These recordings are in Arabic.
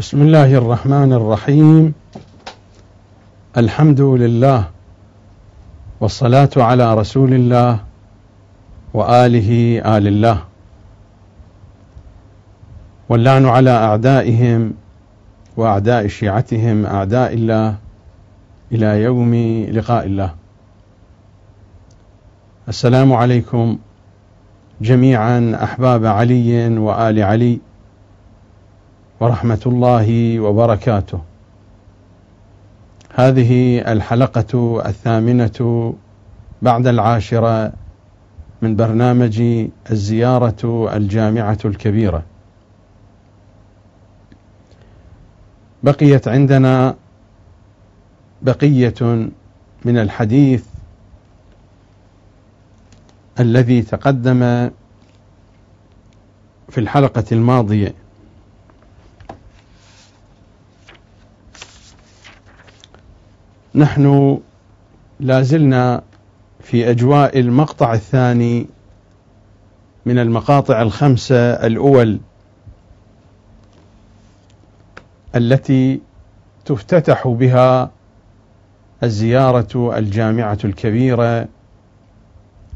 بسم الله الرحمن الرحيم. الحمد لله والصلاة على رسول الله وآله آل الله. واللعن على أعدائهم وأعداء شيعتهم أعداء الله إلى يوم لقاء الله. السلام عليكم جميعا أحباب علي وآل علي. ورحمة الله وبركاته. هذه الحلقة الثامنة بعد العاشرة من برنامج الزيارة الجامعة الكبيرة. بقيت عندنا بقية من الحديث الذي تقدم في الحلقة الماضية. نحن لازلنا في أجواء المقطع الثاني من المقاطع الخمسة الأول التي تفتتح بها الزيارة الجامعة الكبيرة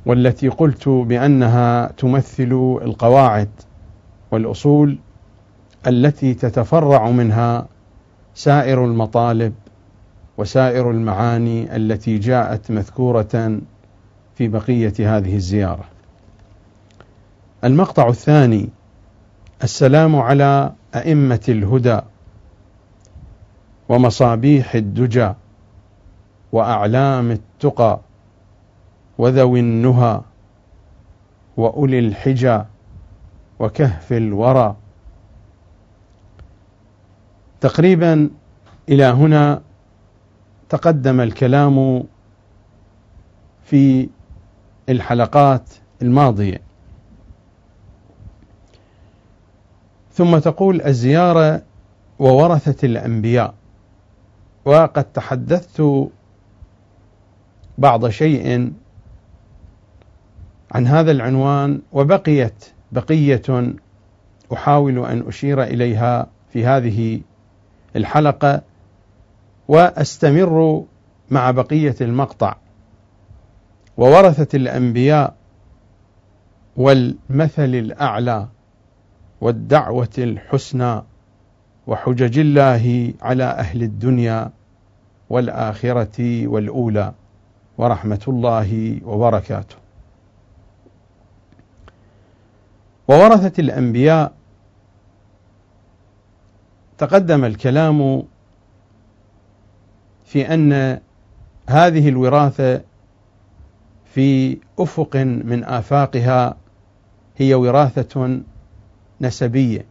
والتي قلت بأنها تمثل القواعد والأصول التي تتفرع منها سائر المطالب وسائر المعاني التي جاءت مذكورة في بقية هذه الزيارة. المقطع الثاني السلام على أئمة الهدى ومصابيح الدجى وأعلام التقى وذوي النهى وأولي الحجى وكهف الورى تقريبا إلى هنا تقدم الكلام في الحلقات الماضية. ثم تقول الزيارة وورثة الأنبياء. وقد تحدثت بعض شيء عن هذا العنوان وبقيت بقية أحاول أن أشير إليها في هذه الحلقة. وأستمر مع بقية المقطع. وورثة الأنبياء والمثل الأعلى والدعوة الحسنى وحجج الله على أهل الدنيا والآخرة والأولى ورحمة الله وبركاته. وورثة الأنبياء تقدم الكلام في أن هذه الوراثة في أفق من آفاقها هي وراثة نسبية.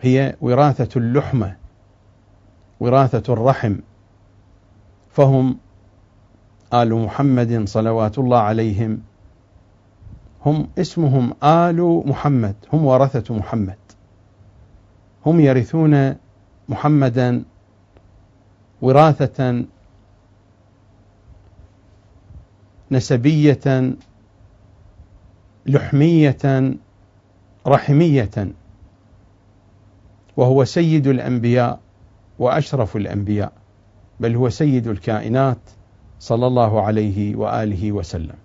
هي وراثة اللحمة وراثة الرحم. فهم آل محمد صلوات الله عليهم هم اسمهم آل محمد هم ورثة محمد. هم يرثون محمدا وراثة نسبية لحمية رحمية. وهو سيد الأنبياء وأشرف الأنبياء بل هو سيد الكائنات صلى الله عليه وآله وسلم.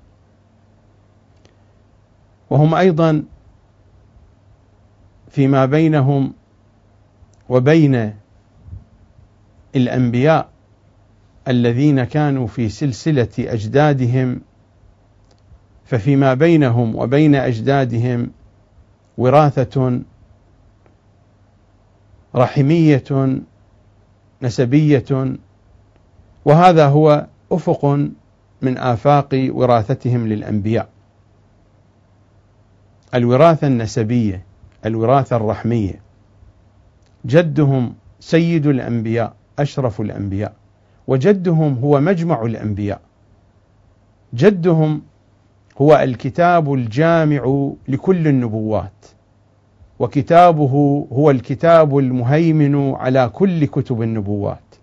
وهم أيضا فيما بينهم وبين الأنبياء الذين كانوا في سلسلة أجدادهم ففيما بينهم وبين أجدادهم وراثة رحمية نسبية وهذا هو أفق من آفاق وراثتهم للأنبياء. الوراثة النسبية الوراثة الرحمية جدهم سيد الأنبياء. أشرف الأنبياء وجدهم هو مجمع الأنبياء. جدهم هو الكتاب الجامع لكل النبوات وكتابه هو الكتاب المهيمن على كل كتب النبوات.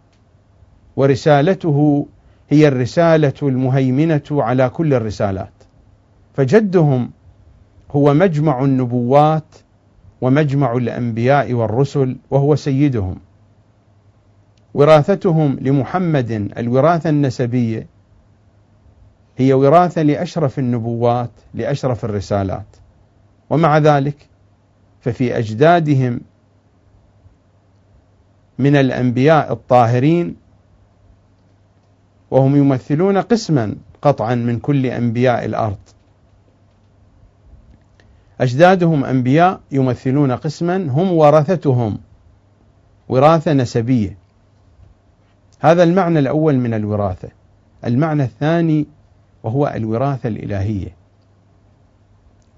ورسالته هي الرسالة المهيمنة على كل الرسالات. فجدهم هو مجمع النبوات ومجمع الأنبياء والرسل وهو سيدهم. وراثتهم لمحمد الوراثة النسبية هي وراثة لأشرف النبوات لأشرف الرسالات. ومع ذلك ففي أجدادهم من الأنبياء الطاهرين وهم يمثلون قسما قطعا من كل أنبياء الأرض. أجدادهم أنبياء يمثلون قسما هم ورثتهم وراثة نسبية. هذا المعنى الأول من الوراثة. المعنى الثاني وهو الوراثة الإلهية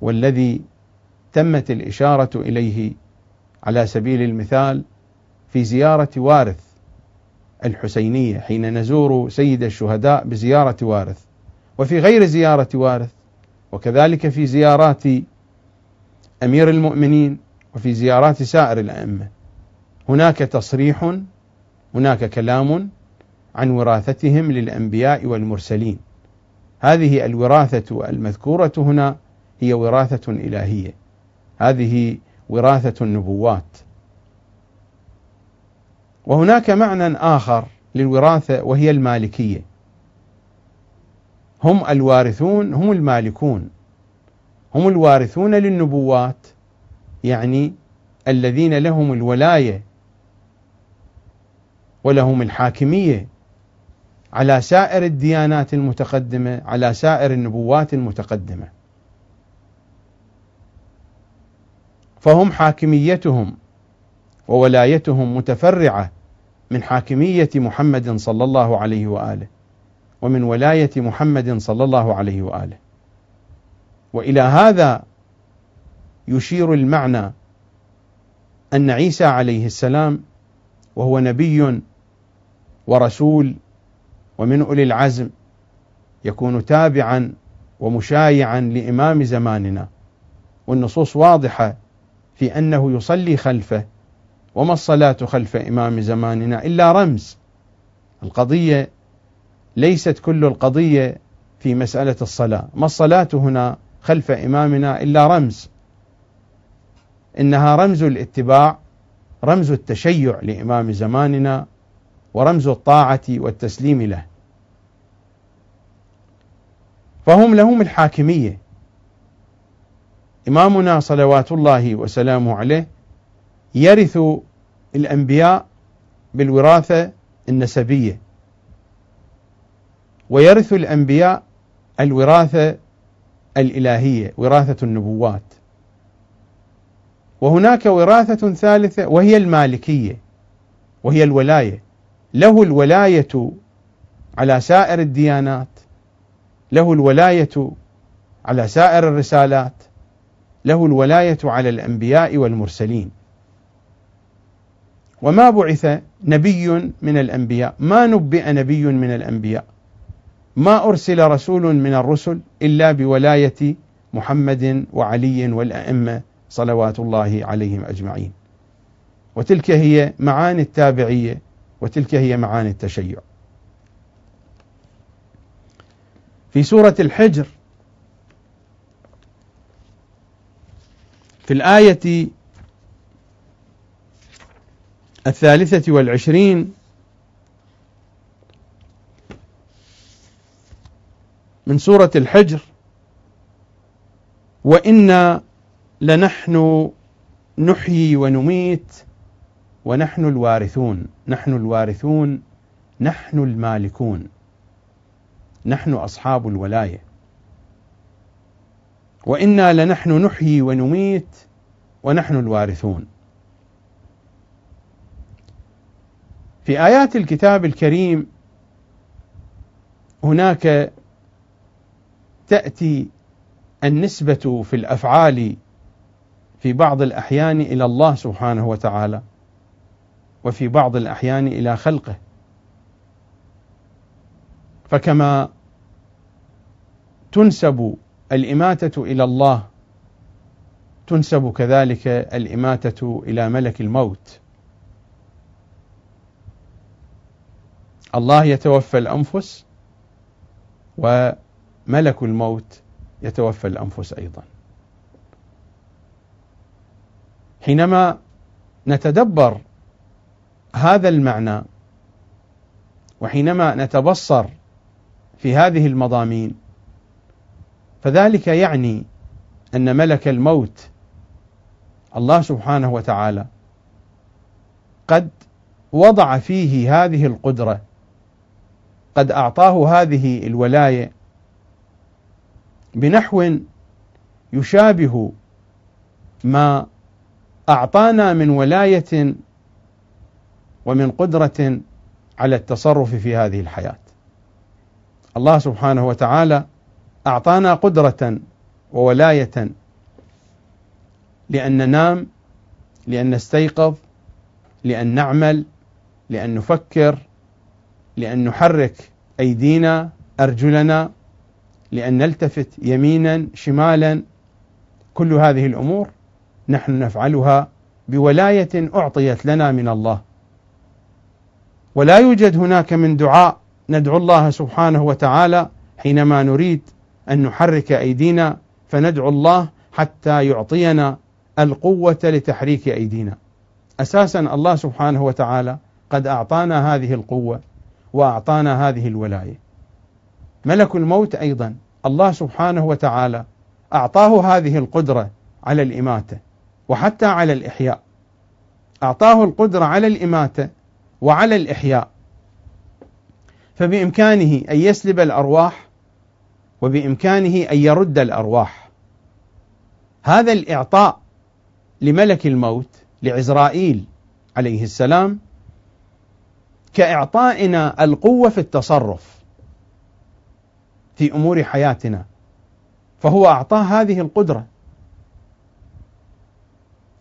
والذي تمت الإشارة إليه على سبيل المثال في زيارة وارث الحسينية حين نزور سيد الشهداء بزيارة وارث. وفي غير زيارة وارث وكذلك في زيارات أمير المؤمنين وفي زيارات سائر الأئمة. هناك تصريح هناك كلام عن وراثتهم للأنبياء والمرسلين. هذه الوراثة المذكورة هنا هي وراثة إلهية. هذه وراثة النبوات. وهناك معنى آخر للوراثة وهي المالكية. هم الوارثون هم المالكون. هم الوارثون للنبوات يعني الذين لهم الولاية ولهم الحاكمية على سائر الديانات المتقدمة على سائر النبوات المتقدمة. فهم حاكميتهم وولايتهم متفرعة من حاكمية محمد صلى الله عليه وآله ومن ولاية محمد صلى الله عليه وآله. وإلى هذا يشير المعنى أن عيسى عليه السلام وهو نبي ورسول ومن أولي العزم يكون تابعا ومشايعا لإمام زماننا. والنصوص واضحة في أنه يصلي خلفه وما الصلاة خلف إمام زماننا إلا رمز. القضية ليست كل القضية في مسألة الصلاة. ما الصلاة هنا خلف إمامنا إلا رمز؟ إنها رمز الاتباع رمز التشيع لإمام زماننا ورمز الطاعة والتسليم له. فهم لهم الحاكمية. إمامنا صلوات الله وسلامه عليه يرث الأنبياء بالوراثة النسبية ويرث الأنبياء الوراثة الإلهية وراثة النبوات. وهناك وراثة ثالثة وهي المالكية وهي الولاية. له الولاية على سائر الديانات له الولاية على سائر الرسالات له الولاية على الأنبياء والمرسلين. وما بعث نبي من الأنبياء ما نبئ نبي من الأنبياء ما أرسل رسول من الرسل إلا بولاية محمد وعلي والأئمة صلوات الله عليهم أجمعين. وتلك هي معاني التابعية وتلك هي معاني التشيع. في سورة الحجر في الآية الثالثة والعشرين من سورة الحجر وإنا لنحن نحيي ونميت ونحن الوارثون. نحن الوارثون نحن المالكون. نحن أصحاب الولاية. وإنا لنحن نحيي ونميت ونحن الوارثون. في آيات الكتاب الكريم هناك تأتي النسبة في الأفعال في بعض الأحيان إلى الله سبحانه وتعالى. وفي بعض الأحيان إلى خلقه. فكما تنسب الإماتة إلى الله تنسب كذلك الإماتة إلى ملك الموت. الله يتوفى الأنفس و ملك الموت يتوفى الأنفس أيضا. حينما نتدبر هذا المعنى وحينما نتبصر في هذه المضامين فذلك يعني أن ملك الموت الله سبحانه وتعالى قد وضع فيه هذه القدرة قد أعطاه هذه الولاية بنحو يشابه ما أعطانا من ولاية ومن قدرة على التصرف في هذه الحياة. الله سبحانه وتعالى أعطانا قدرة وولاية لأن ننام لأن نستيقظ لأن نعمل لأن نفكر لأن نحرك أيدينا أرجلنا لأن نلتفت يمينا شمالا. كل هذه الأمور نحن نفعلها بولاية أعطيت لنا من الله. ولا يوجد هناك من دعاء ندعو الله سبحانه وتعالى حينما نريد أن نحرك أيدينا فندعو الله حتى يعطينا القوة لتحريك أيدينا. أساسا الله سبحانه وتعالى قد أعطانا هذه القوة وأعطانا هذه الولاية. ملك الموت أيضا الله سبحانه وتعالى أعطاه هذه القدرة على الإماتة وحتى على الإحياء. أعطاه القدرة على الإماتة وعلى الإحياء. فبإمكانه أن يسلب الأرواح وبإمكانه أن يرد الأرواح. هذا الإعطاء لملك الموت لعزرائيل عليه السلام كإعطائنا القوة في التصرف في أمور حياتنا. فهو أعطاه هذه القدرة.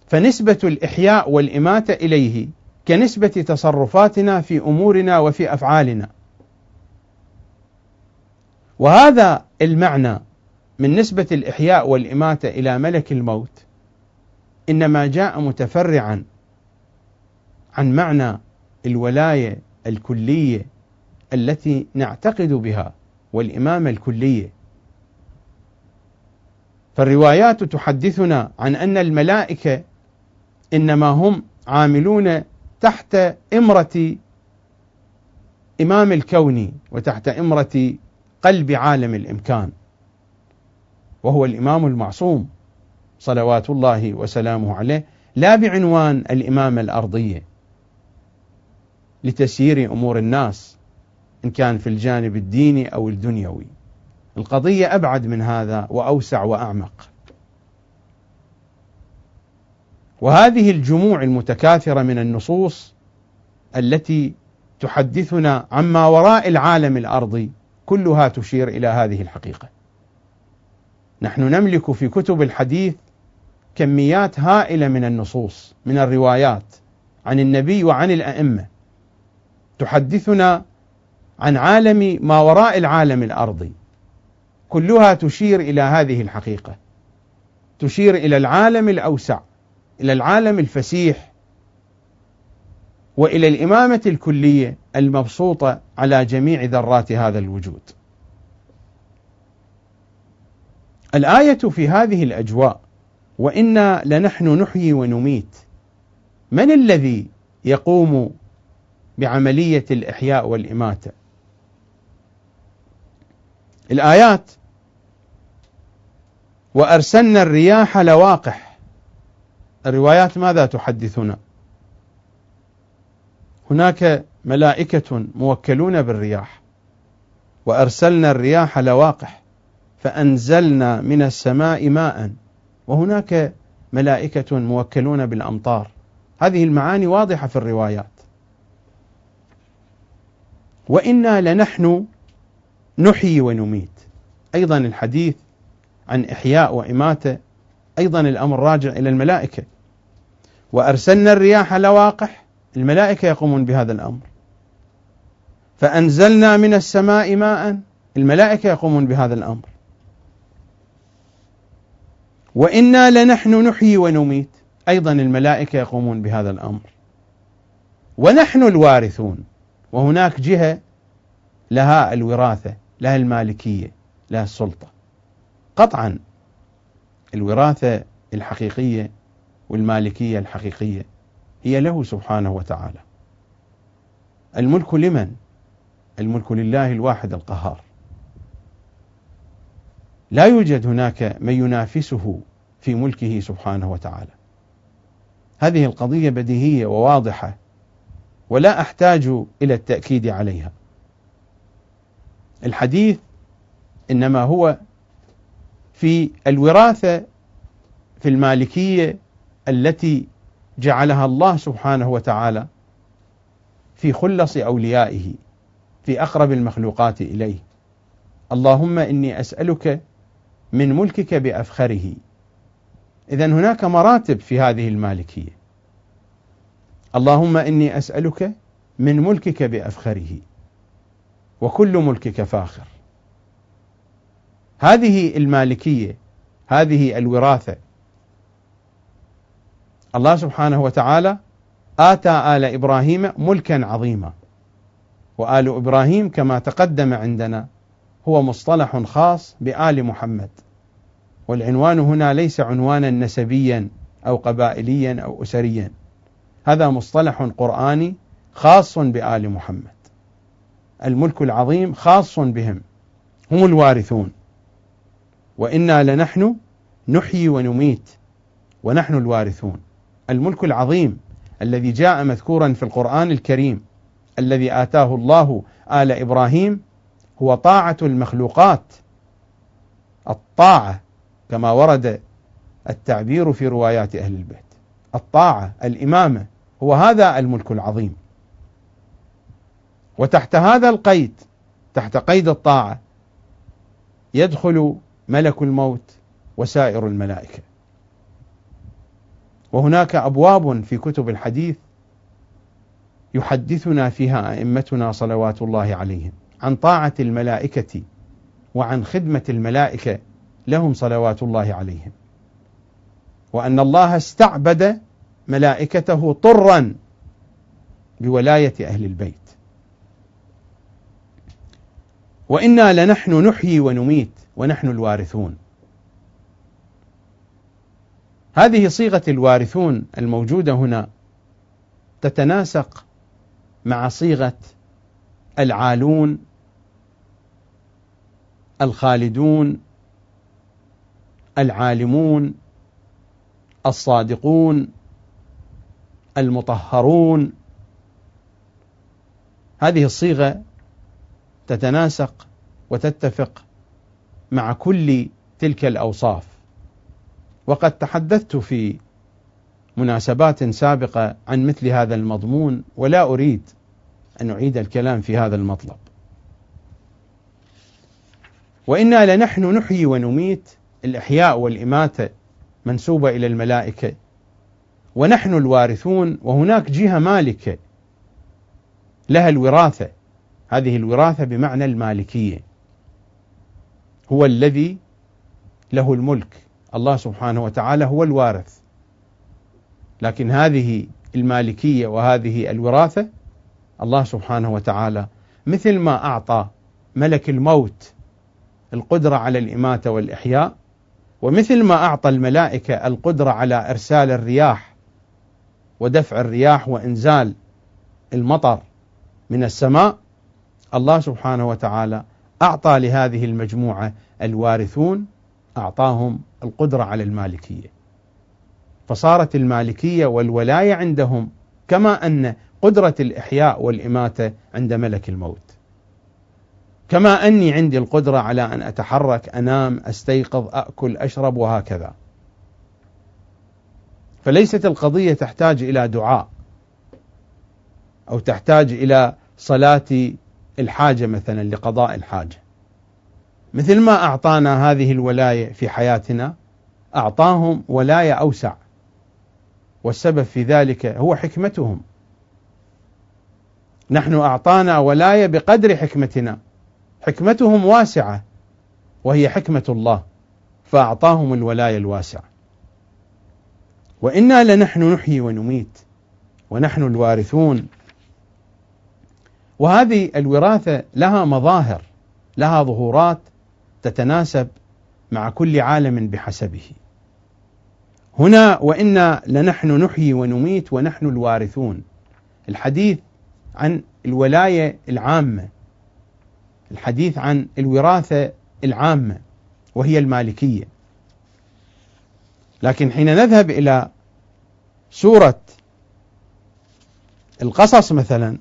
فنسبة الإحياء والإماتة إليه كنسبة تصرفاتنا في أمورنا وفي أفعالنا. وهذا المعنى من نسبة الإحياء والإماتة إلى ملك الموت إنما جاء متفرعا عن معنى الولاية الكلية التي نعتقد بها والإمامة الكلية فالروايات تحدثنا عن أن الملائكة إنما هم عاملون تحت إمرة إمام الكون وتحت إمرة قلب عالم الإمكان وهو الإمام المعصوم صلوات الله وسلامه عليه لا بعنوان الإمامة الأرضية لتسيير أمور الناس إن كان في الجانب الديني أو الدنيوي. القضية أبعد من هذا وأوسع وأعمق. وهذه الجموع المتكاثرة من النصوص التي تحدثنا عما وراء العالم الارضي كلها تشير إلى هذه الحقيقة. نحن نملك في كتب الحديث كميات هائلة من النصوص من الروايات عن النبي وعن الأئمة. تحدثنا عن عالم ما وراء العالم الارضي كلها تشير إلى هذه الحقيقة. تشير إلى العالم الأوسع. إلى العالم الفسيح وإلى الإمامة الكلية المبسوطة على جميع ذرات هذا الوجود. الآية في هذه الأجواء وإنا لنحن نحيي ونميت من الذي يقوم بعملية الإحياء والإماتة؟ الآيات وأرسلنا الرياح لواقح الروايات ماذا تحدثنا؟ هناك ملائكة موكلون بالرياح وأرسلنا الرياح لواقح فأنزلنا من السماء ماء وهناك ملائكة موكلون بالأمطار. هذه المعاني واضحة في الروايات. وإنا لنحن نحيي ونميت. أيضا الحديث عن إحياء وإماتة أيضا الأمر راجع إلى الملائكة. وأرسلنا الرياح لواقح الملائكة يقومون بهذا الأمر. فأنزلنا من السماء ماء الملائكة يقومون بهذا الأمر. وإنا لنحن نحيي ونميت أيضا الملائكة يقومون بهذا الأمر. ونحن الوارثون وهناك جهة لها الوراثة لها المالكية لها السلطة. قطعا الوراثة الحقيقية والمالكية الحقيقية هي له سبحانه وتعالى. الملك لمن؟ الملك لله الواحد القهار. لا يوجد هناك من ينافسه في ملكه سبحانه وتعالى. هذه القضية بديهية وواضحة ولا أحتاج إلى التأكيد عليها. الحديث إنما هو في الوراثة في المالكية التي جعلها الله سبحانه وتعالى في خلص أوليائه في أقرب المخلوقات إليه. اللهم إني أسألك من ملكك بأفخره. إذا هناك مراتب في هذه المالكية. اللهم إني أسألك من ملكك بأفخره. وكل ملكك فاخر. هذه المالكية هذه الوراثة. الله سبحانه وتعالى آتى آل إبراهيم ملكا عظيما. وآل إبراهيم كما تقدم عندنا هو مصطلح خاص بآل محمد. والعنوان هنا ليس عنوانا نسبيا أو قبائليا أو أسريا. هذا مصطلح قرآني خاص بآل محمد. الملك العظيم خاص بهم. هم الوارثون. وإنا لنحن نحيي ونميت ونحن الوارثون. الملك العظيم الذي جاء مذكورا في القرآن الكريم الذي آتاه الله آل إبراهيم هو طاعة المخلوقات الطاعة كما ورد التعبير في روايات أهل البيت. الطاعة الإمامة هو هذا الملك العظيم. وتحت هذا القيد تحت قيد الطاعة يدخل ملك الموت وسائر الملائكة. وهناك أبواب في كتب الحديث يحدثنا فيها أئمتنا صلوات الله عليهم عن طاعة الملائكة وعن خدمة الملائكة لهم صلوات الله عليهم. وأن الله استعبد ملائكته طرا بولاية أهل البيت. وإنا لنحن نحيي ونميت ونحن الوارثون. هذه صيغة الوارثون الموجودة هنا تتناسق مع صيغة العالون الخالدون العالمون الصادقون المطهرون. هذه الصيغة تتناسق وتتفق مع كل تلك الأوصاف. وقد تحدثت في مناسبات سابقة عن مثل هذا المضمون ولا أريد أن أعيد الكلام في هذا المطلب. وإنا لنحن نحيي ونميت الإحياء والاماته منسوبة إلى الملائكة. ونحن الوارثون وهناك جهة مالكة لها الوراثة. هذه الوراثة بمعنى المالكية. هو الذي له الملك. الله سبحانه وتعالى هو الوارث. لكن هذه المالكية وهذه الوراثة الله سبحانه وتعالى مثل ما أعطى ملك الموت القدرة على الإماتة والإحياء ومثل ما أعطى الملائكة القدرة على إرسال الرياح ودفع الرياح وإنزال المطر من السماء الله سبحانه وتعالى أعطى لهذه المجموعة الوارثون أعطاهم القدرة على المالكية. فصارت المالكية والولاية عندهم كما أن قدرة الإحياء والإماتة عند ملك الموت. كما أني عندي القدرة على أن أتحرك أنام أستيقظ أكل أشرب وهكذا. فليست القضية تحتاج إلى دعاء أو تحتاج إلى صلاة الحاجة مثلا لقضاء الحاجة. مثل ما أعطانا هذه الولاية في حياتنا أعطاهم ولاية أوسع. والسبب في ذلك هو حكمتهم. نحن أعطانا ولاية بقدر حكمتنا. حكمتهم واسعة وهي حكمة الله فأعطاهم الولاية الواسعة. وإنا لنحن نحيي ونميت ونحن الوارثون. وهذه الوراثة لها مظاهر لها ظهورات تتناسب مع كل عالم بحسبه. هنا وإنا لنحن نحيي ونميت ونحن الوارثون. الحديث عن الولاية العامة الحديث عن الوراثة العامة وهي المالكية. لكن حين نذهب إلى سورة القصص مثلا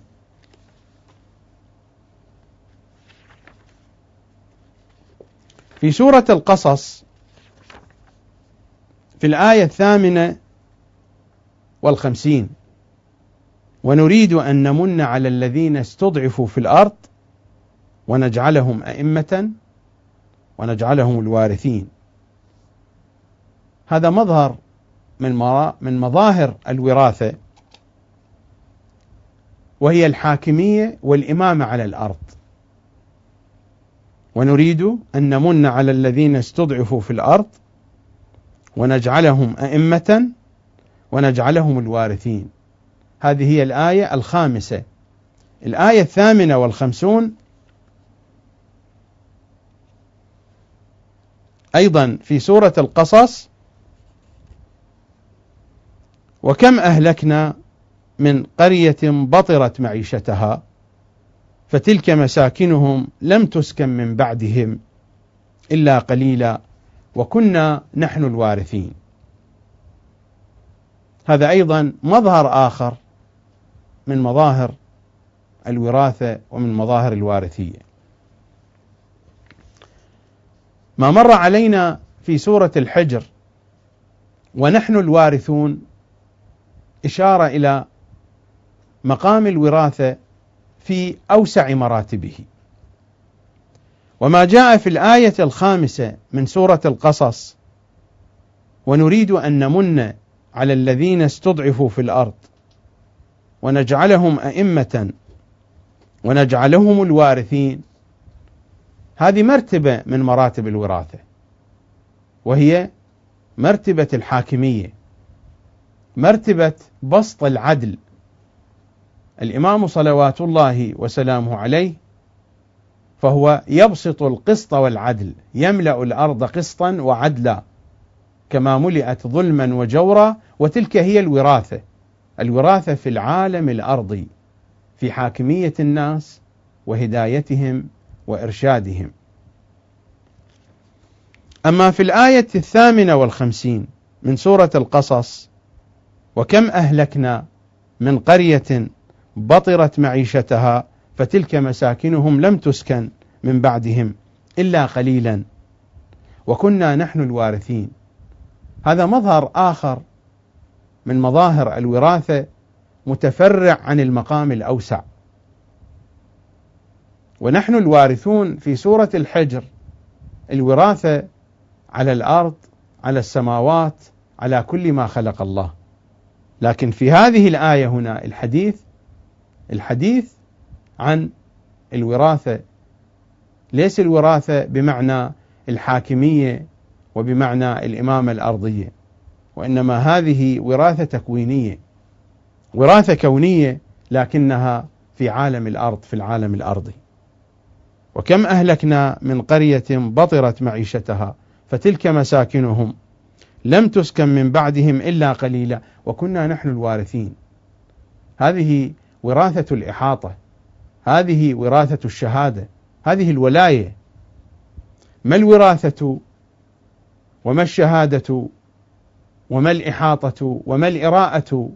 في سورة القصص في الآية الثامنة والخمسين ونريد أن نمن على الذين استضعفوا في الأرض ونجعلهم أئمة ونجعلهم الوارثين. هذا مظهر من من مظاهر الوراثة وهي الحاكمية والإمامة على الأرض. ونريد أن نمن على الذين استضعفوا في الأرض ونجعلهم أئمة ونجعلهم الوارثين. هذه هي الآية الخامسة. الآية الثامنة والخمسون أيضا في سورة القصص وكم أهلكنا من قرية بطرت معيشتها؟ فتلك مساكنهم لم تسكن من بعدهم إلا قليلا وكنا نحن الوارثين. هذا أيضا مظهر آخر من مظاهر الوراثة ومن مظاهر الوارثية. ما مر علينا في سورة الحجر ونحن الوارثون إشارة إلى مقام الوراثة في أوسع مراتبه. وما جاء في الآية الخامسة من سورة القصص ونريد أن نمن على الذين استضعفوا في الأرض ونجعلهم أئمة ونجعلهم الوارثين. هذه مرتبة من مراتب الوراثة وهي مرتبة الحاكمية مرتبة بسط العدل الإمام صلوات الله وسلامه عليه فهو يبسط القسط والعدل يملأ الأرض قسطا وعدلا كما ملئت ظلما وجورا وتلك هي الوراثة الوراثة في العالم الأرضي في حاكمية الناس وهدايتهم وإرشادهم. أما في الآية الثامنة والخمسين من سورة القصص وكم أهلكنا من قرية بطرت معيشتها فتلك مساكنهم لم تسكن من بعدهم إلا قليلا. وكنا نحن الوارثين. هذا مظهر آخر من مظاهر الوراثة متفرع عن المقام الأوسع. ونحن الوارثون في سورة الحجر الوراثة على الأرض على السماوات على كل ما خلق الله. لكن في هذه الآية هنا الحديث الحديث عن الوراثة. ليس الوراثة بمعنى الحاكمية وبمعنى الإمامة الأرضية وإنما هذه وراثة تكوينية. وراثة كونية لكنها في عالم الأرض في العالم الأرضي. وكم أهلكنا من قرية بطرت معيشتها فتلك مساكنهم لم تسكن من بعدهم إلا قليلا وكنا نحن الوارثين. هذه وراثة الإحاطة. هذه وراثة الشهادة. هذه الولاية. ما الوراثة وما الشهادة وما الإحاطة وما الإراءة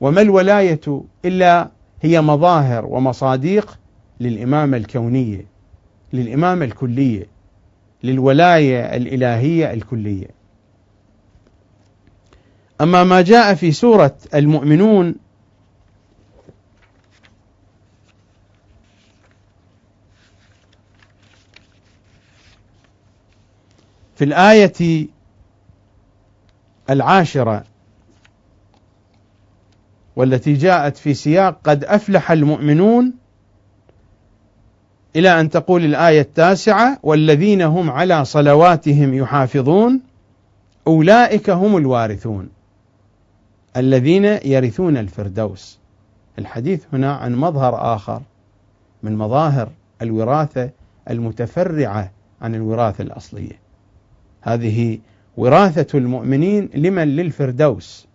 وما الولاية إلا هي مظاهر ومصاديق للإمامة الكونية للإمامة الكلية للولاية الإلهية الكلية. أما ما جاء في سورة المؤمنون في الآية العاشرة والتي جاءت في سياق قد أفلح المؤمنون إلى أن تقول الآية التاسعة والذين هم على صلواتهم يحافظون أولئك هم الوارثون الذين يرثون الفردوس الحديث هنا عن مظهر آخر من مظاهر الوراثة المتفرعة عن الوراثة الأصلية هذه وراثة المؤمنين لمن للفردوس.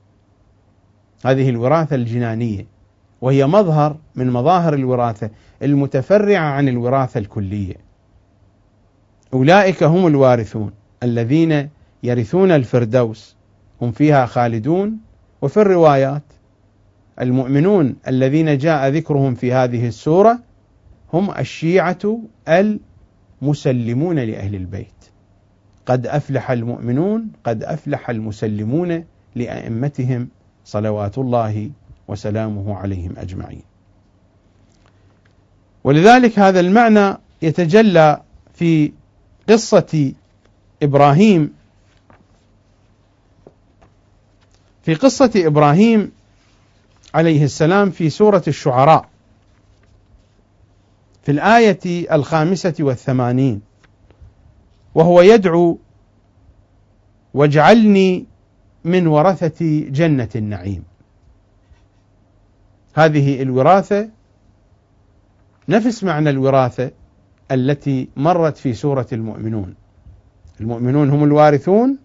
هذه الوراثة الجنانية وهي مظهر من مظاهر الوراثة المتفرعة عن الوراثة الكلية. أولئك هم الوارثون الذين يرثون الفردوس. هم فيها خالدون. وفي الروايات المؤمنون الذين جاء ذكرهم في هذه السورة هم الشيعة المسلمون لأهل البيت. قد أفلح المؤمنون قد أفلح المسلمون لأئمتهم صلوات الله وسلامه عليهم أجمعين. ولذلك هذا المعنى يتجلى في قصة إبراهيم. في قصة إبراهيم عليه السلام في سورة الشعراء في الآية الخامسة والثمانين. وهو يدعو واجعلني من ورثة جنة النعيم. هذه الوراثة نفس معنى الوراثة التي مرت في سورة المؤمنون. المؤمنون هم الوارثون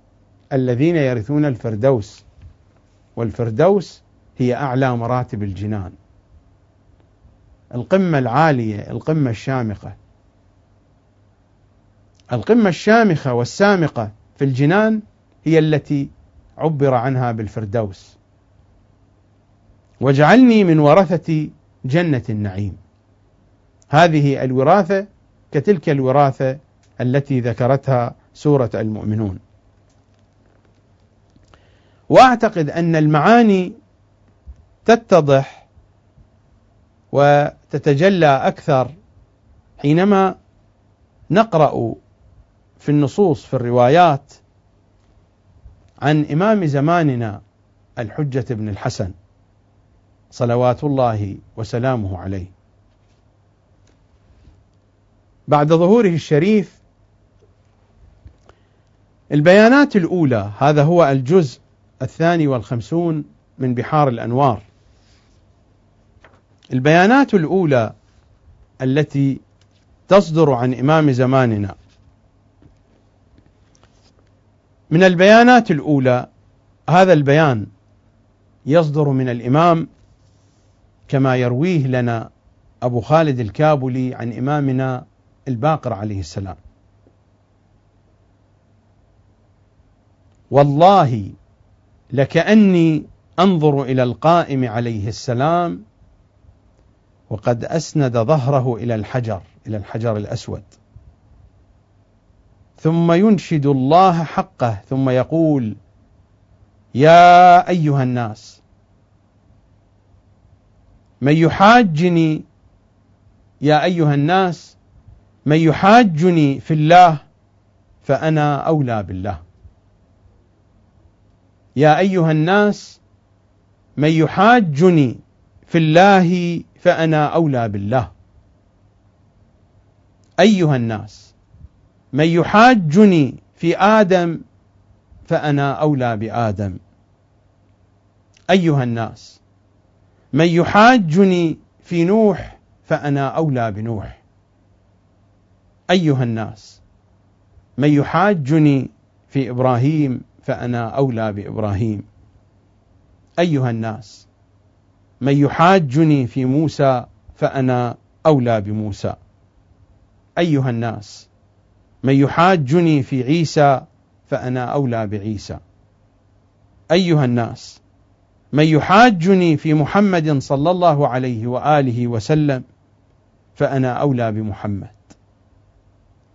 الذين يرثون الفردوس والفردوس هي أعلى مراتب الجنان. القمة العالية القمة الشامخة القمة الشامخة والسامقة في الجنان هي التي عبر عنها بالفردوس. واجعلني من ورثة جنة النعيم. هذه الوراثة كتلك الوراثة التي ذكرتها سورة المؤمنون. وأعتقد أن المعاني تتضح وتتجلى أكثر حينما نقرأ في النصوص في الروايات عن إمام زماننا الحجة بن الحسن صلوات الله وسلامه عليه. بعد ظهوره الشريف البيانات الأولى هذا هو الجزء الثاني والخمسون من بحار الأنوار. البيانات الأولى التي تصدر عن إمام زماننا من البيانات الأولى هذا البيان يصدر من الإمام كما يرويه لنا أبو خالد الكابلي عن إمامنا الباقر عليه السلام. والله لكأني أنظر إلى القائم عليه السلام وقد أسند ظهره إلى الحجر إلى الحجر الأسود. ثم ينشد الله حقه ثم يقول يا أيها الناس من يحاجني يا أيها الناس من يحاجني في الله فأنا أولى بالله. يا أيها الناس من يحاجني في الله فأنا أولى بالله. أيها الناس من يحاجني في آدم فأنا أولى بآدم. أيها الناس من يحاجني في نوح فأنا أولى بنوح. أيها الناس من يحاجني في إبراهيم فأنا أولى بإبراهيم. أيها الناس من يحاجني في موسى فأنا أولى بموسى. أيها الناس من يحاجني في عيسى فأنا أولى بعيسى. أيها الناس من يحاجني في محمد صلى الله عليه وآله وسلم فأنا أولى بمحمد.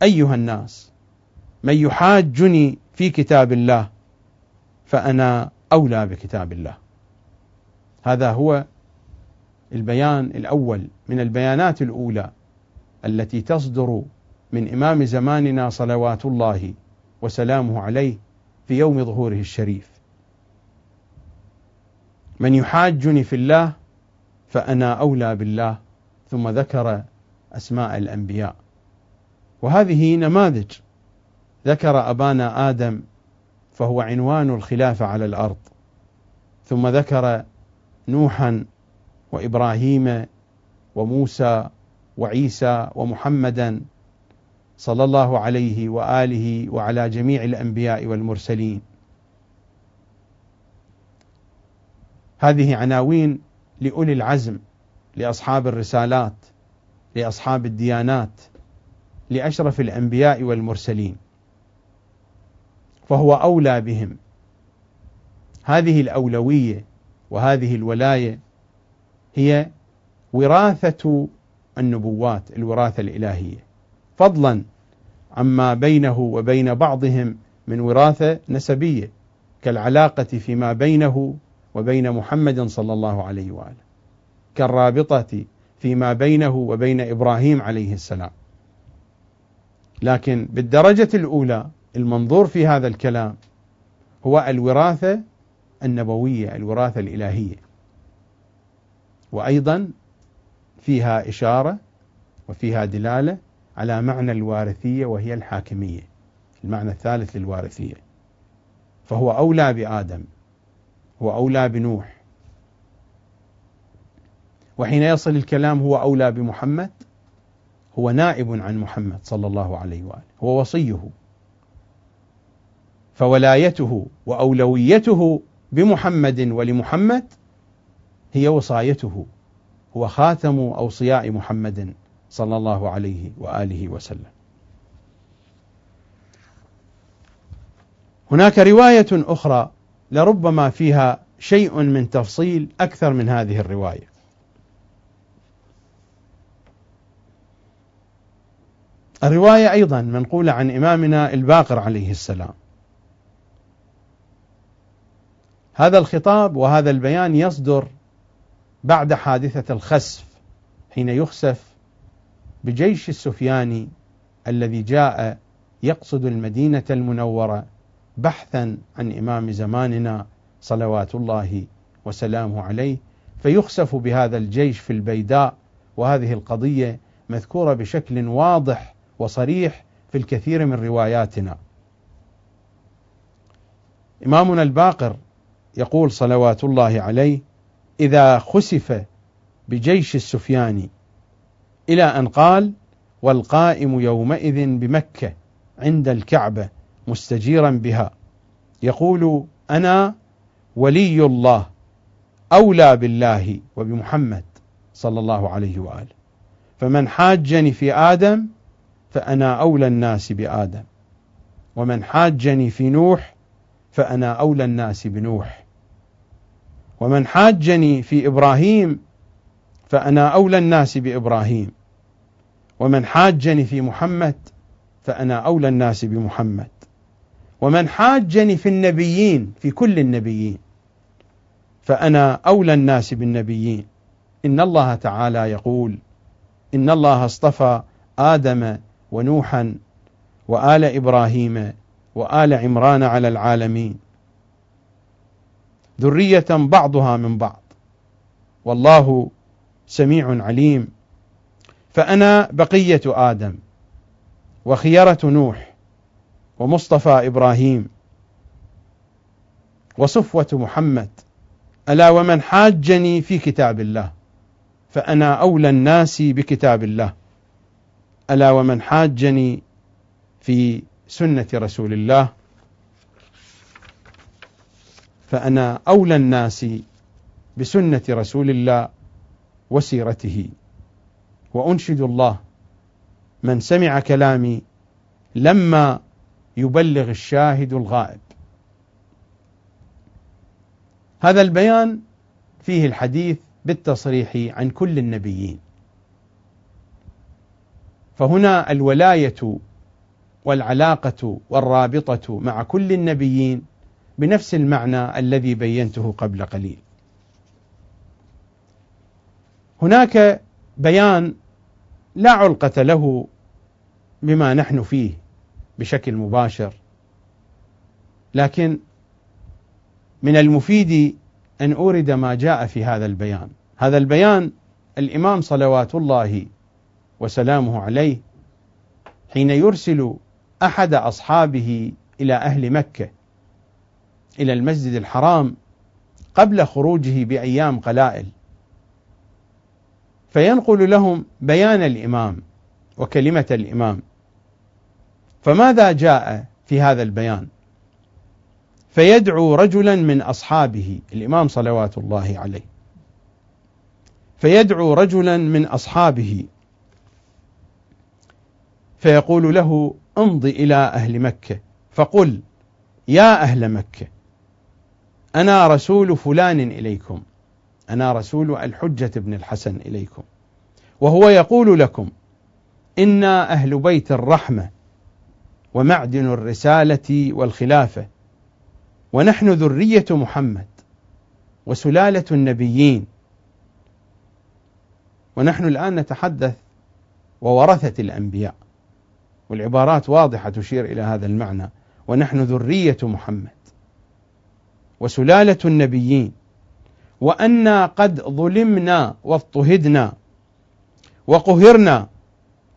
أيها الناس من يحاجني في كتاب الله فأنا أولى بكتاب الله. هذا هو البيان الأول من البيانات الأولى التي تصدر من إمام زماننا صلوات الله وسلامه عليه في يوم ظهوره الشريف. من يحاجني في الله فأنا أولى بالله ثم ذكر أسماء الأنبياء. وهذه نماذج. ذكر أبانا آدم فهو عنوان الخلافة على الأرض. ثم ذكر نوحا وإبراهيم وموسى وعيسى ومحمدا صلى الله عليه وآله وعلى جميع الأنبياء والمرسلين. هذه عناوين لأولي العزم لأصحاب الرسالات لأصحاب الديانات لأشرف الأنبياء والمرسلين. فهو أولى بهم. هذه الأولوية وهذه الولاية هي وراثة النبوات الوراثة الإلهية فضلا عما بينه وبين بعضهم من وراثة نسبية كالعلاقة فيما بينه وبين محمد صلى الله عليه وآله كالرابطة فيما بينه وبين إبراهيم عليه السلام. لكن بالدرجة الأولى المنظور في هذا الكلام هو الوراثة النبوية الوراثة الإلهية. وأيضا فيها إشارة وفيها دلالة على معنى الوارثية وهي الحاكمية المعنى الثالث للوارثية. فهو أولى بآدم هو أولى بنوح. وحين يصل الكلام هو أولى بمحمد هو نائب عن محمد صلى الله عليه وآله هو وصيه. فولايته وأولويته بمحمد ولمحمد هي وصايته هو خاتم أوصياء محمد. صلى الله عليه وآله وسلم. هناك رواية أخرى لربما فيها شيء من تفصيل أكثر من هذه الرواية. الرواية أيضا منقولة عن إمامنا الباقر عليه السلام. هذا الخطاب وهذا البيان يصدر بعد حادثة الخسف حين يخسف بجيش السفياني الذي جاء يقصد المدينة المنورة بحثا عن إمام زماننا صلوات الله وسلامه عليه فيخسف بهذا الجيش في البيداء وهذه القضية مذكورة بشكل واضح وصريح في الكثير من رواياتنا. إمامنا الباقر يقول صلوات الله عليه: إذا خسف بجيش السفياني إلى أن قال والقائم يومئذ بمكة عند الكعبة مستجيرا بها. يقول أنا ولي الله أولى بالله وبمحمد صلى الله عليه وآله. فمن حاجني في آدم فأنا أولى الناس بآدم. ومن حاجني في نوح فأنا أولى الناس بنوح. ومن حاجني في إبراهيم فأنا أولى الناس بإبراهيم. ومن حاجني في محمد فأنا أولى الناس بمحمد. ومن حاجني في النبيين في كل النبيين فأنا أولى الناس بالنبيين. إن الله تعالى يقول إن الله اصطفى آدم ونوحا وآل إبراهيم وآل عمران على العالمين. ذرية بعضها من بعض. والله سميع عليم. فأنا بقية آدم وخيرة نوح ومصطفى إبراهيم وصفوة محمد. ألا ومن حاجني في كتاب الله فأنا أولى الناس بكتاب الله. ألا ومن حاجني في سنة رسول الله فأنا أولى الناس بسنة رسول الله. وسيرته. وأنشد الله من سمع كلامي لما يبلغ الشاهد الغائب. هذا البيان فيه الحديث بالتصريح عن كل النبيين. فهنا الولاية والعلاقة والرابطة مع كل النبيين بنفس المعنى الذي بينته قبل قليل. هناك بيان لا علقة له بما نحن فيه بشكل مباشر لكن من المفيد أن أورد ما جاء في هذا البيان. هذا البيان الإمام صلوات الله وسلامه عليه حين يرسل أحد أصحابه إلى أهل مكة إلى المسجد الحرام قبل خروجه بأيام قلائل. فينقل لهم بيان الإمام وكلمة الإمام. فماذا جاء في هذا البيان؟ فيدعو رجلا من أصحابه الإمام صلوات الله عليه. فيدعو رجلا من أصحابه. فيقول له امض إلى أهل مكة. فقل يا أهل مكة أنا رسول فلان إليكم. أنا رسول الحجة بن الحسن إليكم. وهو يقول لكم أنا أهل بيت الرحمة ومعدن الرسالة والخلافة ونحن ذرية محمد وسلالة النبيين. ونحن الآن نتحدث وورثة الأنبياء. والعبارات واضحة تشير إلى هذا المعنى. ونحن ذرية محمد وسلالة النبيين. وأنا قد ظلمنا واضطهدنا وقهرنا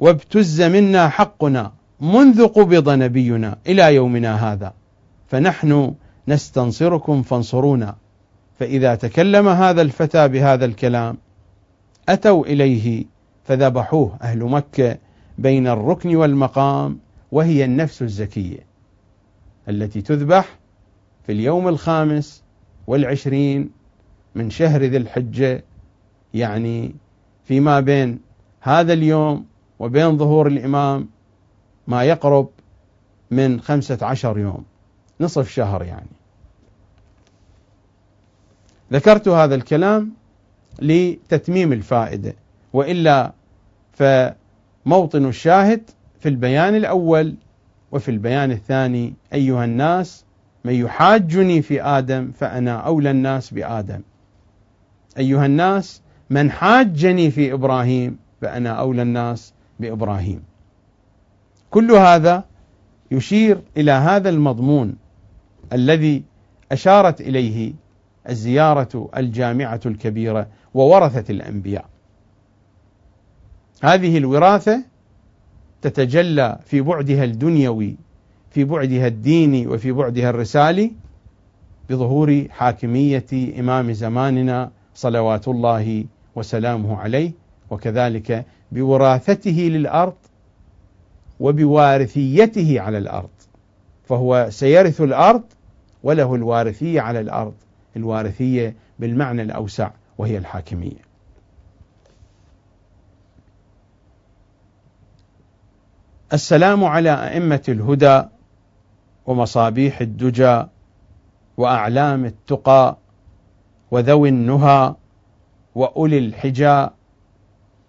وابتز منا حقنا منذ قبض نبينا إلى يومنا هذا. فنحن نستنصركم فانصرونا. فإذا تكلم هذا الفتى بهذا الكلام أتوا إليه فذبحوه أهل مكة بين الركن والمقام وهي النفس الزكية التي تذبح في اليوم الخامس والعشرين من شهر ذي الحجة يعني فيما بين هذا اليوم وبين ظهور الإمام ما يقرب من خمسة عشر يوم نصف شهر يعني. ذكرت هذا الكلام لتتميم الفائدة وإلا فموطن الشاهد في البيان الأول وفي البيان الثاني أيها الناس من يحاجني في آدم فأنا أولى الناس بآدم. أيها الناس من حاجني في إبراهيم فأنا أولى الناس بإبراهيم. كل هذا يشير إلى هذا المضمون الذي أشارت إليه الزيارة الجامعة الكبيرة وورثة الأنبياء. هذه الوراثة تتجلى في بعدها الدنيوي في بعدها الديني وفي بعدها الرسالي بظهور حاكمية إمام زماننا صلوات الله وسلامه عليه وكذلك بوراثته للأرض وبوارثيته على الأرض. فهو سيرث الأرض وله الوارثية على الأرض الوارثية بالمعنى الأوسع وهي الحاكمية. السلام على أئمة الهدى ومصابيح الدجى وأعلام التقى وذوي النهى وأولي الحجى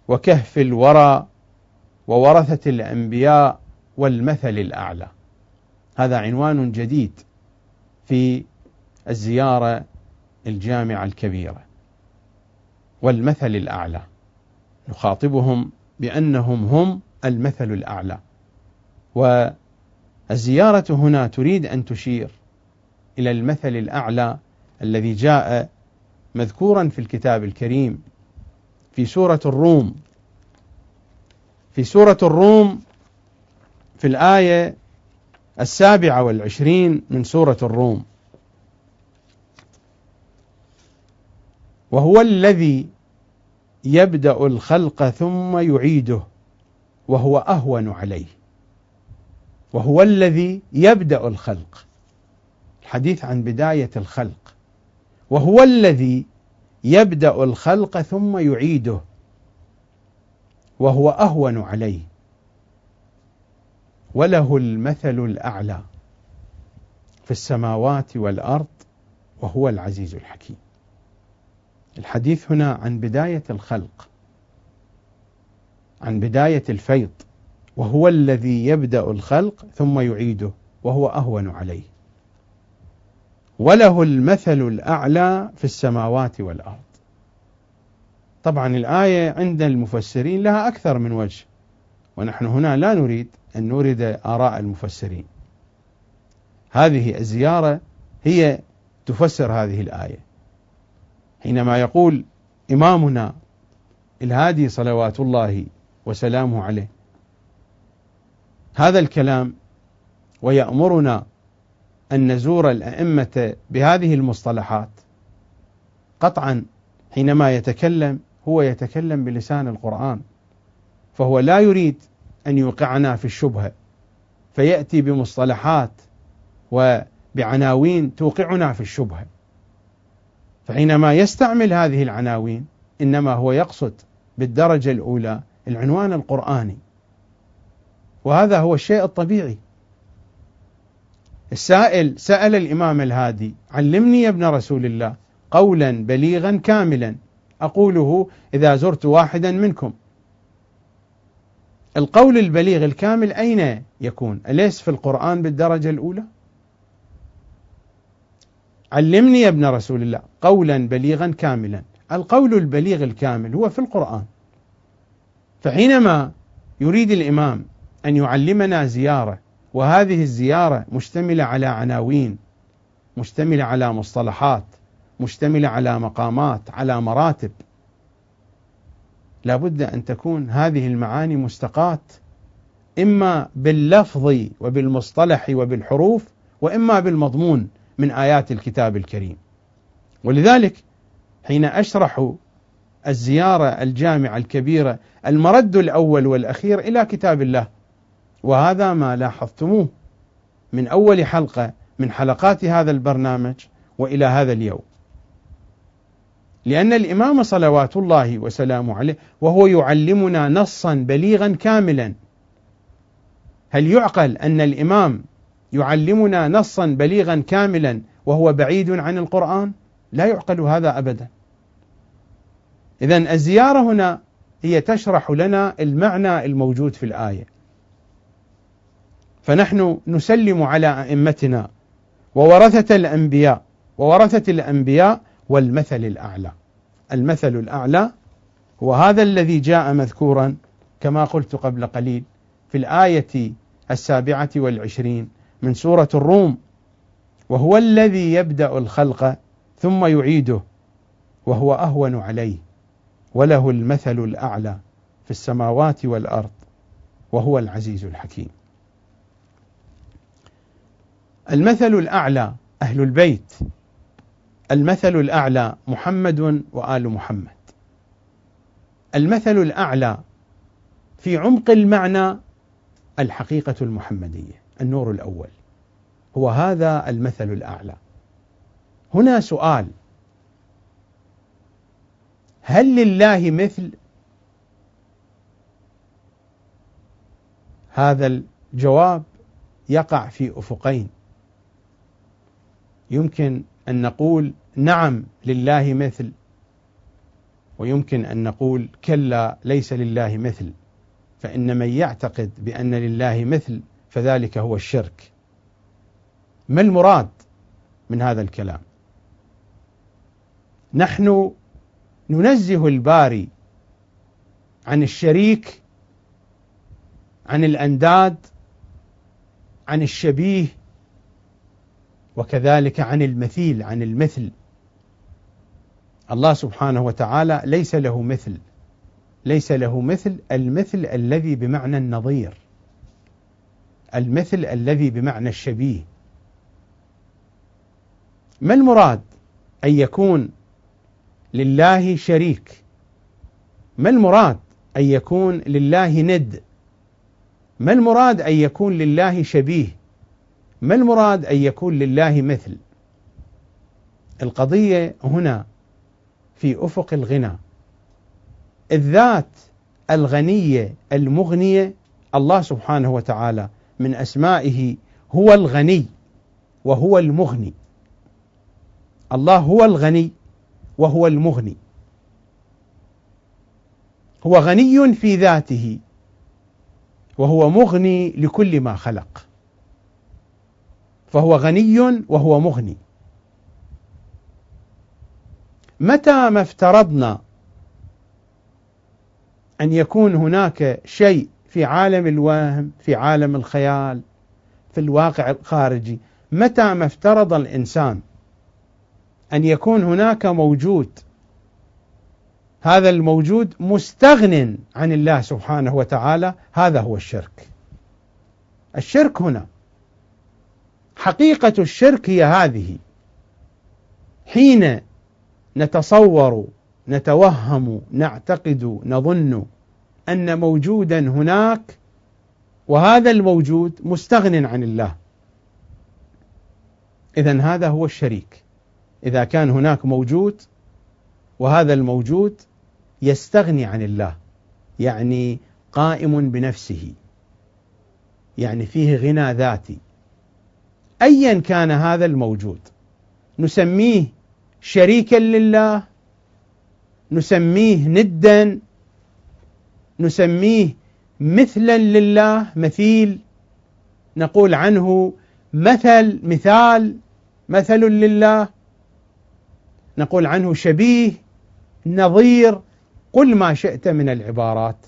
وكهف الورى وورثة الأنبياء والمثل الأعلى. هذا عنوان جديد في الزيارة الجامعة الكبيرة. والمثل الأعلى. يخاطبهم بأنهم هم المثل الأعلى. والزيارة هنا تريد أن تشير إلى المثل الأعلى الذي جاء مذكورا في الكتاب الكريم في سورة الروم. في سورة الروم في الآية السابعة والعشرين من سورة الروم. وهو الذي يبدأ الخلق ثم يعيده وهو أهون عليه. وهو الذي يبدأ الخلق. الحديث عن بداية الخلق. وهو الذي يبدأ الخلق ثم يعيده وهو أهون عليه. وله المثل الأعلى في السماوات والأرض وهو العزيز الحكيم. الحديث هنا عن بداية الخلق عن بداية الفيض وهو الذي يبدأ الخلق ثم يعيده وهو أهون عليه. وله المثل الأعلى في السماوات والأرض. طبعا الآية عند المفسرين لها أكثر من وجه ونحن هنا لا نريد أن نورد آراء المفسرين. هذه الزيارة هي تفسر هذه الآية. حينما يقول إمامنا الهادي صلوات الله وسلامه عليه هذا الكلام ويأمرنا أن نزور الأئمة بهذه المصطلحات. قطعا حينما يتكلم هو يتكلم بلسان القرآن. فهو لا يريد أن يوقعنا في الشبهة. فيأتي بمصطلحات وبعناوين توقعنا في الشبهة. فحينما يستعمل هذه العناوين إنما هو يقصد بالدرجة الأولى العنوان القرآني. وهذا هو الشيء الطبيعي. السائل سأل الإمام الهادي علمني يا ابن رسول الله قولا بليغا كاملا أقوله إذا زرت واحدا منكم. القول البليغ الكامل أين يكون؟ أليس في القرآن بالدرجة الأولى؟ علمني يا ابن رسول الله قولا بليغا كاملا. القول البليغ الكامل هو في القرآن. فحينما يريد الإمام أن يعلمنا زيارة وهذه الزيارة مشتملة على عناوين مشتملة على مصطلحات مشتملة على مقامات على مراتب. لابد أن تكون هذه المعاني مستقاة إما باللفظ وبالمصطلح وبالحروف وإما بالمضمون من آيات الكتاب الكريم. ولذلك حين أشرح الزيارة الجامعة الكبيرة المرد الأول والأخير إلى كتاب الله وهذا ما لاحظتموه من أول حلقة من حلقات هذا البرنامج وإلى هذا اليوم. لأن الإمام صلوات الله وسلامه عليه وهو يعلمنا نصا بليغا كاملا. هل يعقل أن الإمام يعلمنا نصا بليغا كاملا وهو بعيد عن القرآن؟ لا يعقل هذا أبدا. إذا الزيارة هنا هي تشرح لنا المعنى الموجود في الآية. فنحن نسلم على أئمتنا وورثة الأنبياء وورثة الأنبياء والمثل الأعلى. المثل الأعلى هو هذا الذي جاء مذكورا كما قلت قبل قليل في الآية السابعة والعشرين من سورة الروم. وهو الذي يبدأ الخلق ثم يعيده وهو أهون عليه وله المثل الأعلى في السماوات والأرض وهو العزيز الحكيم. المثل الأعلى أهل البيت. المثل الأعلى محمد وآل محمد. المثل الأعلى في عمق المعنى الحقيقة المحمدية النور الأول. هو هذا المثل الأعلى. هنا سؤال. هل لله مثل هذا الجواب يقع في أفقين؟ يمكن أن نقول نعم لله مثل ويمكن أن نقول كلا ليس لله مثل فإن من يعتقد بأن لله مثل فذلك هو الشرك. ما المراد من هذا الكلام؟ نحن ننزه الباري عن الشريك عن الأنداد عن الشبيه وكذلك عن المثيل عن المثل. الله سبحانه وتعالى ليس له مثل ليس له مثل المثل الذي بمعنى النظير المثل الذي بمعنى الشبيه. ما المراد أن يكون لله شريك؟ ما المراد أن يكون لله ند؟ ما المراد أن يكون لله شبيه؟ ما المراد أن يكون لله مثل؟ القضية هنا في أفق الغنى. الذات الغنية المغنية الله سبحانه وتعالى من أسمائه هو الغني وهو المغني. الله هو الغني وهو المغني. هو غني في ذاته وهو مغني لكل ما خلق. فهو غني وهو مغني. متى ما افترضنا أن يكون هناك شيء في عالم الوهم في عالم الخيال في الواقع الخارجي متى ما افترض الإنسان أن يكون هناك موجود هذا الموجود مستغن عن الله سبحانه وتعالى هذا هو الشرك. الشرك هنا حقيقة الشرك هي هذه. حين نتصور نتوهم نعتقد نظن أن موجودا هناك وهذا الموجود مستغن عن الله. إذا هذا هو الشريك. إذا كان هناك موجود وهذا الموجود يستغني عن الله يعني قائم بنفسه يعني فيه غنى ذاتي. ايا كان هذا الموجود. نسميه شريكا لله نسميه ندا نسميه مثلا لله مثيل نقول عنه مثل مثال مثل لله نقول عنه شبيه نظير قل ما شئت من العبارات.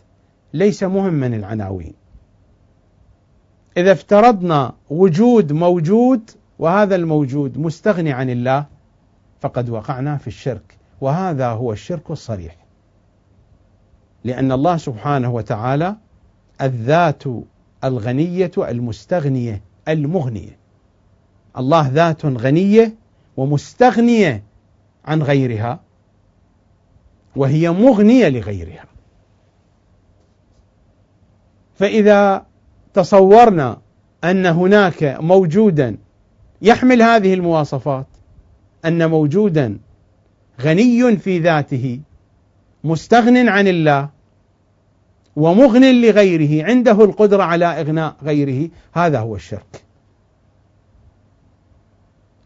ليس مهما العناوين. إذا افترضنا وجود موجود وهذا الموجود مستغني عن الله فقد وقعنا في الشرك وهذا هو الشرك الصريح. لأن الله سبحانه وتعالى الذات الغنية المستغنية المغنية. الله ذات غنية ومستغنية عن غيرها وهي مغنية لغيرها. فإذا تصورنا أن هناك موجودا يحمل هذه المواصفات أن موجودا غني في ذاته مستغن عن الله ومغن لغيره عنده القدرة على إغناء غيره هذا هو الشرك.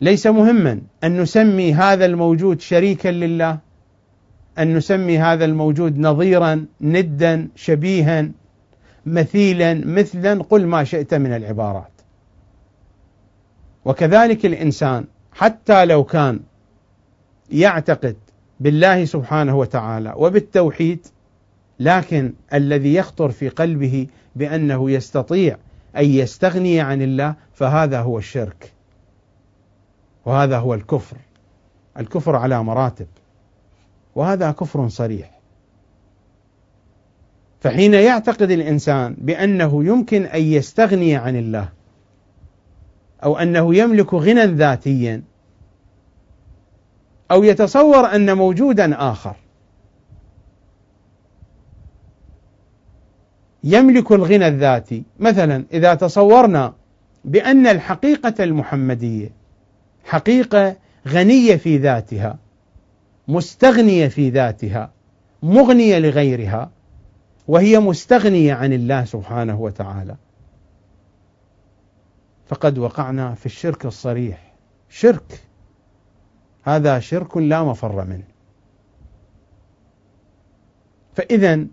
ليس مهما أن نسمي هذا الموجود شريكا لله أن نسمي هذا الموجود نظيرا ندا شبيها. مثيلا مثلا قل ما شئت من العبارات. وكذلك الإنسان حتى لو كان يعتقد بالله سبحانه وتعالى وبالتوحيد لكن الذي يخطر في قلبه بأنه يستطيع أن يستغني عن الله فهذا هو الشرك. وهذا هو الكفر. الكفر على مراتب. وهذا كفر صريح. فحين يعتقد الإنسان بأنه يمكن أن يستغني عن الله أو أنه يملك غنى ذاتيا أو يتصور أن موجودا آخر يملك الغنى الذاتي. مثلا إذا تصورنا بأن الحقيقة المحمدية حقيقة غنية في ذاتها مستغنية في ذاتها مغنية لغيرها وهي مستغنية عن الله سبحانه وتعالى. فقد وقعنا في الشرك الصريح. شرك. هذا شرك لا مفر منه. فاذا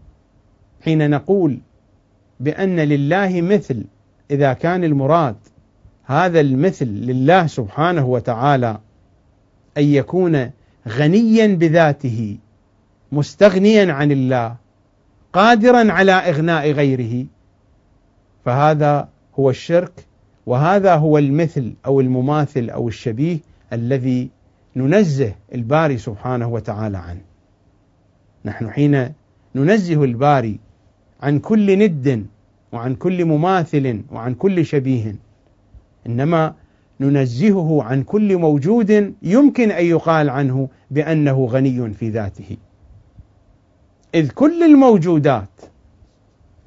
حين نقول بأن لله مثل إذا كان المراد هذا المثل لله سبحانه وتعالى أن يكون غنيا بذاته مستغنيا عن الله قادرا على إغناء غيره فهذا هو الشرك وهذا هو المثل أو المماثل أو الشبيه الذي ننزه الباري سبحانه وتعالى عنه. نحن حين ننزه الباري عن كل ند وعن كل مماثل وعن كل شبيه إنما ننزهه عن كل موجود يمكن أن يقال عنه بأنه غني في ذاته. إذ كل الموجودات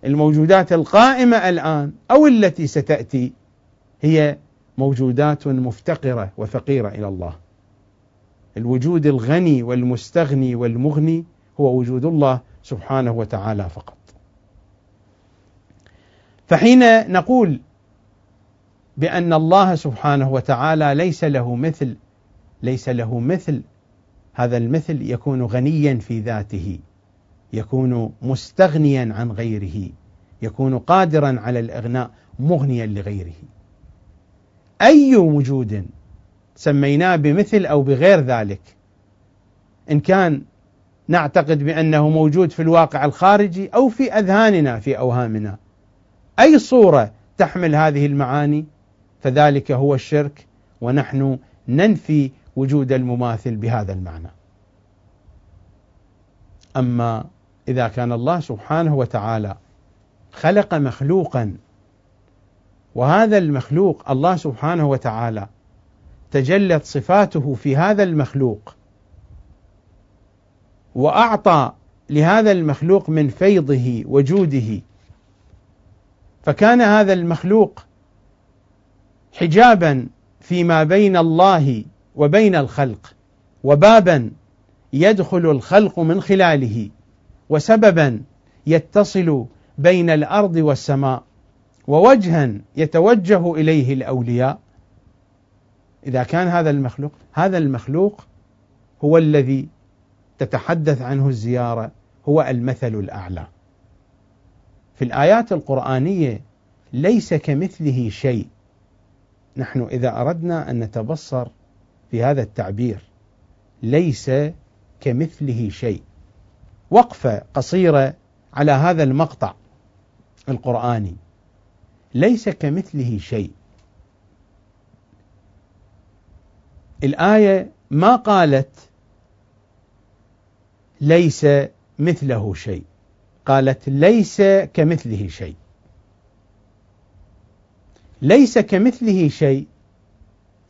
الموجودات القائمة الآن أو التي ستأتي هي موجودات مفتقرة وفقيرة إلى الله. الوجود الغني والمستغني والمغني هو وجود الله سبحانه وتعالى فقط. فحين نقول بأن الله سبحانه وتعالى ليس له مثل ليس له مثل هذا المثل يكون غنيا في ذاته. يكون مستغنيا عن غيره يكون قادرا على الإغناء مغنيا لغيره. أي وجود سميناه بمثل أو بغير ذلك إن كان نعتقد بأنه موجود في الواقع الخارجي أو في أذهاننا في أوهامنا أي صورة تحمل هذه المعاني فذلك هو الشرك ونحن ننفي وجود المماثل بهذا المعنى. أما إذا كان الله سبحانه وتعالى خلق مخلوقا وهذا المخلوق الله سبحانه وتعالى تجلت صفاته في هذا المخلوق وأعطى لهذا المخلوق من فيضه وجوده فكان هذا المخلوق حجابا فيما بين الله وبين الخلق وبابا يدخل الخلق من خلاله. وسببا يتصل بين الأرض والسماء ووجها يتوجه إليه الأولياء. إذا كان هذا المخلوق هذا المخلوق هو الذي تتحدث عنه الزيارة هو المثل الأعلى. في الآيات القرآنية ليس كمثله شيء. نحن إذا أردنا أن نتبصر في هذا التعبير ليس كمثله شيء. وقفه قصيره على هذا المقطع القرآني. ليس كمثله شيء. الآية ما قالت ليس مثله شيء. قالت ليس كمثله شيء. ليس كمثله شيء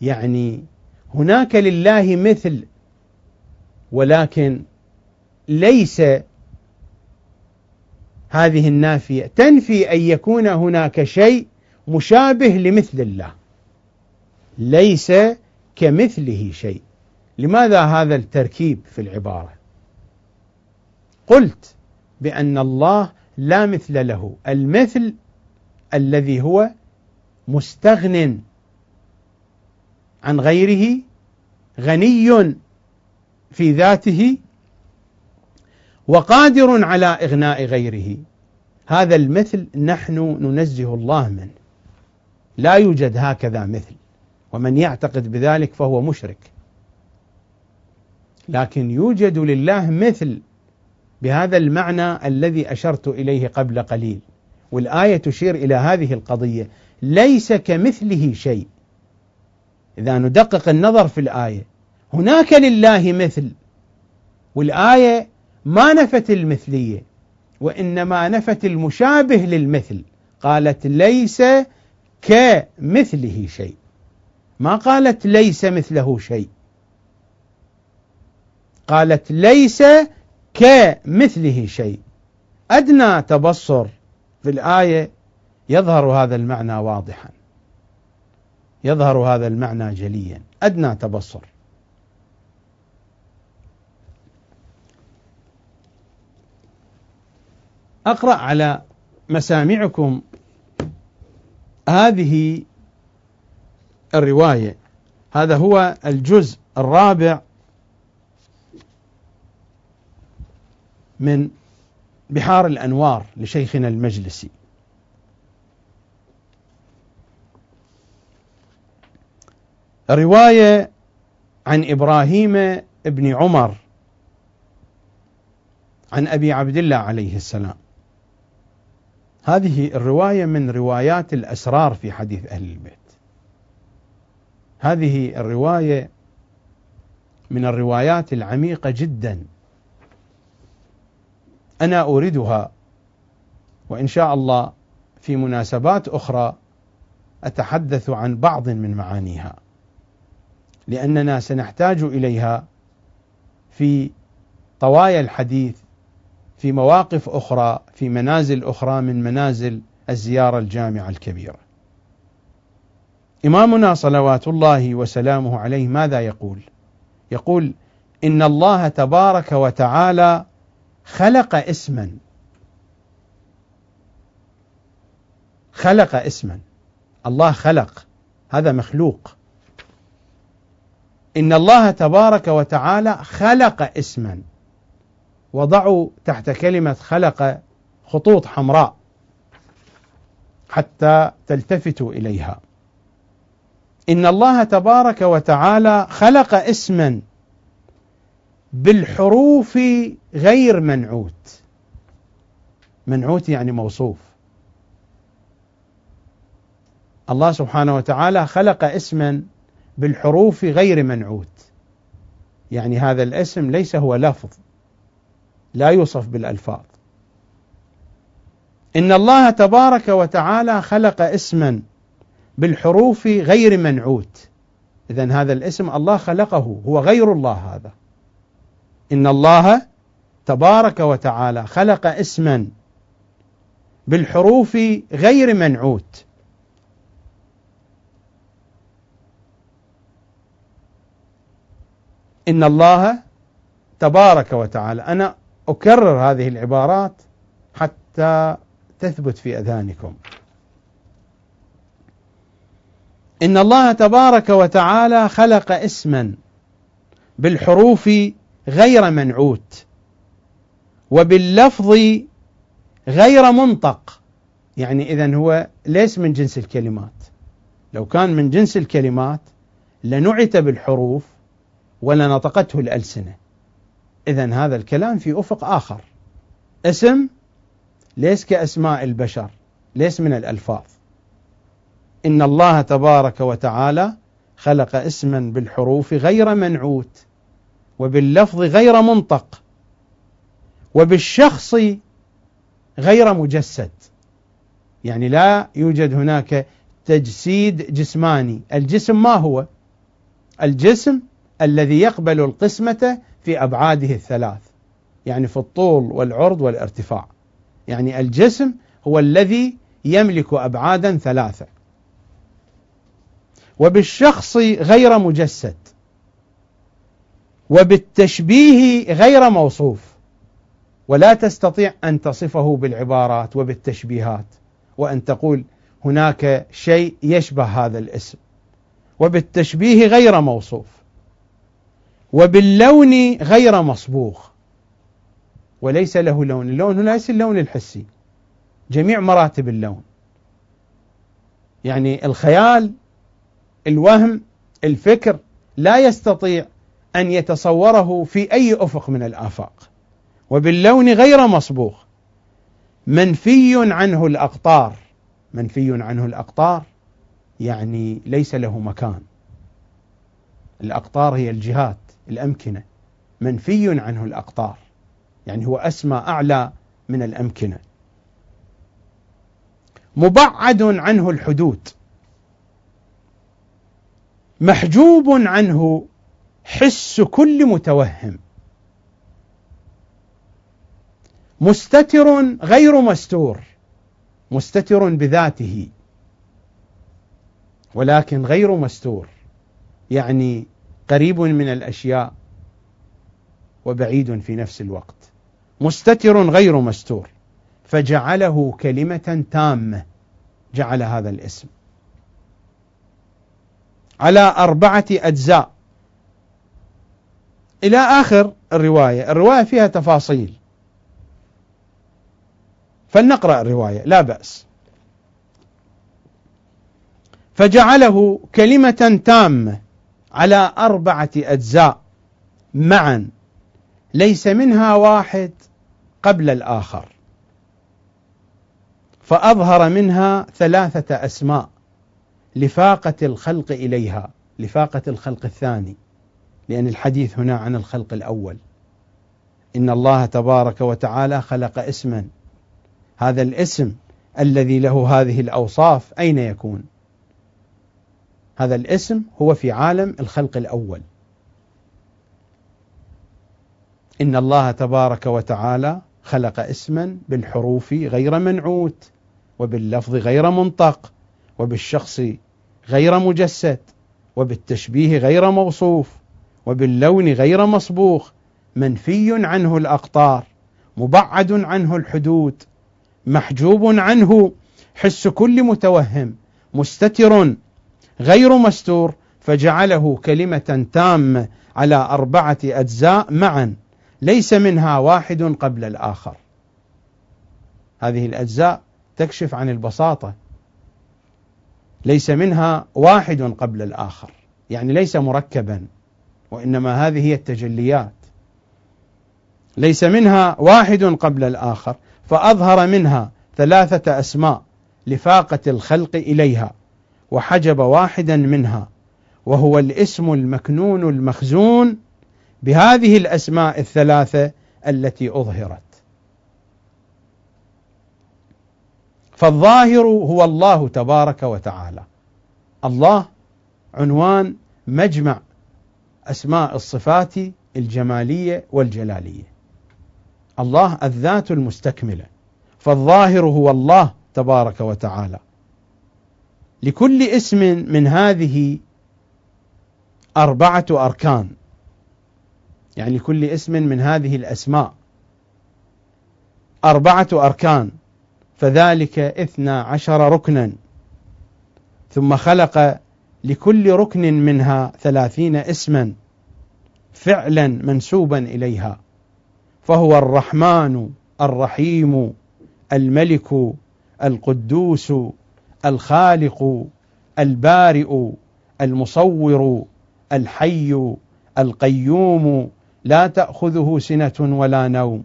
يعني هناك لله مثل ولكن ليس هذه النافية. تنفي أن يكون هناك شيء مشابه لمثل الله. ليس كمثله شيء. لماذا هذا التركيب في العبارة؟ قلت بأن الله لا مثل له. المثل الذي هو مستغن عن غيره غني في ذاته وقادر على إغناء غيره. هذا المثل نحن ننزه الله منه لا يوجد هكذا مثل. ومن يعتقد بذلك فهو مشرك. لكن يوجد لله مثل بهذا المعنى الذي أشرت إليه قبل قليل. والآية تشير إلى هذه القضية. ليس كمثله شيء. إذا ندقق النظر في الآية. هناك لله مثل. والآية ما نفت المثلية وإنما نفت المشابه للمثل. قالت ليس كمثله شيء. ما قالت ليس مثله شيء. قالت ليس كمثله شيء. أدنى تبصر في الآية يظهر هذا المعنى واضحا. يظهر هذا المعنى جليا. أدنى تبصر. أقرأ على مسامعكم هذه الرواية. هذا هو الجزء الرابع من بحار الأنوار لشيخنا المجلسي. رواية عن إبراهيم بن عمر عن أبي عبد الله عليه السلام. هذه الرواية من روايات الأسرار في حديث أهل البيت. هذه الرواية من الروايات العميقة جدا. أنا اوردها وإن شاء الله في مناسبات أخرى أتحدث عن بعض من معانيها لأننا سنحتاج إليها في طوايا الحديث في مواقف أخرى في منازل أخرى من منازل الزيارة الجامعة الكبيرة. إمامنا صلوات الله وسلامه عليه ماذا يقول؟ يقول إن الله تبارك وتعالى خلق اسما خلق اسما الله خلق هذا مخلوق إن الله تبارك وتعالى خلق اسما وضعوا تحت كلمة خلق خطوط حمراء حتى تلتفتوا إليها. إن الله تبارك وتعالى خلق اسما بالحروف غير منعوت. منعوت يعني موصوف. الله سبحانه وتعالى خلق اسما بالحروف غير منعوت. يعني هذا الاسم ليس هو لفظ. لا يوصف بالألفاظ. إن الله تبارك وتعالى خلق اسما بالحروف غير منعوت. اذا هذا الاسم الله خلقه هو غير الله هذا. إن الله تبارك وتعالى خلق اسما بالحروف غير منعوت. إن الله تبارك وتعالى أنا أكرر هذه العبارات حتى تثبت في أذهانكم إن الله تبارك وتعالى خلق اسما بالحروف غير منعوت وباللفظ غير منطق. يعني إذا هو ليس من جنس الكلمات. لو كان من جنس الكلمات لنعت بالحروف ولنطقته الألسنة. إذا هذا الكلام في أفق آخر. اسم ليس كأسماء البشر ليس من الألفاظ. إن الله تبارك وتعالى خلق اسما بالحروف غير منعوت وباللفظ غير منطق وبالشخص غير مجسد. يعني لا يوجد هناك تجسيد جسماني. الجسم ما هو؟ الجسم الذي يقبل القسمة في أبعاده الثلاث يعني في الطول والعرض والارتفاع. يعني الجسم هو الذي يملك أبعادا ثلاثة. وبالشخص غير مجسد. وبالتشبيه غير موصوف. ولا تستطيع أن تصفه بالعبارات وبالتشبيهات. وأن تقول هناك شيء يشبه هذا الاسم. وبالتشبيه غير موصوف. وباللون غير مصبوغ. وليس له لون. اللون ليس اللون الحسي. جميع مراتب اللون. يعني الخيال الوهم الفكر لا يستطيع أن يتصوره في أي أفق من الآفاق. وباللون غير مصبوغ. منفي عنه الأقطار. منفي عنه الأقطار يعني ليس له مكان. الأقطار هي الجهات. الأمكنة. منفي عنه الأقطار. يعني هو أسمى أعلى من الأمكنة. مبعد عنه الحدود. محجوب عنه حس كل متوهم. مستتر غير مستور. مستتر بذاته. ولكن غير مستور. يعني قريب من الأشياء وبعيد في نفس الوقت. مستتر غير مستور. فجعله كلمة تامة. جعل هذا الاسم. على أربعة أجزاء. إلى آخر الرواية، الرواية فيها تفاصيل. فلنقرأ الرواية. لا بأس. فجعله كلمة تامة. على أربعة أجزاء معا ليس منها واحد قبل الآخر. فأظهر منها ثلاثة أسماء لفاقة الخلق إليها لفاقة الخلق الثاني لأن الحديث هنا عن الخلق الأول. إن الله تبارك وتعالى خلق اسما. هذا الاسم الذي له هذه الأوصاف أين يكون؟ هذا الاسم هو في عالم الخلق الأول. إن الله تبارك وتعالى خلق اسما بالحروف غير منعوت وباللفظ غير منطق وبالشخص غير مجسد وبالتشبيه غير موصوف وباللون غير مصبوغ منفي عنه الأقطار مبعد عنه الحدود محجوب عنه حس كل متوهم مستتر غير مستور فجعله كلمة تامة على أربعة أجزاء معا ليس منها واحد قبل الآخر. هذه الأجزاء تكشف عن البساطة. ليس منها واحد قبل الآخر يعني ليس مركبا وإنما هذه هي التجليات. ليس منها واحد قبل الآخر فأظهر منها ثلاثة أسماء لفاقة الخلق إليها. وحجب واحدا منها وهو الاسم المكنون المخزون بهذه الأسماء الثلاثة التي أظهرت. فالظاهر هو الله تبارك وتعالى. الله عنوان مجمع أسماء الصفات الجمالية والجلالية. الله الذات المستكملة. فالظاهر هو الله تبارك وتعالى. لكل اسم من هذه أربعة أركان. يعني لكل اسم من هذه الأسماء. أربعة أركان. فذلك اثنا عشر ركنا. ثم خلق لكل ركن منها ثلاثين اسما فعلا منسوبا إليها. فهو الرحمن الرحيم الملك القدوس الخالق البارئ المصور الحي القيوم لا تأخذه سنة ولا نوم.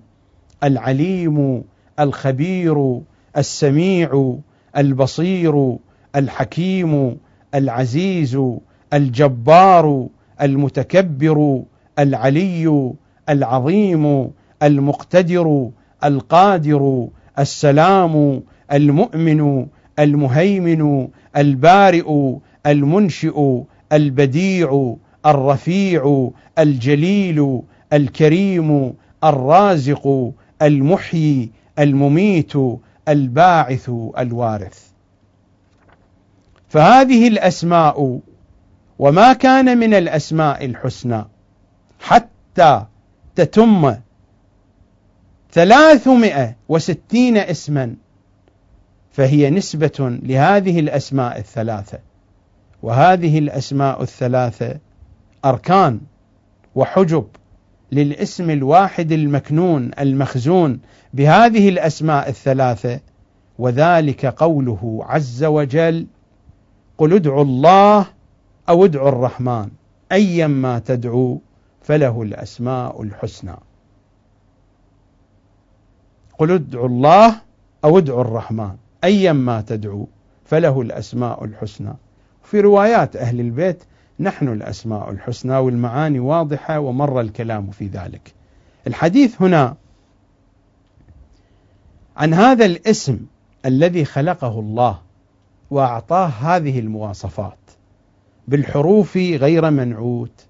العليم الخبير السميع البصير الحكيم العزيز الجبار المتكبر العلي العظيم المقتدر القادر السلام المؤمن المهيمن البارئ المنشئ البديع الرفيع الجليل الكريم الرازق المحيي المميت الباعث الوارث. فهذه الأسماء وما كان من الأسماء الحسنى حتى تتم ثلاثمائة وستين اسما فهي نسبة لهذه الأسماء الثلاثة. وهذه الأسماء الثلاثة أركان وحجب للاسم الواحد المكنون المخزون بهذه الأسماء الثلاثة وذلك قوله عز وجل قل ادعوا الله أو ادعوا الرحمن أيما تدعو فله الأسماء الحسنى. قل ادعوا الله أو ادعوا الرحمن. أيما تدعو فله الأسماء الحسنى في روايات أهل البيت نحن الأسماء الحسنى والمعاني واضحة ومر الكلام في ذلك الحديث هنا عن هذا الاسم الذي خلقه الله وأعطاه هذه المواصفات بالحروف غير منعوت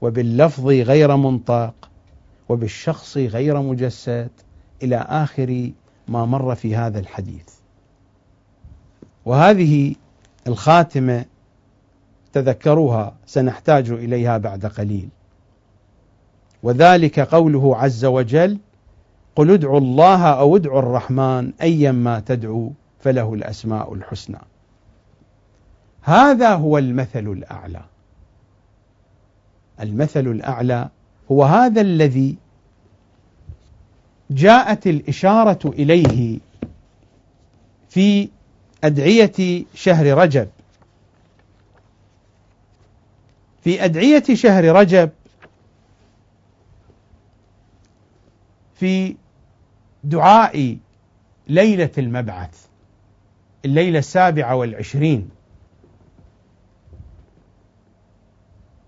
وباللفظ غير منطق وبالشخص غير مجسد إلى آخر ما مر في هذا الحديث. وهذه الخاتمة تذكروها سنحتاج إليها بعد قليل. وذلك قوله عز وجل: قل ادعوا الله أو ادعوا الرحمن ايما تدعو فله الأسماء الحسنى. هذا هو المثل الأعلى. المثل الأعلى هو هذا الذي جاءت الإشارة إليه في أدعية شهر رجب. في أدعية شهر رجب في دعاء ليلة المبعث الليلة السابعة والعشرين.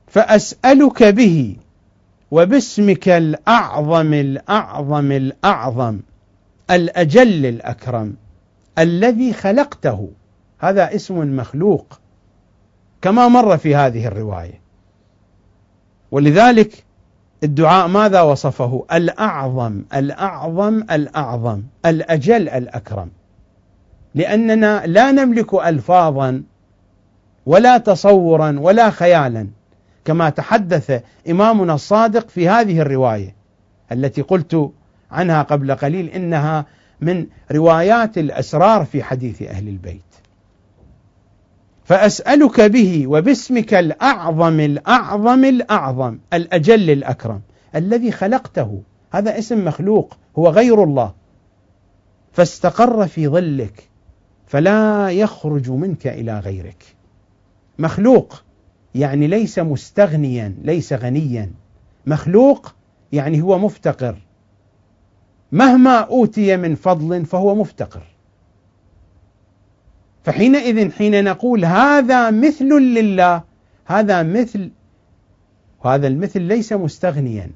فأسألك به وباسمك الأعظم الأعظم الأعظم الأجل الأكرم. الذي خلقته. هذا اسم مخلوق كما مر في هذه الرواية. ولذلك الدعاء ماذا وصفه؟ الأعظم الأعظم الأعظم الأجل الأكرم. لأننا لا نملك الفاظا ولا تصورا ولا خيالا كما تحدث إمامنا الصادق في هذه الرواية التي قلت عنها قبل قليل إنها من روايات الأسرار في حديث أهل البيت. فأسألك به وباسمك الأعظم الأعظم الأعظم الأجل الأكرم الذي خلقته. هذا اسم مخلوق هو غير الله. فاستقر في ظلك فلا يخرج منك إلى غيرك. مخلوق يعني ليس مستغنيا ليس غنيا. مخلوق يعني هو مفتقر. مهما أوتي من فضل فهو مفتقر. فحينئذ حين نقول هذا مثل لله هذا مثل وهذا المثل ليس مستغنيا.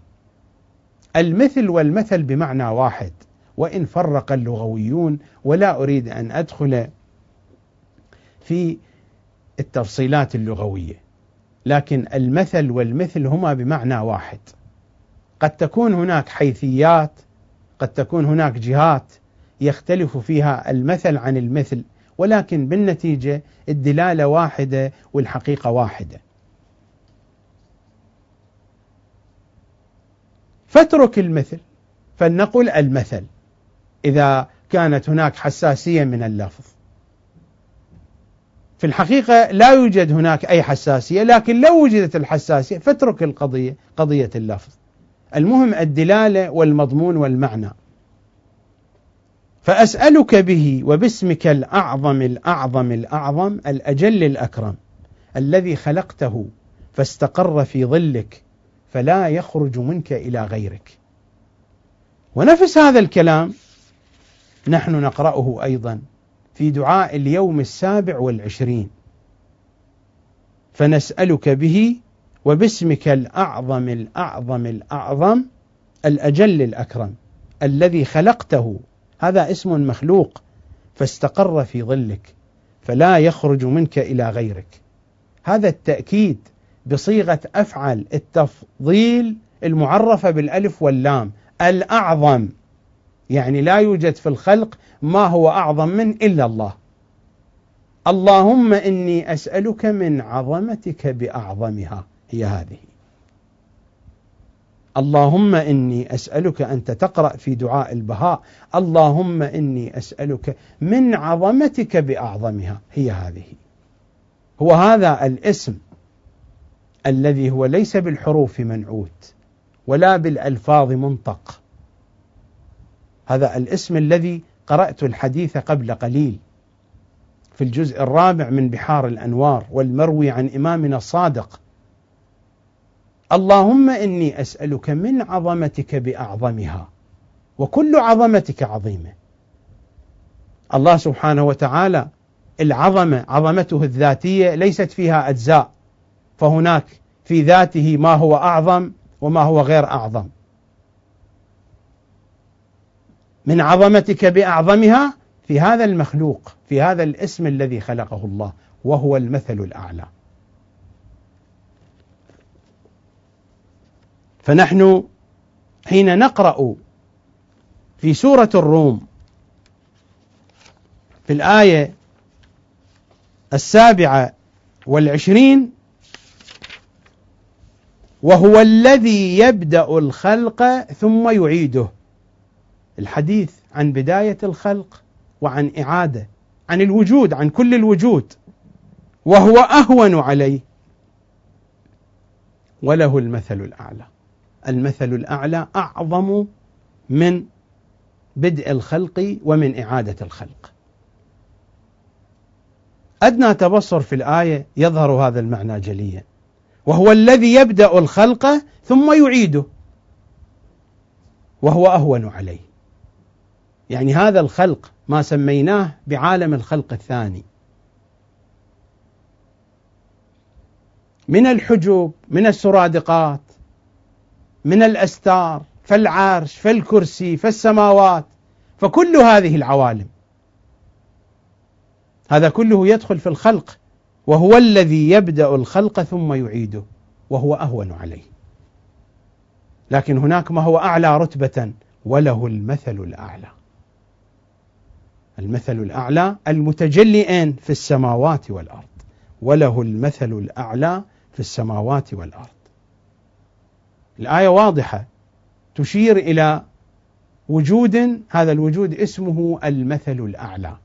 المثل والمثل بمعنى واحد وإن فرق اللغويون ولا أريد أن أدخل في التفصيلات اللغوية لكن المثل والمثل هما بمعنى واحد. قد تكون هناك حيثيات قد تكون هناك جهات يختلف فيها المثل عن المثل ولكن بالنتيجة الدلالة واحدة والحقيقة واحدة. فاترك المثل فلنقل المثل إذا كانت هناك حساسية من اللفظ. في الحقيقة لا يوجد هناك أي حساسية لكن لو وجدت الحساسية فاترك القضية قضية اللفظ. المهم الدلالة والمضمون والمعنى. فأسألك به وباسمك الأعظم الأعظم الأعظم الأجل الأكرم الذي خلقته فاستقر في ظلك فلا يخرج منك إلى غيرك. ونفس هذا الكلام نحن نقرأه أيضا في دعاء اليوم السابع والعشرين. فنسألك به وباسمك الأعظم الأعظم الأعظم الأجل الأكرم الذي خلقته. هذا اسم مخلوق فاستقر في ظلك فلا يخرج منك إلى غيرك. هذا التأكيد بصيغة أفعل التفضيل المعرفة بالألف واللام الأعظم. يعني لا يوجد في الخلق ما هو أعظم من إلا الله. اللهم إني أسألك من عظمتك بأعظمها. هي هذه. اللهم إني أسألك أنت تقرأ في دعاء البهاء. اللهم إني أسألك من عظمتك بأعظمها. هي هذه. هو هذا الاسم الذي هو ليس بالحروف منعوت ولا بالألفاظ منطق. هذا الاسم الذي قرأت الحديث قبل قليل في الجزء الرابع من بحار الأنوار والمروي عن إمامنا الصادق اللهم إني أسألك من عظمتك بأعظمها وكل عظمتك عظيمة الله سبحانه وتعالى العظمة عظمته الذاتية ليست فيها أجزاء فهناك في ذاته ما هو أعظم وما هو غير أعظم من عظمتك بأعظمها في هذا المخلوق في هذا الاسم الذي خلقه الله وهو المثل الأعلى. فنحن حين نقرأ في سورة الروم في الآية السابعة والعشرين وهو الذي يبدأ الخلق ثم يعيده. الحديث عن بداية الخلق وعن إعادة عن الوجود عن كل الوجود وهو أهون عليه وله المثل الأعلى. المثل الأعلى أعظم من بدء الخلق ومن إعادة الخلق. أدنى تبصر في الآية يظهر هذا المعنى جليا. وهو الذي يبدأ الخلق ثم يعيده. وهو أهون عليه. يعني هذا الخلق ما سميناه بعالم الخلق الثاني. من الحجب من السرادقات من الأستار فالعرش فالكرسي فالسماوات فكل هذه العوالم. هذا كله يدخل في الخلق وهو الذي يبدأ الخلق ثم يعيده وهو أهون عليه. لكن هناك ما هو أعلى رتبة وله المثل الأعلى. المثل الأعلى المتجلئين في السماوات والأرض وله المثل الأعلى في السماوات والأرض. الآية واضحة. تشير إلى وجود هذا الوجود اسمه المثل الأعلى.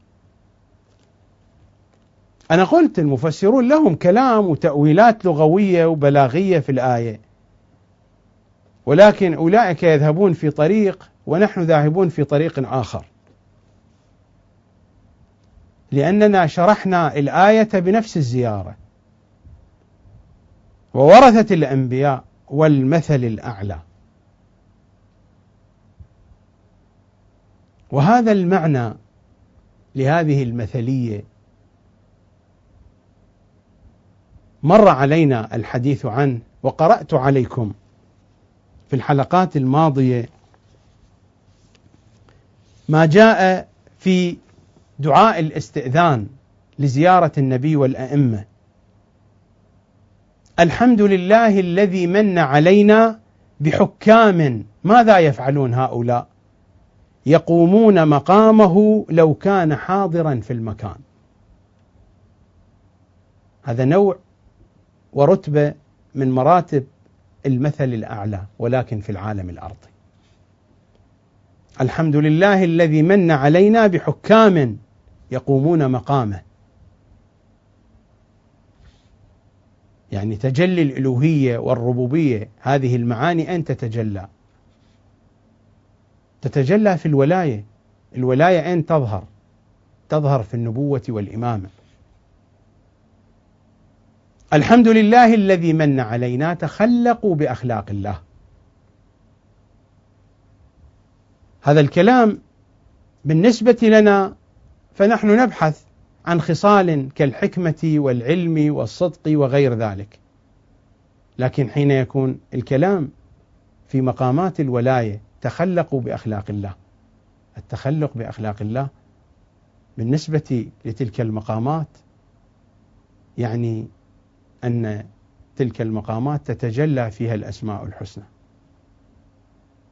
أنا قلت المفسرون لهم كلام وتأويلات لغوية وبلاغية في الآية. ولكن أولئك يذهبون في طريق ونحن ذاهبون في طريق آخر. لأننا شرحنا الآية بنفس الزيارة. وورثة الأنبياء والمثل الأعلى. وهذا المعنى لهذه المثلية مر علينا الحديث عنه وقرأت عليكم في الحلقات الماضية ما جاء في دعاء الاستئذان لزيارة النبي والأئمة. الحمد لله الذي من علينا بحكام. ماذا يفعلون هؤلاء؟ يقومون مقامه لو كان حاضرا في المكان. هذا نوع ورتبة من مراتب المثل الأعلى ولكن في العالم الأرضي. الحمد لله الذي من علينا بحكام يقومون مقامه. يعني تجلي الإلوهية والربوبية هذه المعاني أن تتجلى. تتجلى في الولاية الولاية ان تظهر؟ تظهر في النبوة والإمامة. الحمد لله الذي من علينا تخلقوا بأخلاق الله. هذا الكلام بالنسبة لنا فنحن نبحث عن خصال كالحكمة والعلم والصدق وغير ذلك. لكن حين يكون الكلام في مقامات الولاية تخلقوا بأخلاق الله. التخلق بأخلاق الله بالنسبة لتلك المقامات يعني أن تلك المقامات تتجلى فيها الأسماء الحسنى.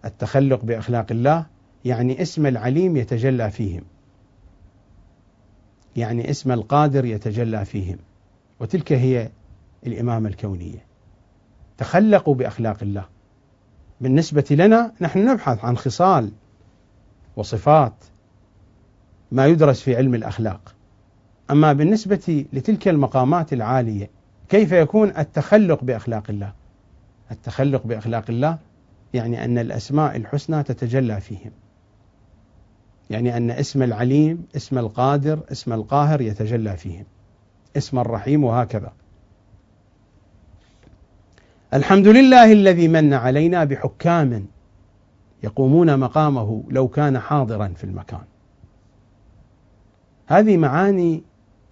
التخلق بأخلاق الله يعني اسم العليم يتجلى فيهم. يعني اسم القادر يتجلى فيهم. وتلك هي الإمامة الكونية. تخلقوا بأخلاق الله. بالنسبة لنا نحن نبحث عن خصال وصفات ما يدرس في علم الأخلاق. أما بالنسبة لتلك المقامات العالية كيف يكون التخلق بأخلاق الله؟ التخلق بأخلاق الله يعني أن الأسماء الحسنى تتجلى فيهم. يعني أن اسم العليم اسم القادر اسم القاهر يتجلى فيهم اسم الرحيم وهكذا. الحمد لله الذي من علينا بحكام يقومون مقامه لو كان حاضرا في المكان. هذه معاني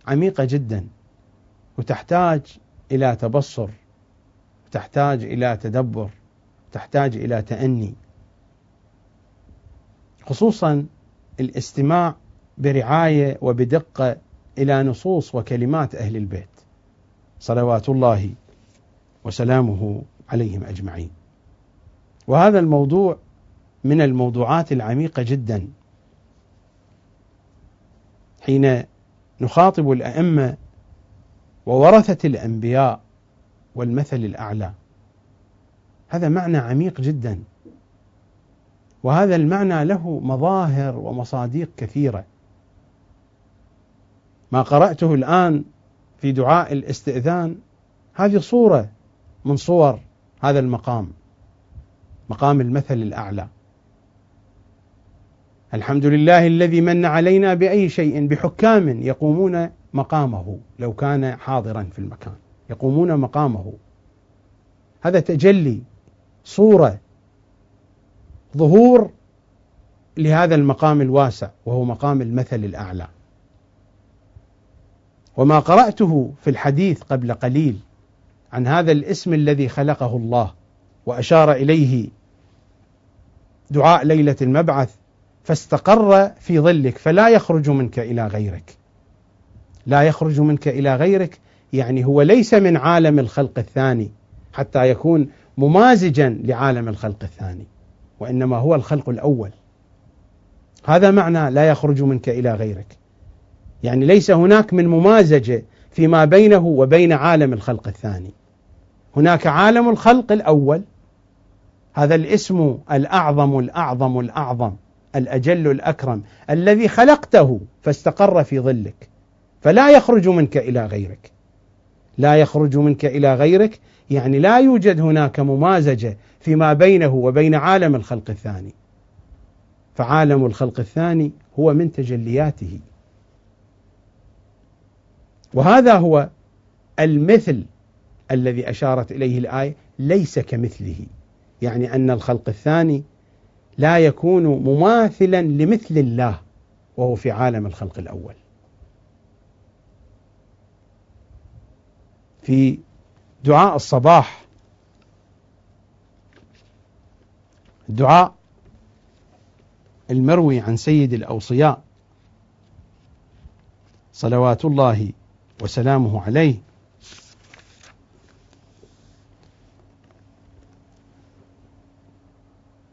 عميقة جدا وتحتاج إلى تبصر تحتاج إلى تدبر تحتاج إلى تأني. خصوصا الاستماع برعاية وبدقة إلى نصوص وكلمات أهل البيت صلوات الله وسلامه عليهم أجمعين. وهذا الموضوع من الموضوعات العميقة جدا. حين نخاطب الأئمة وورثة الأنبياء والمثل الأعلى. هذا معنى عميق جدا وهذا المعنى له مظاهر ومصاديق كثيرة. ما قرأته الآن في دعاء الاستئذان هذه صورة من صور هذا المقام مقام المثل الأعلى. الحمد لله الذي من علينا بأي شيء بحكام يقومون مقامه لو كان حاضرا في المكان يقومون مقامه. هذا تجلي صورة ظهور لهذا المقام الواسع وهو مقام المثل الأعلى. وما قرأته في الحديث قبل قليل عن هذا الاسم الذي خلقه الله وأشار إليه دعاء ليلة المبعث فاستقر في ظلك فلا يخرج منك إلى غيرك. لا يخرج منك إلى غيرك يعني هو ليس من عالم الخلق الثاني حتى يكون ممازجا لعالم الخلق الثاني. وإنما هو الخلق الأول. هذا معنى لا يخرج منك إلى غيرك. يعني ليس هناك من ممازجة فيما بينه وبين عالم الخلق الثاني. هناك عالم الخلق الأول. هذا الاسم الأعظم الأعظم الأعظم الأجل الأكرم الذي خلقته فاستقر في ظلك. فلا يخرج منك إلى غيرك. لا يخرج منك إلى غيرك يعني لا يوجد هناك ممازجة فيما بينه وبين عالم الخلق الثاني. فعالم الخلق الثاني هو من تجلياته. وهذا هو المثل الذي أشارت إليه الآية ليس كمثله. يعني أن الخلق الثاني لا يكون مماثلا لمثل الله وهو في عالم الخلق الأول. في دعاء الصباح. الدعاء المروي عن سيد الأوصياء. صلوات الله وسلامه عليه.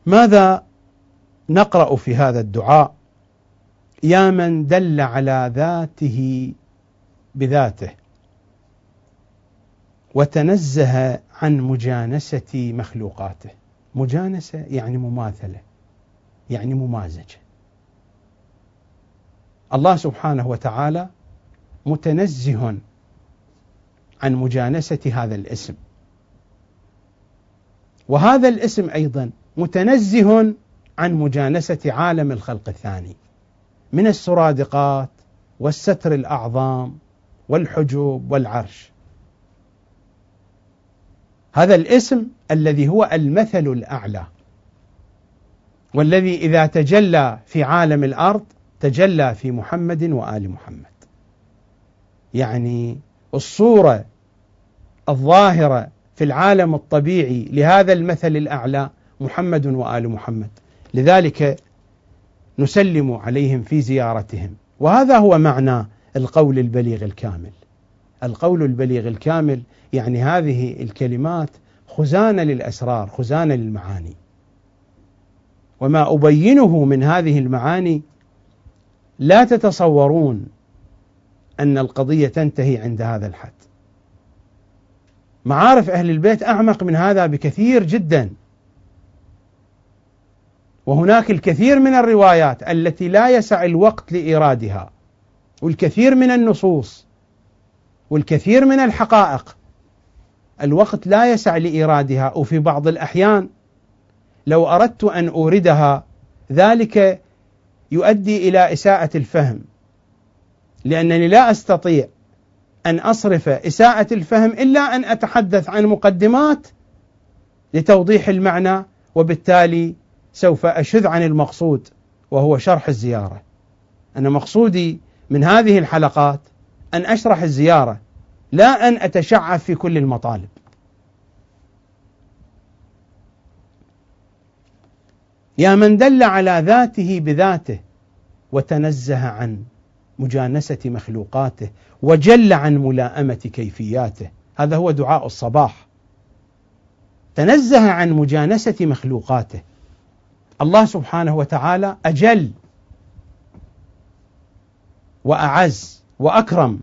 ماذا نقرأ في هذا الدعاء؟ يا من دل على ذاته بذاته. وتنزه عن مجانسة مخلوقاته. مجانسة يعني مماثلة يعني ممازجة. الله سبحانه وتعالى متنزه عن مجانسة هذا الاسم. وهذا الاسم أيضا متنزه عن مجانسة عالم الخلق الثاني من السرادقات والستر الأعظام والحجوب والعرش. هذا الاسم الذي هو المثل الأعلى. والذي إذا تجلى في عالم الأرض تجلى في محمد وآل محمد. يعني الصورة الظاهرة في العالم الطبيعي لهذا المثل الأعلى محمد وآل محمد. لذلك نسلم عليهم في زيارتهم. وهذا هو معنى القول البليغ الكامل. القول البليغ الكامل يعني هذه الكلمات خزانة للأسرار خزانة للمعاني. وما أبينه من هذه المعاني لا تتصورون أن القضية تنتهي عند هذا الحد. معارف أهل البيت أعمق من هذا بكثير جدا. وهناك الكثير من الروايات التي لا يسع الوقت لإيرادها والكثير من النصوص والكثير من الحقائق الوقت لا يسع لإيرادها وفي بعض الأحيان لو أردت أن أوردها ذلك يؤدي إلى إساءة الفهم لأنني لا أستطيع أن أصرف إساءة الفهم إلا أن أتحدث عن مقدمات لتوضيح المعنى وبالتالي سوف أشذ عن المقصود وهو شرح الزيارة. أنا مقصودي من هذه الحلقات أن أشرح الزيارة لا أن اتشعب في كل المطالب. يا من دل على ذاته بذاته وتنزه عن مجانسة مخلوقاته وجل عن ملائمة كيفياته. هذا هو دعاء الصباح. تنزه عن مجانسة مخلوقاته. الله سبحانه وتعالى أجل وأعز وأكرم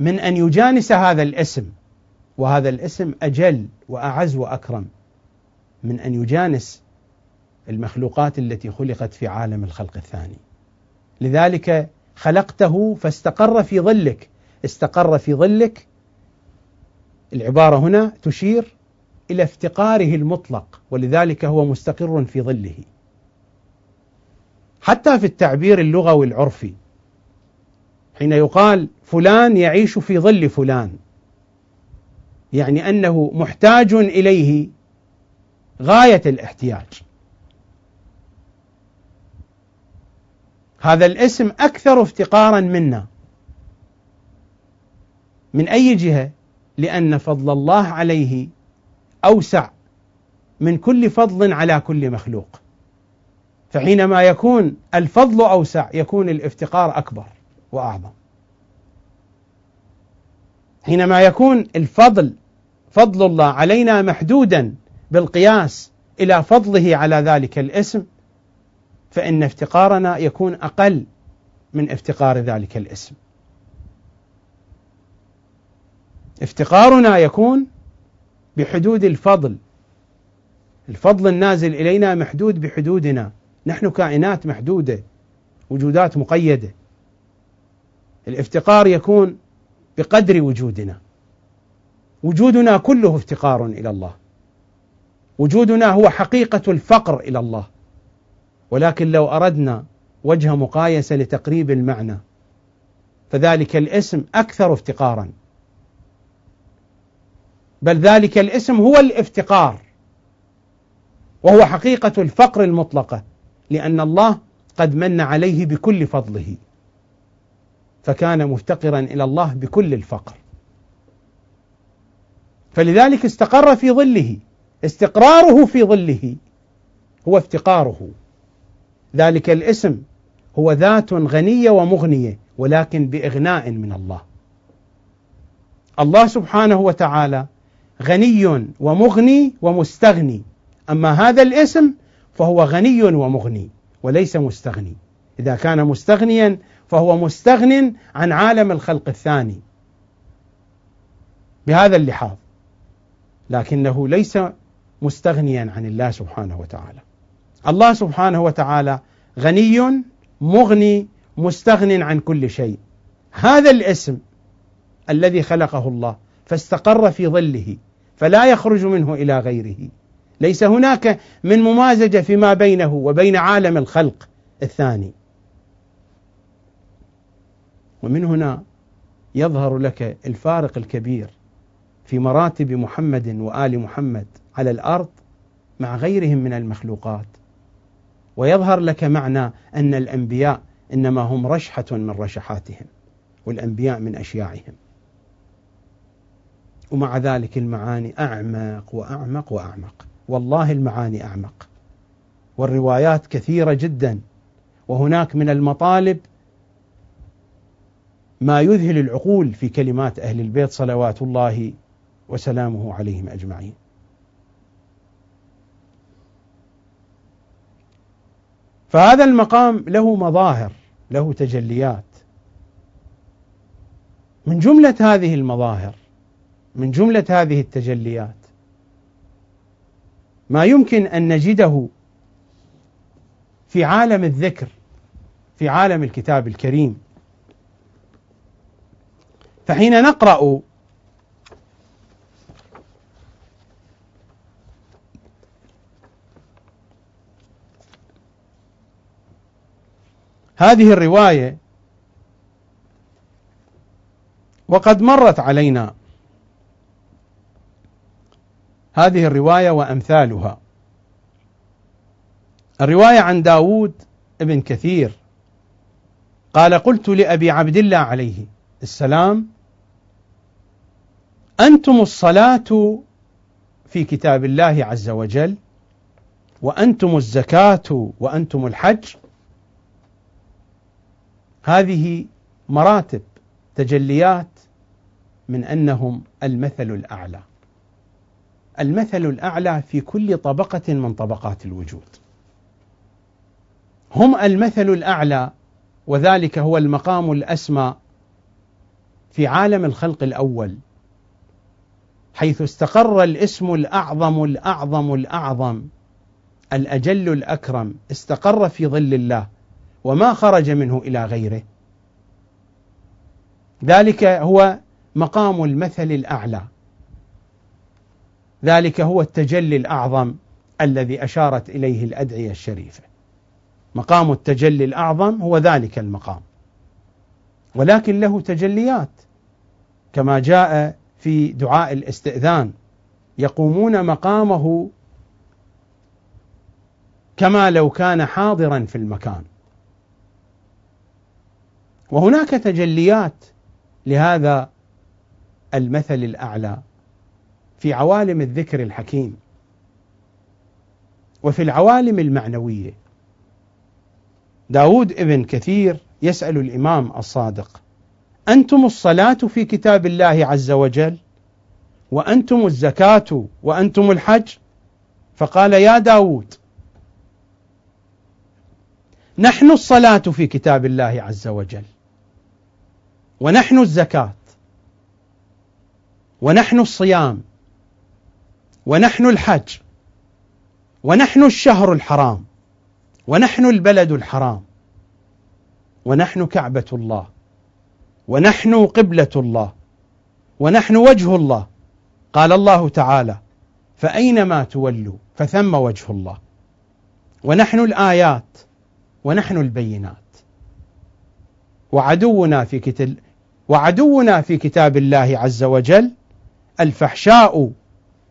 من أن يجانس هذا الاسم وهذا الاسم أجل وأعز وأكرم. من أن يجانس المخلوقات التي خلقت في عالم الخلق الثاني. لذلك خلقته فاستقر في ظلك. استقر في ظلك. العبارة هنا تشير إلى افتقاره المطلق ولذلك هو مستقر في ظله. حتى في التعبير اللغوي العرفي حين يقال فلان يعيش في ظل فلان. يعني أنه محتاج إليه غاية الاحتياج. هذا الاسم أكثر افتقارا منا. من أي جهة؟ لأن فضل الله عليه أوسع من كل فضل على كل مخلوق. فحينما يكون الفضل أوسع يكون الافتقار أكبر. وأعظم. حينما يكون الفضل فضل الله علينا محدودا بالقياس إلى فضله على ذلك الاسم فإن افتقارنا يكون أقل من افتقار ذلك الاسم. افتقارنا يكون بحدود الفضل. الفضل النازل إلينا محدود بحدودنا. نحن كائنات محدودة وجودات مقيدة. الافتقار يكون بقدر وجودنا. وجودنا كله افتقار إلى الله. وجودنا هو حقيقة الفقر إلى الله. ولكن لو أردنا وجه مقايسة لتقريب المعنى فذلك الاسم أكثر افتقارا. بل ذلك الاسم هو الافتقار. وهو حقيقة الفقر المطلقة لأن الله قد من عليه بكل فضله. فكان مفتقرا إلى الله بكل الفقر. فلذلك استقر في ظله. استقراره في ظله هو افتقاره. ذلك الاسم هو ذات غنية ومغنية ولكن بإغناء من الله. الله سبحانه وتعالى غني ومغني ومستغني. أما هذا الاسم فهو غني ومغني وليس مستغني. إذا كان مستغنيا فهو مستغن عن عالم الخلق الثاني. بهذا اللحاظ. لكنه ليس مستغنيا عن الله سبحانه وتعالى. الله سبحانه وتعالى غني مغني مستغن عن كل شيء. هذا الاسم الذي خلقه الله فاستقر في ظله فلا يخرج منه إلى غيره. ليس هناك من ممازجة فيما بينه وبين عالم الخلق الثاني. ومن هنا يظهر لك الفارق الكبير في مراتب محمد وآل محمد على الأرض مع غيرهم من المخلوقات. ويظهر لك معنى أن الأنبياء إنما هم رشحة من رشحاتهم والأنبياء من أشياعهم. ومع ذلك المعاني أعمق وأعمق وأعمق. والله المعاني أعمق. والروايات كثيرة جدا. وهناك من المطالب ما يذهل العقول في كلمات أهل البيت صلوات الله وسلامه عليهم أجمعين. فهذا المقام له مظاهر، له تجليات. من جملة هذه المظاهر من جملة هذه التجليات ما يمكن أن نجده في عالم الذكر في عالم الكتاب الكريم فحين نقرأ هذه الرواية وقد مرت علينا. هذه الرواية وأمثالها. الرواية عن داود ابن كثير. قال قلت لأبي عبد الله عليه السلام أنتم الصلاة في كتاب الله عز وجل وأنتم الزكاة وأنتم الحج. هذه مراتب تجليات من أنهم المثل الأعلى. المثل الأعلى في كل طبقة من طبقات الوجود. هم المثل الأعلى وذلك هو المقام الأسمى في عالم الخلق الأول. حيث استقر الاسم الأعظم الأعظم الأعظم الأجل الأكرم استقر في ظل الله وما خرج منه إلى غيره. ذلك هو مقام المثل الأعلى. ذلك هو التجلي الأعظم الذي أشارت إليه الأدعية الشريفة. مقام التجلي الأعظم هو ذلك المقام. ولكن له تجليات كما جاء في دعاء الاستئذان يقومون مقامه كما لو كان حاضرا في المكان. وهناك تجليات لهذا المثل الأعلى في عوالم الذكر الحكيم وفي العوالم المعنوية. داود ابن كثير يسأل الإمام الصادق أنتم الصلاة في كتاب الله عز وجل وأنتم الزكاة وأنتم الحج. فقال يا داود نحن الصلاة في كتاب الله عز وجل ونحن الزكاة ونحن الصيام ونحن الحج ونحن الشهر الحرام ونحن البلد الحرام ونحن كعبة الله. ونحن قبلة الله ونحن وجه الله. قال الله تعالى فأينما تولوا فثم وجه الله. ونحن الآيات ونحن البينات. وعدونا في كتاب وعدونا في كتاب الله عز وجل الفحشاء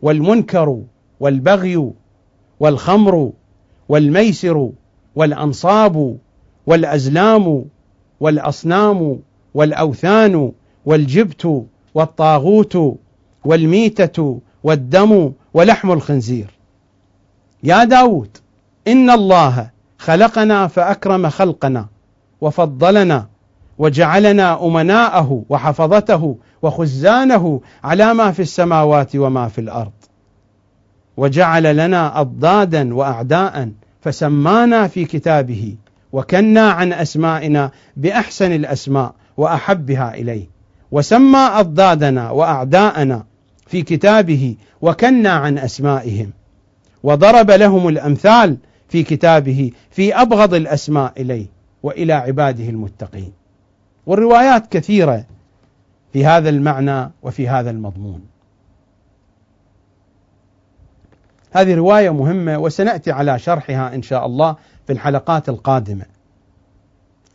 والمنكر والبغي والخمر والميسر والأنصاب والأزلام والأصنام والأوثان والجبت والطاغوت والميتة والدم ولحم الخنزير. يا داود إن الله خلقنا فأكرم خلقنا وفضلنا وجعلنا أمناءه وحفظته وخزانه على ما في السماوات وما في الأرض. وجعل لنا أضدادا وأعداء فسمانا في كتابه وكنا عن أسمائنا بأحسن الأسماء وأحبها إليه. وسمى أضدادنا وأعداءنا في كتابه وكنا عن أسمائهم. وضرب لهم الأمثال في كتابه في أبغض الأسماء إليه وإلى عباده المتقين. والروايات كثيرة في هذا المعنى وفي هذا المضمون. هذه رواية مهمة وسنأتي على شرحها إن شاء الله في الحلقات القادمة.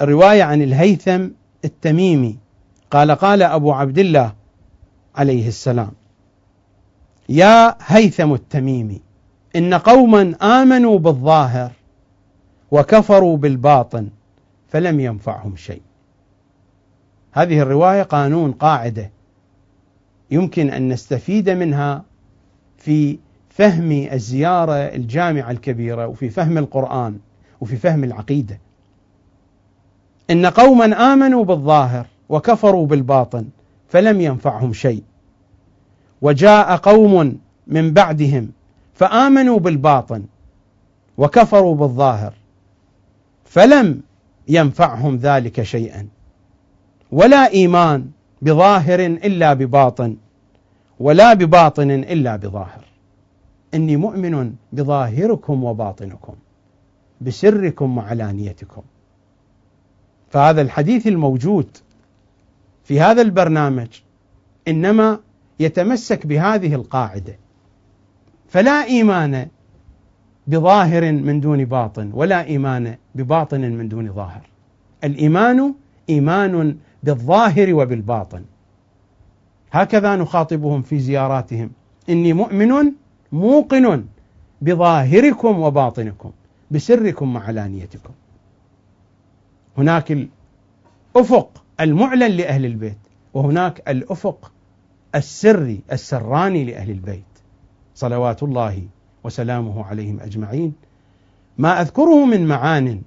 الرواية عن الهيثم التميمي. قال قال أبو عبد الله عليه السلام يا هيثم التميمي إن قوما آمنوا بالظاهر وكفروا بالباطن فلم ينفعهم شيء. هذه الرواية قانون قاعدة. يمكن أن نستفيد منها في فهم الزيارة الجامعة الكبيرة وفي فهم القرآن وفي فهم العقيدة. إن قوما آمنوا بالظاهر وكفروا بالباطن فلم ينفعهم شيء. وجاء قوم من بعدهم فآمنوا بالباطن وكفروا بالظاهر فلم ينفعهم ذلك شيئا. ولا إيمان بظاهر إلا بباطن ولا بباطن إلا بظاهر. إني مؤمن بظاهركم وباطنكم بسركم وعلانيتكم. فهذا الحديث الموجود في هذا البرنامج إنما يتمسك بهذه القاعدة. فلا إيمان بظاهر من دون باطن ولا إيمان بباطن من دون ظاهر. الإيمان إيمان بالظاهر وبالباطن. هكذا نخاطبهم في زياراتهم. إني مؤمن موقن بظاهركم وباطنكم بسركم وعلانيتكم. هناك الأفق المعلن لأهل البيت وهناك الأفق السري السراني لأهل البيت. صلوات الله وسلامه عليهم أجمعين. ما أذكره من معان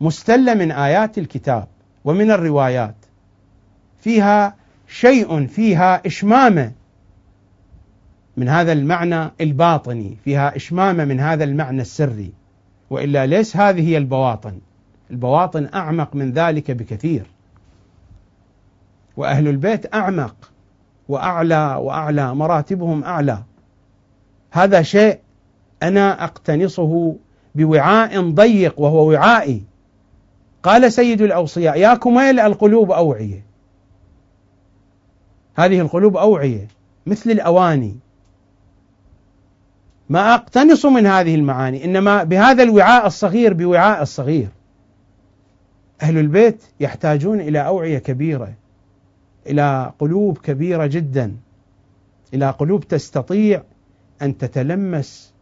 مستلة من آيات الكتاب ومن الروايات. فيها شيء فيها إشمامة من هذا المعنى الباطني فيها إشمامة من هذا المعنى السري. وإلا ليس هذه هي البواطن. البواطن أعمق من ذلك بكثير. وأهل البيت أعمق وأعلى وأعلى مراتبهم أعلى. هذا شيء أنا أقتنصه بوعاء ضيق وهو وعائي. قال سيد الأوصياء يا كميل القلوب اوعيه هذه القلوب اوعيه مثل الأواني. ما أقتنص من هذه المعاني إنما بهذا الوعاء الصغير بوعاء الصغير. أهل البيت يحتاجون إلى أوعية كبيرة إلى قلوب كبيرة جدا إلى قلوب تستطيع أن تتلمس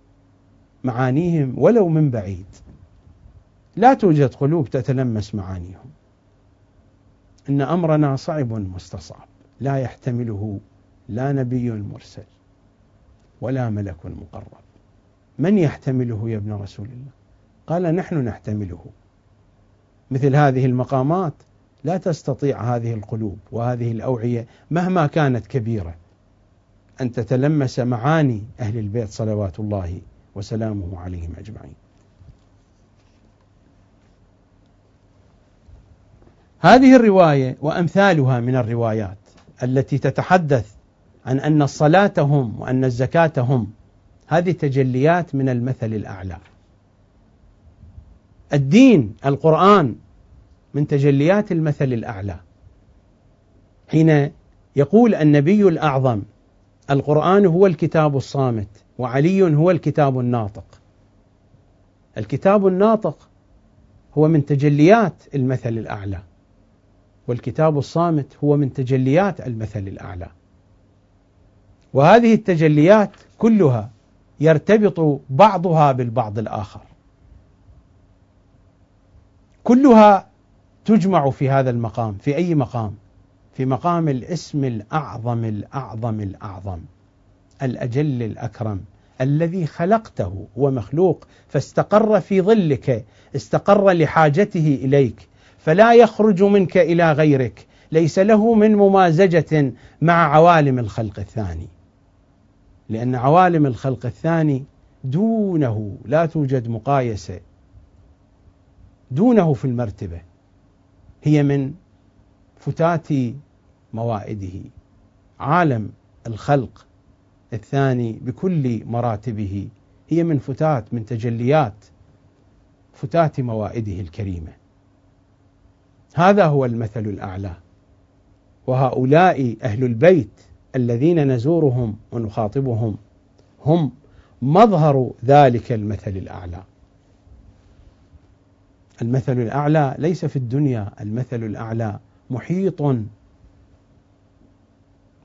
معانيهم ولو من بعيد. لا توجد قلوب تتلمس معانيهم. إن أمرنا صعب مستصعب لا يحتمله لا نبي مرسل ولا ملك مقرب. من يحتمله يا ابن رسول الله؟ قال نحن نحتمله. مثل هذه المقامات لا تستطيع هذه القلوب وهذه الأوعية مهما كانت كبيرة أن تتلمس معاني أهل البيت صلوات الله وسلامه عليهم أجمعين. هذه الرواية وأمثالها من الروايات التي تتحدث عن أن الصلاة هم وأن الزكاة هم هذه تجليات من المثل الأعلى. الدين القرآن من تجليات المثل الأعلى. حين يقول النبي الأعظم القرآن هو الكتاب الصامت وعلي هو الكتاب الناطق. الكتاب الناطق هو من تجليات المثل الأعلى. والكتاب الصامت هو من تجليات المثل الأعلى. وهذه التجليات كلها يرتبط بعضها بالبعض الآخر. كلها تجمع في هذا المقام، في أي مقام؟ في مقام الاسم الأعظم الأعظم الأعظم الأجل الأكرم الذي خلقته هو مخلوق فاستقر في ظلك استقر لحاجته إليك فلا يخرج منك إلى غيرك ليس له من ممازجة مع عوالم الخلق الثاني لأن عوالم الخلق الثاني دونه لا توجد مقايسة دونه في المرتبة هي من فتات موائده عالم الخلق الثاني بكل مراتبه. هي من فتات من تجليات فتات موائده الكريمة. هذا هو المثل الأعلى. وهؤلاء أهل البيت الذين نزورهم ونخاطبهم هم مظهر ذلك المثل الأعلى. المثل الأعلى ليس في الدنيا المثل الأعلى محيط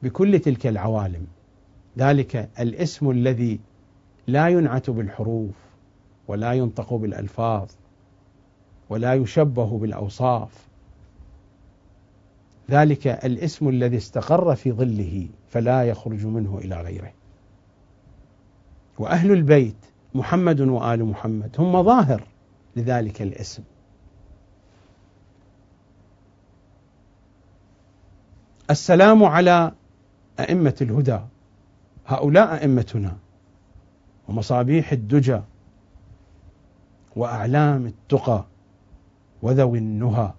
بكل تلك العوالم. ذلك الاسم الذي لا ينعت بالحروف ولا ينطق بالألفاظ ولا يشبه بالأوصاف. ذلك الاسم الذي استقر في ظله فلا يخرج منه إلى غيره. وأهل البيت محمد وآل محمد هم مظاهر. لذلك الاسم. السلام على أئمة الهدى هؤلاء أئمتنا ومصابيح الدجى وأعلام التقى وذوي النهى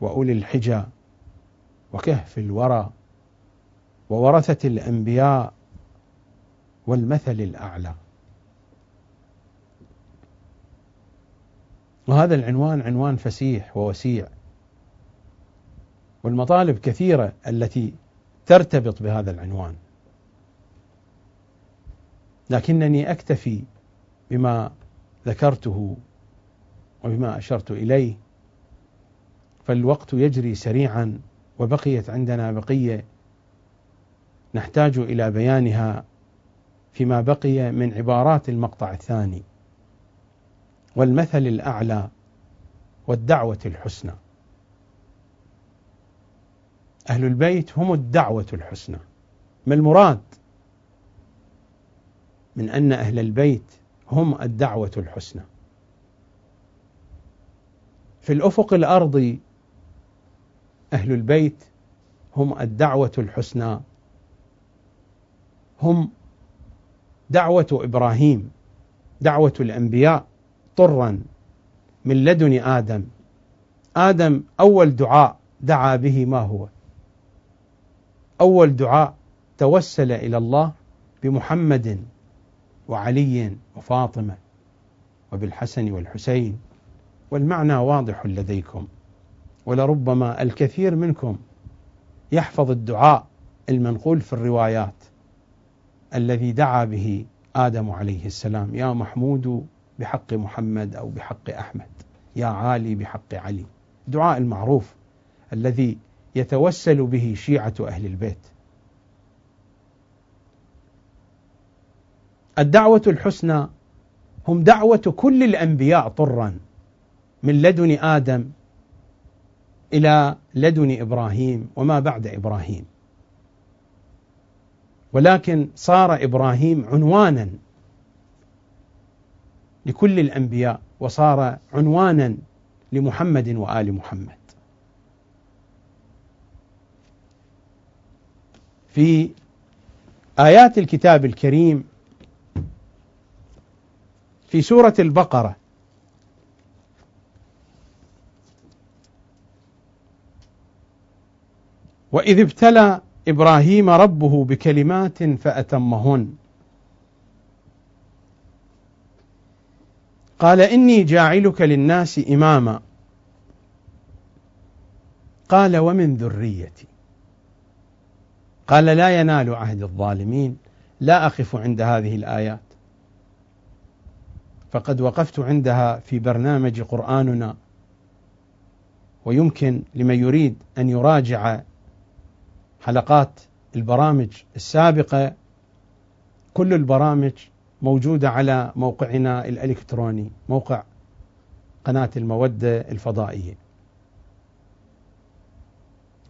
وأولي الحجى وكهف الورى وورثة الأنبياء والمثل الأعلى. وهذا العنوان عنوان فسيح ووسيع. والمطالب كثيرة التي ترتبط بهذا العنوان. لكنني أكتفي بما ذكرته وبما أشرت إليه. فالوقت يجري سريعا وبقيت عندنا بقية. نحتاج إلى بيانها فيما بقي من عبارات المقطع الثاني. والمثل الأعلى والدعوة الحسنى. أهل البيت هم الدعوة الحسنى. ما المراد؟ من أن أهل البيت هم الدعوة الحسنى. في الأفق الارضي أهل البيت هم الدعوة الحسنى. هم دعوة إبراهيم دعوة الأنبياء. طرا من لدن آدم. آدم أول دعاء دعا به ما هو؟ أول دعاء توسل إلى الله بمحمد وعلي وفاطمة وبالحسن والحسين. والمعنى واضح لديكم. ولربما الكثير منكم يحفظ الدعاء المنقول في الروايات الذي دعا به آدم عليه السلام. يا محمود بحق محمد أو بحق أحمد. يا عالي بحق علي. دعاء المعروف الذي يتوسل به شيعة أهل البيت. الدعوة الحسنى هم دعوة كل الأنبياء طرا من لدن آدم إلى لدن إبراهيم وما بعد إبراهيم. ولكن صار إبراهيم عنوانا لكل الأنبياء وصار عنوانا لمحمد وآل محمد. في آيات الكتاب الكريم في سورة البقرة وإذ ابتلى إبراهيم ربه بكلمات فأتمهن. قال إني جاعلك للناس إماما. قال ومن ذريتي. قال لا ينال عهد الظالمين. لا أقف عند هذه الآيات. فقد وقفت عندها في برنامج قرآننا. ويمكن لمن يريد أن يراجع حلقات البرامج السابقة. كل البرامج موجودة على موقعنا الإلكتروني موقع قناة المودة الفضائية.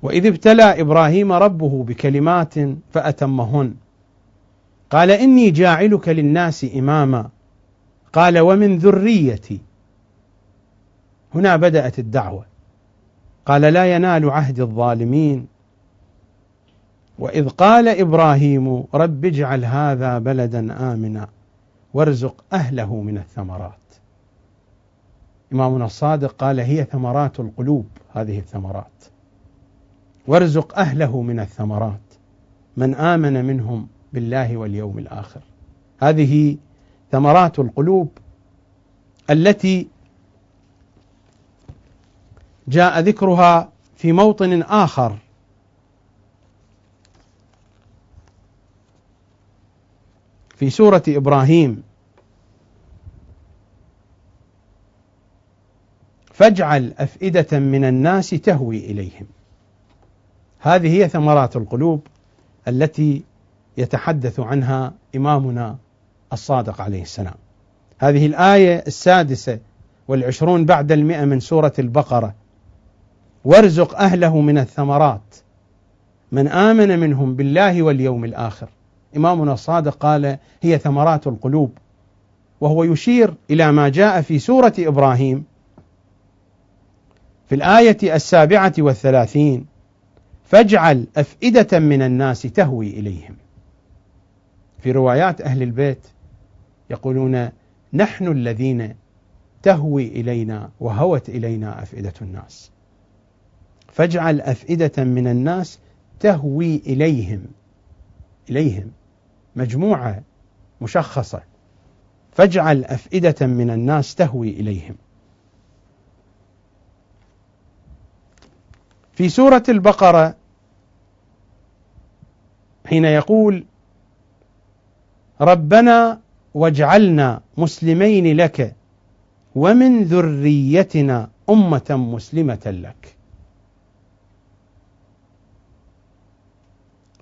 وإذ ابتلى إبراهيم ربه بكلمات فأتمهن. قال إني جاعلك للناس إماما. قال ومن ذريتي. هنا بدأت الدعوة. قال لا ينال عهد الظالمين. وإذ قال إبراهيم رب اجعل هذا بلدا آمنا. وارزق أهله من الثمرات. إمامنا الصادق قال هي ثمرات القلوب هذه الثمرات. وارزق أهله من الثمرات من آمن منهم بالله واليوم الآخر. هذه ثمرات القلوب التي جاء ذكرها في موطن آخر في سورة إبراهيم. فاجعل أفئدة من الناس تهوي إليهم. هذه هي ثمرات القلوب التي يتحدث عنها إمامنا الصادق عليه السلام. هذه الآية السادسة والعشرون بعد المئة من سورة البقرة. وارزق أهله من الثمرات. من آمن منهم بالله واليوم الآخر. إمامنا الصادق قال هي ثمرات القلوب وهو يشير إلى ما جاء في سورة إبراهيم في الآية السابعة والثلاثين فاجعل أفئدة من الناس تهوي إليهم. في روايات أهل البيت يقولون نحن الذين تهوي إلينا وهوت إلينا أفئدة الناس. فاجعل أفئدة من الناس تهوي إليهم إليهم. مجموعة مشخصة. فاجعل أفئدة من الناس تهوي إليهم. في سورة البقرة حين يقول ربنا واجعلنا مسلمين لك ومن ذريتنا أمة مسلمة لك.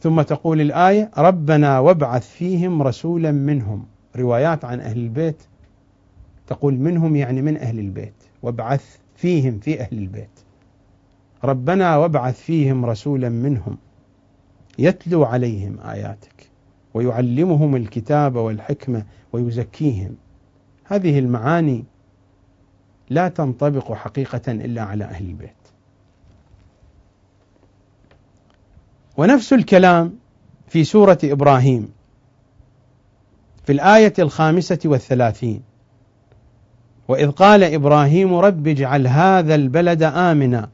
ثم تقول الآية ربنا وابعث فيهم رسولا منهم. روايات عن أهل البيت تقول منهم يعني من أهل البيت. وابعث فيهم في أهل البيت. ربنا وابعث فيهم رسولا منهم. يتلو عليهم آياتك. ويعلمهم الكتاب والحكمة ويزكيهم. هذه المعاني لا تنطبق حقيقة إلا على أهل البيت. ونفس الكلام في سورة إبراهيم في الآية الخامسة والثلاثين. وإذ قال إبراهيم رب اجعل هذا البلد آمنا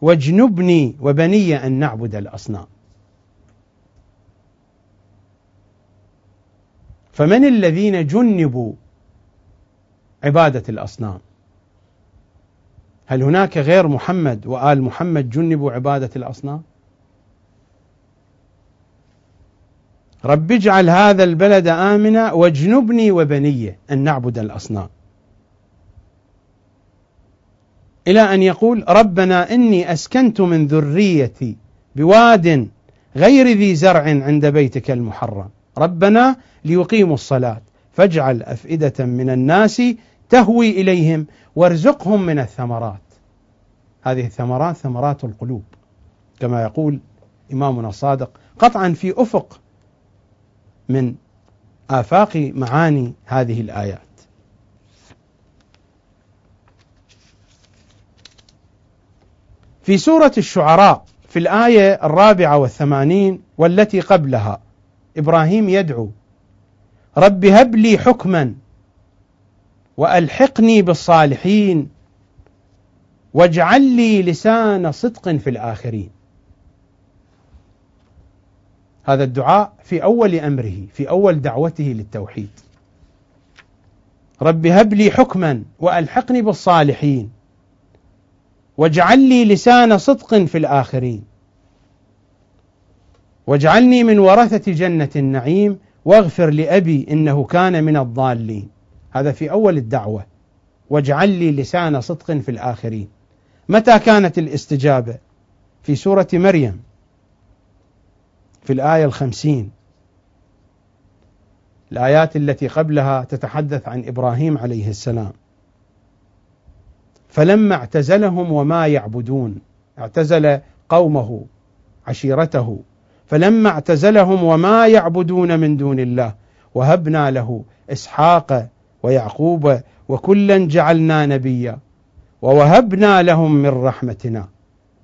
واجنبني وبني أن نعبد الأصنام. فمن الذين جنبوا عبادة الأصنام؟ هل هناك غير محمد وآل محمد جنبوا عبادة الأصنام؟ رب اجعل هذا البلد آمنا واجنبني وبني أن نعبد الأصنام. إلى أن يقول ربنا إني أسكنت من ذريتي بواد غير ذي زرع عند بيتك المحرم. ربنا ليقيموا الصلاة فاجعل أفئدة من الناس تهوي إليهم وارزقهم من الثمرات. هذه الثمرات ثمرات القلوب. كما يقول إمامنا الصادق قطعا في أفق من آفاق معاني هذه الآيات. في سورة الشعراء في الآية الرابعة والثمانين والتي قبلها إبراهيم يدعو رب هب لي حكما وألحقني بالصالحين واجعل لي لسان صدق في الآخرين. هذا الدعاء في أول أمره في أول دعوته للتوحيد. رب هب لي حكما وألحقني بالصالحين واجعل لي لسان صدق في الآخرين واجعلني من ورثة جنة النعيم واغفر لأبي إنه كان من الضالين. هذا في أول الدعوة. واجعل لي لسان صدق في الآخرين. متى كانت الاستجابة؟ في سورة مريم. في الآية الخمسين. الآيات التي قبلها تتحدث عن إبراهيم عليه السلام. فلما اعتزلهم وما يعبدون اعتزل قومه عشيرته. فلما اعتزلهم وما يعبدون من دون الله وهبنا له إسحاق ويعقوب وكلا جعلنا نبيا. ووهبنا لهم من رحمتنا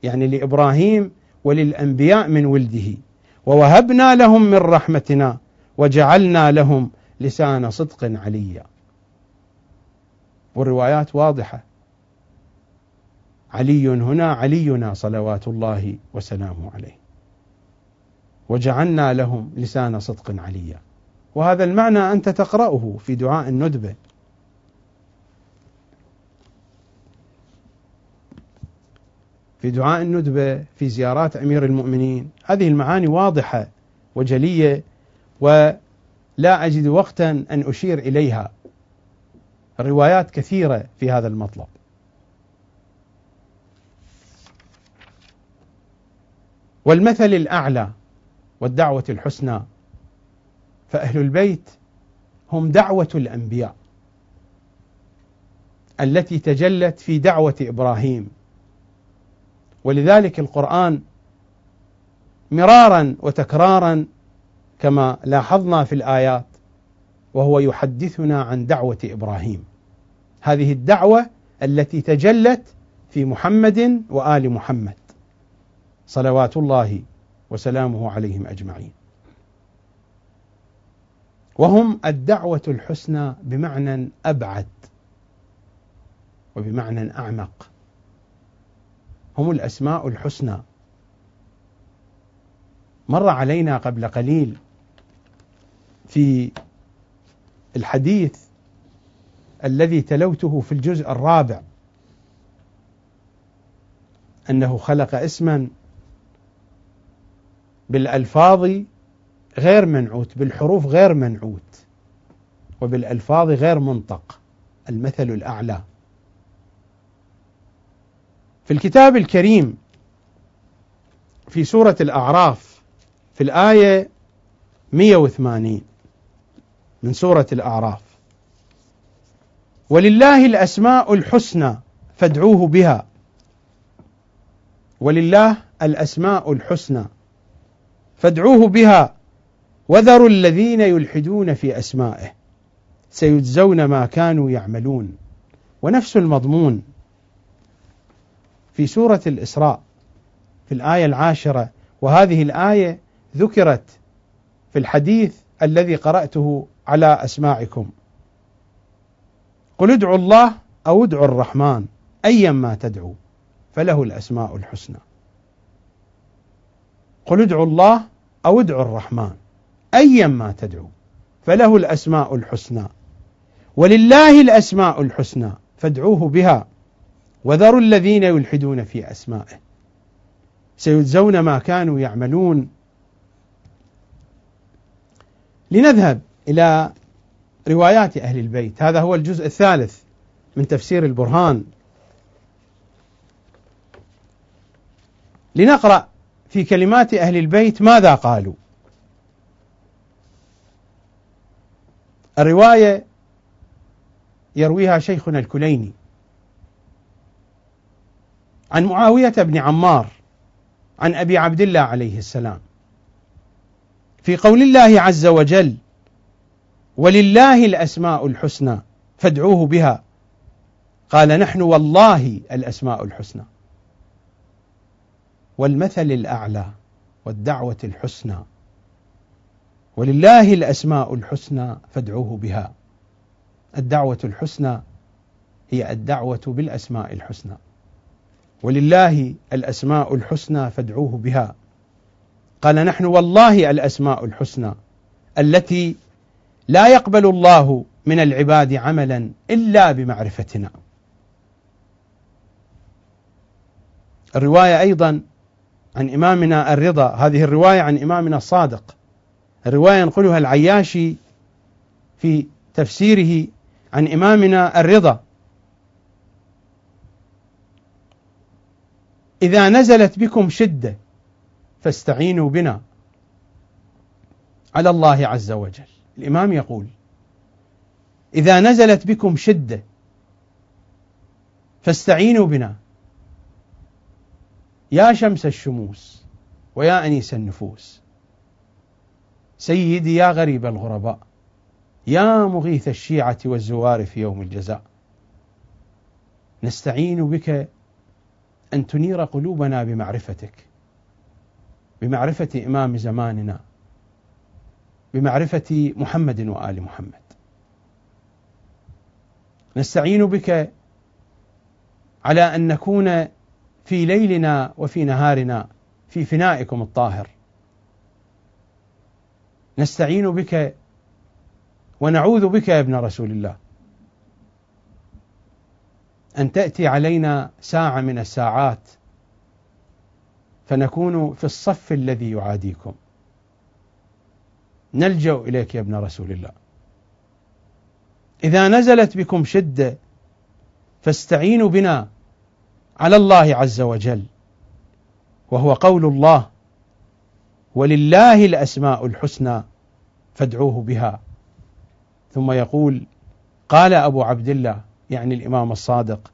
يعني لإبراهيم وللأنبياء من ولده. ووهبنا لهم من رحمتنا وجعلنا لهم لسان صدق عليا. والروايات واضحة. علي هنا علينا صلوات الله وسلامه عليه. وجعلنا لهم لسان صدق عليا. وهذا المعنى أنت تقرأه في دعاء الندبة. في دعاء الندبة في زيارات أمير المؤمنين. هذه المعاني واضحة وجلية ولا أجد وقتا أن أشير إليها. الروايات كثيرة في هذا المطلب. والمثل الأعلى والدعوة الحسنى. فأهل البيت هم دعوة الأنبياء التي تجلت في دعوة إبراهيم. ولذلك القرآن مرارا وتكرارا كما لاحظنا في الآيات وهو يحدثنا عن دعوة إبراهيم. هذه الدعوة التي تجلت في محمد وآل محمد. صلوات الله وسلامه عليهم أجمعين. وهم الدعوة الحسنى بمعنى أبعد وبمعنى أعمق. هم الأسماء الحسنى. مر علينا قبل قليل في الحديث الذي تلوته في الجزء الرابع أنه خلق اسما بالألفاظ غير منعوت بالحروف غير منعوت وبالألفاظ غير منطق المثل الأعلى. في الكتاب الكريم في سورة الأعراف في الآية 180 من سورة الأعراف. ولله الأسماء الحسنى فادعوه بها. ولله الأسماء الحسنى فادعوه بها. وذروا الذين يلحدون في أسمائه. سيجزون ما كانوا يعملون. ونفس المضمون. في سورة الإسراء في الآية العاشرة. وهذه الآية ذكرت في الحديث الذي قرأته على أسماعكم. قل ادعوا الله أو ادعوا الرحمن ايا ما تدعو فله الأسماء الحسنى. قل ادعوا الله أو ادعوا الرحمن ايا ما تدعو فله الأسماء الحسنى. ولله الأسماء الحسنى فادعوه بها. وذروا الذين يلحدون في أسمائه. سيجزون ما كانوا يعملون. لنذهب إلى روايات أهل البيت. هذا هو الجزء الثالث من تفسير البرهان. لنقرأ في كلمات أهل البيت ماذا قالوا. الرواية يرويها شيخنا الكليني. عن معاوية بن عمار عن أبي عبد الله عليه السلام. في قول الله عز وجل ولله الأسماء الحسنى فادعوه بها. قال نحن والله الأسماء الحسنى. والمثل الأعلى والدعوة الحسنى ولله الأسماء الحسنى فادعوه بها. الدعوة الحسنى هي الدعوة بالأسماء الحسنى. ولله الأسماء الحسنى فادعوه بها قال نحن والله الأسماء الحسنى التي لا يقبل الله من العباد عملا إلا بمعرفتنا. الرواية أيضا عن إمامنا الرضا، هذه الرواية عن إمامنا الصادق. الرواية ينقلها العياشي في تفسيره عن إمامنا الرضا. إذا نزلت بكم شدة فاستعينوا بنا. على الله عز وجل. الإمام يقول إذا نزلت بكم شدة فاستعينوا بنا. يا شمس الشموس ويا أنيس النفوس. سيدي يا غريب الغرباء يا مغيث الشيعة والزوار في يوم الجزاء. نستعين بك أن تنير قلوبنا بمعرفتك بمعرفة إمام زماننا بمعرفة محمد وآل محمد. نستعين بك على أن نكون في ليلنا وفي نهارنا في فنائكم الطاهر. نستعين بك ونعوذ بك يا ابن رسول الله. أن تأتي علينا ساعة من الساعات فنكون في الصف الذي يعاديكم. نلجأ إليك يا ابن رسول الله. إذا نزلت بكم شدة فاستعينوا بنا على الله عز وجل وهو قول الله ولله الأسماء الحسنى فادعوه بها. ثم يقول قال أبو عبد الله يعني الإمام الصادق.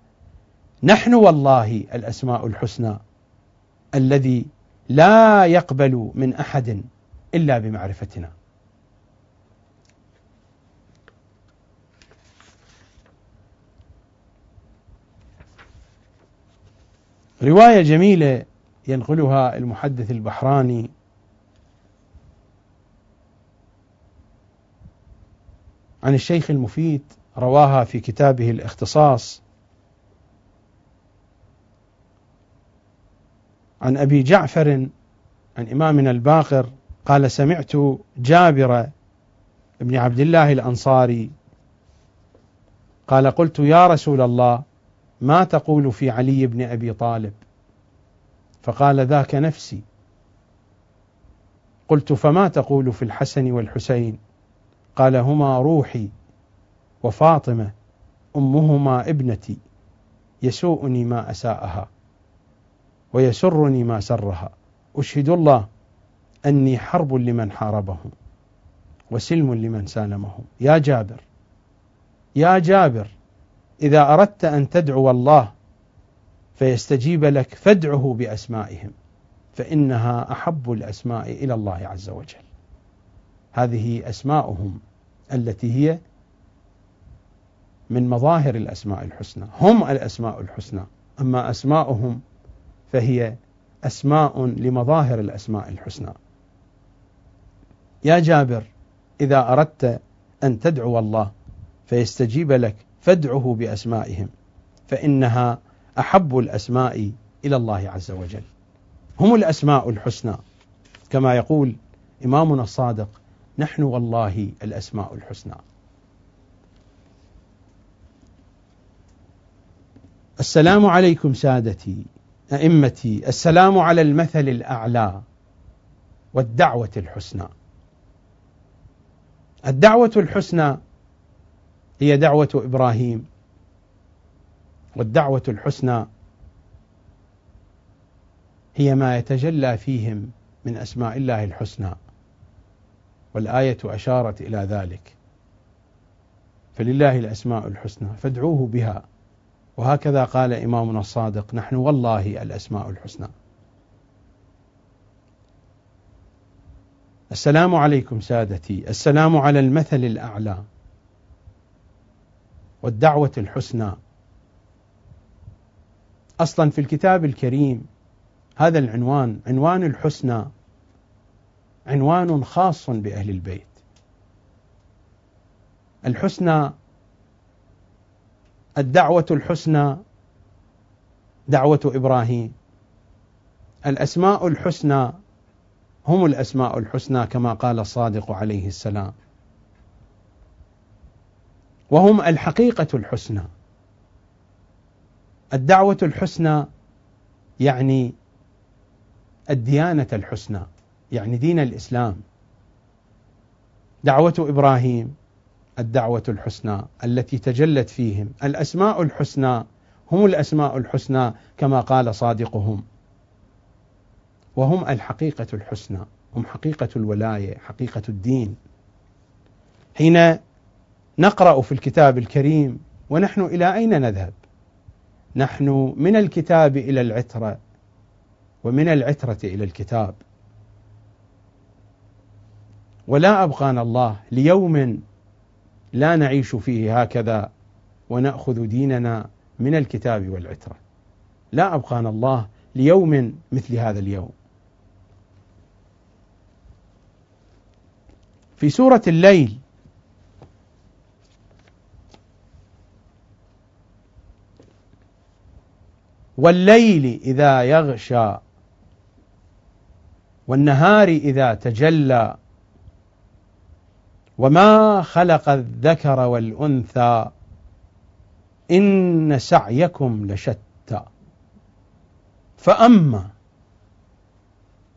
نحن والله الأسماء الحسنى الذي لا يقبل من أحد إلا بمعرفتنا. رواية جميلة ينقلها المحدث البحراني عن الشيخ المفيد رواها في كتابه الاختصاص عن أبي جعفر عن إمامنا الباقر قال سمعت جابر بن عبد الله الأنصاري قال قلت يا رسول الله ما تقول في علي بن أبي طالب؟ فقال ذاك نفسي. قلت فما تقول في الحسن والحسين؟ قال هما روحي. وفاطمة أمهما ابنتي يسوءني ما أساءها ويسرني ما سرها. أشهد الله أني حرب لمن حاربهم وسلم لمن سالمهم. يا جابر يا جابر إذا أردت أن تدعو الله فيستجيب لك فادعه بأسمائهم فإنها أحب الأسماء إلى الله عز وجل. هذه أسماؤهم التي هي من مظاهر الأسماء الحسنى هم الأسماء الحسنى. أما أسماؤهم فهي أسماء لمظاهر الأسماء الحسنى. يا جابر إذا أردت أن تدعو الله فيستجيب لك فادعه بأسمائهم فإنها أحب الأسماء إلى الله عز وجل. هم الأسماء الحسنى. كما يقول إمامنا الصادق نحن والله الأسماء الحسنى. السلام عليكم سادتي أئمتي السلام على المثل الأعلى والدعوة الحسنى. الدعوة الحسنى هي دعوة إبراهيم والدعوة الحسنى هي ما يتجلى فيهم من أسماء الله الحسنى. والآية أشارت إلى ذلك. فلله الأسماء الحسنى فادعوه بها. وهكذا قال إمامنا الصادق نحن والله الأسماء الحسنى. السلام عليكم سادتي السلام على المثل الأعلى والدعوة الحسنى. أصلا في الكتاب الكريم هذا العنوان عنوان الحسنى عنوان خاص بأهل البيت. الحسنى الدعوة الحسنى دعوة إبراهيم. الأسماء الحسنى هم الأسماء الحسنى كما قال الصادق عليه السلام. وهم الحقيقة الحسنى. الدعوة الحسنى يعني الديانة الحسنى يعني دين الإسلام. دعوة إبراهيم الدعوة الحسنى التي تجلت فيهم. الأسماء الحسنى هم الأسماء الحسنى كما قال صادقهم. وهم الحقيقة الحسنى. هم حقيقة الولاية حقيقة الدين. حين نقرأ في الكتاب الكريم ونحن إلى أين نذهب؟ نحن من الكتاب إلى العترة ومن العترة إلى الكتاب. ولا أبقانا الله ليوم لا نعيش فيه هكذا ونأخذ ديننا من الكتاب والعترة. لا أبقانا الله ليوم مثل هذا اليوم. في سورة الليل والليل إذا يغشى والنهار إذا تجلى وما خلق الذكر والأنثى إن سعيكم لشتى. فأما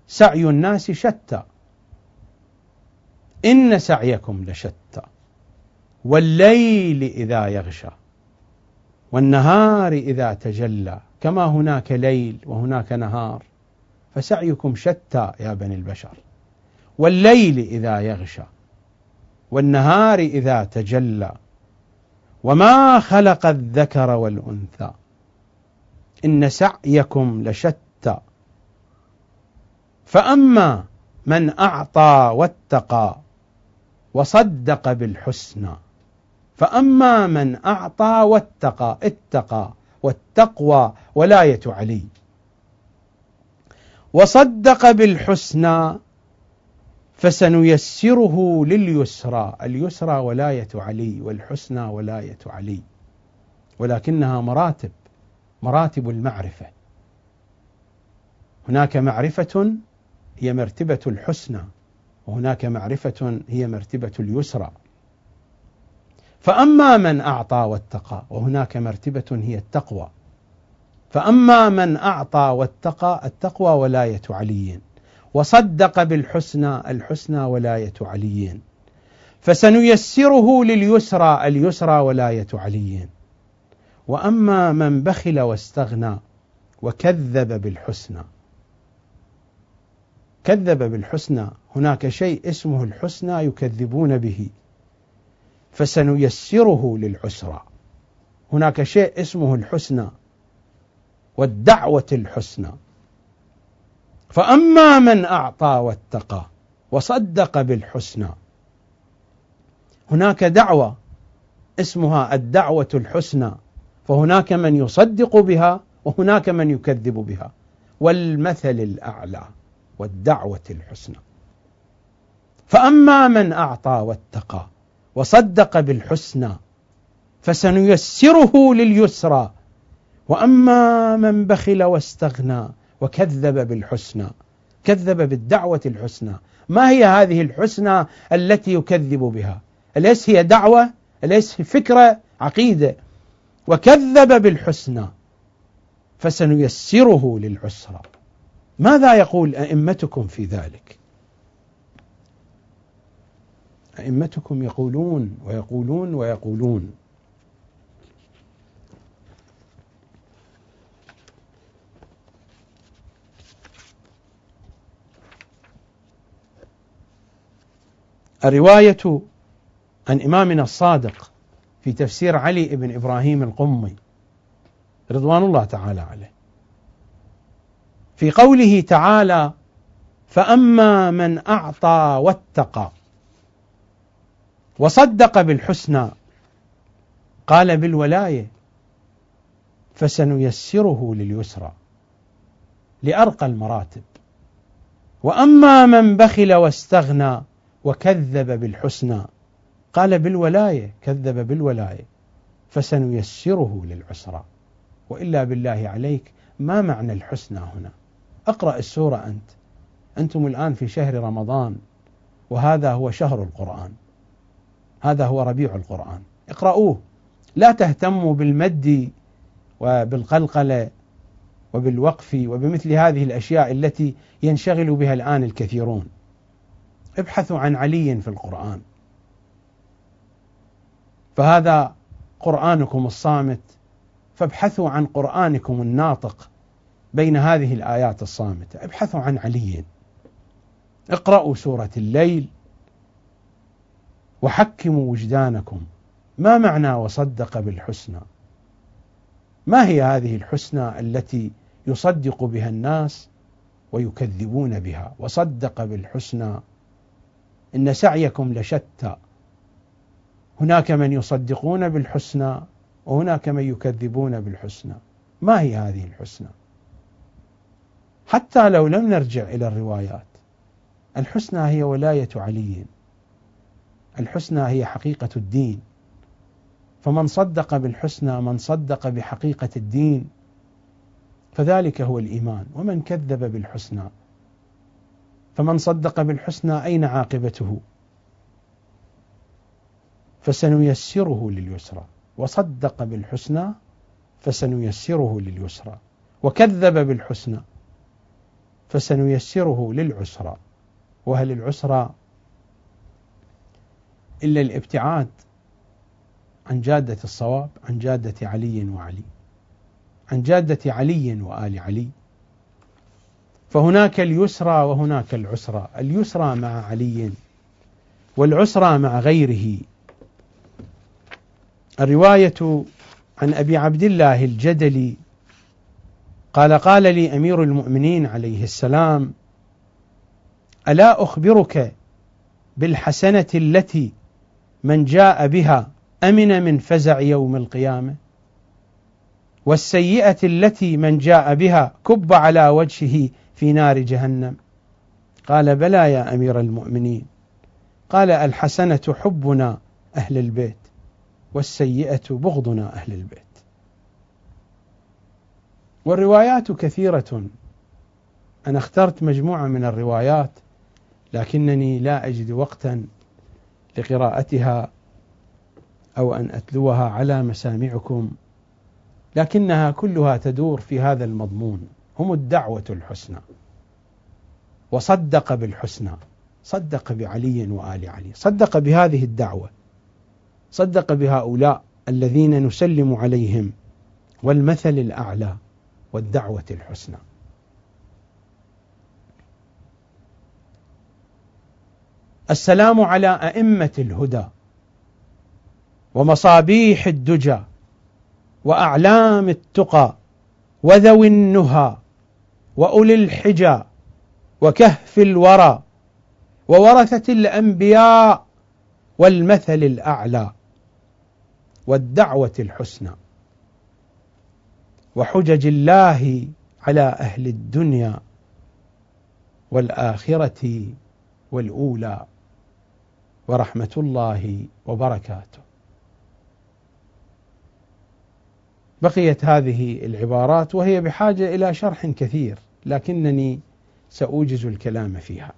سعي الناس شتى. إن سعيكم لشتى. والليل إذا يغشى. والنهار إذا تجلى. كما هناك ليل وهناك نهار. فسعيكم شتى يا بني البشر. والليل إذا يغشى. والنهار إذا تجلى وما خلق الذكر والأنثى إن سعيكم لشتى فأما من أعطى واتقى وصدق بالحسنى فأما من أعطى واتقى اتقى والتقوى ولاية علي وصدق بالحسنى فسنيسره لليسرى اليسرى ولاية علي والحسنى ولاية علي. ولكنها مراتب مراتب المعرفة. هناك معرفة هي مرتبة الحسنى وهناك معرفة هي مرتبة اليسرى. فأما من أعطى واتقى وهناك مرتبة هي التقوى. فأما من أعطى واتقى التقوى ولاية علي. وصدق بالحسنى الحسنى ولاية علي فسنيسره لليسرى اليسرى ولاية علي وأما من بخل واستغنى وكذب بالحسنى. كذب بالحسنى. هناك شيء اسمه الحسنى يكذبون به. فسنيسره للعسرى. هناك شيء اسمه الحسنى. والدعوة الحسنى. فأما من أعطى واتقى وصدق بالحسنى هناك دعوة اسمها الدعوة الحسنى فهناك من يصدق بها وهناك من يكذب بها والمثل الأعلى والدعوة الحسنى. فأما من أعطى واتقى وصدق بالحسنى فسنيسره لليسرى وأما من بخل واستغنى وكذب بالحسنى كذب بالدعوة الحسنى. ما هي هذه الحسنى التي يكذب بها؟ أليس هي دعوة؟ أليس فكرة؟ عقيدة. وكذب بالحسنى فسنيسره للعسرى. ماذا يقول أئمتكم في ذلك؟ أئمتكم يقولون ويقولون ويقولون. الرواية عن إمامنا الصادق في تفسير علي بن إبراهيم القمي رضوان الله تعالى عليه. في قوله تعالى فأما من أعطى واتقى وصدق بالحسنى قال بالولاية فسنيسره لليسرى لأرقى المراتب. وأما من بخل واستغنى وكذب بالحسنى. قال بالولاية كذب بالولاية. فسنيسره للعسرى. وإلا بالله عليك ما معنى الحسنى هنا؟ اقرأ السورة أنت. أنتم الآن في شهر رمضان وهذا هو شهر القرآن. هذا هو ربيع القرآن. اقرأوه. لا تهتموا بالمد وبالقلقلة وبالوقف وبمثل هذه الأشياء التي ينشغل بها الآن الكثيرون. ابحثوا عن علي في القرآن. فهذا قرآنكم الصامت فابحثوا عن قرآنكم الناطق بين هذه الآيات الصامتة. ابحثوا عن علي. اقرأوا سورة الليل وحكموا وجدانكم. ما معنى وصدق بالحسنى؟ ما هي هذه الحسنى التي يصدق بها الناس ويكذبون بها؟ وصدق بالحسنى إن سعيكم لشتى. هناك من يصدقون بالحسنى وهناك من يكذبون بالحسنى. ما هي هذه الحسنى؟ حتى لو لم نرجع إلى الروايات الحسنى هي ولاية علي. الحسنى هي حقيقة الدين. فمن صدق بالحسنى من صدق بحقيقة الدين فذلك هو الإيمان. ومن كذب بالحسنى فمن صدق بالحسنى أين عاقبته؟ فسنيسره لليسرى. وصدق بالحسنى فسنيسره لليسرى. وكذب بالحسنى فسنيسره للعسرى. وهل العسرى إلا الابتعاد عن جادة الصواب عن جادة علي وعلي عن جادة علي وآل علي؟ فهناك اليسرى وهناك العسرى. اليسرى مع علي والعسرى مع غيره. الرواية عن أبي عبد الله الجدلي قال قال لي أمير المؤمنين عليه السلام ألا أخبرك بالحسنة التي من جاء بها أمن من فزع يوم القيامة؟ والسيئة التي من جاء بها كب على وجهه في نار جهنم. قال بلى يا أمير المؤمنين. قال الحسنة حبنا أهل البيت والسيئة بغضنا أهل البيت. والروايات كثيرة. أنا اخترت مجموعة من الروايات لكنني لا أجد وقتا لقراءتها أو أن أتلوها على مسامعكم لكنها كلها تدور في هذا المضمون. هم الدعوة الحسنى. وصدق بالحسنى. صدق بعلي وآل علي. صدق بهذه الدعوة. صدق بهؤلاء الذين نسلم عليهم. والمثل الأعلى والدعوة الحسنى. السلام على أئمة الهدى. ومصابيح الدجى. وأعلام التقى. وذوي النهى. وأولي الحجى وكهف الورى وورثة الأنبياء والمثل الأعلى والدعوة الحسنى وحجج الله على أهل الدنيا والآخرة والأولى ورحمة الله وبركاته. بقيت هذه العبارات وهي بحاجة إلى شرح كثير لكنني سأوجز الكلام فيها.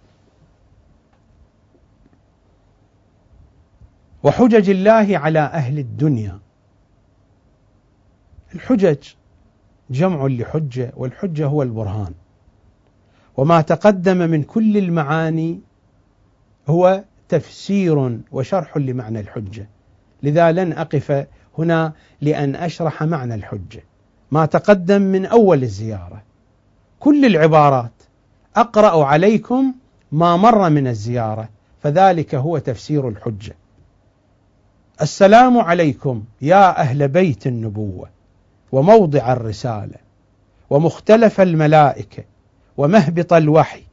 وحجج الله على أهل الدنيا. الحجج جمع لحجة والحجة هو البرهان. وما تقدم من كل المعاني هو تفسير وشرح لمعنى الحجة. لذا لن أقف هنا لأن أشرح معنى الحجة. ما تقدم من أول الزيارة. كل العبارات أقرأ عليكم ما مر من الزيارة. فذلك هو تفسير الحجة. السلام عليكم يا أهل بيت النبوة وموضع الرسالة ومختلف الملائكة ومهبط الوحي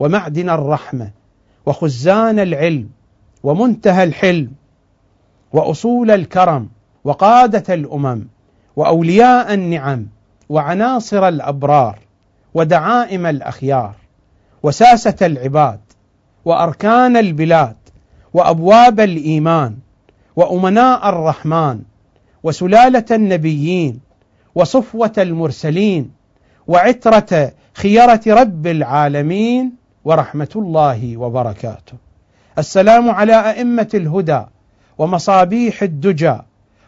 ومعدن الرحمة وخزان العلم ومنتهى الحلم وأصول الكرم وقادة الأمم وأولياء النعم وعناصر الأبرار ودعائم الأخيار وساسة العباد وأركان البلاد وأبواب الإيمان وأمناء الرحمن وسلالة النبيين وصفوة المرسلين وعترة خيرة رب العالمين ورحمة الله وبركاته. السلام على أئمة الهدى ومصابيح الدجى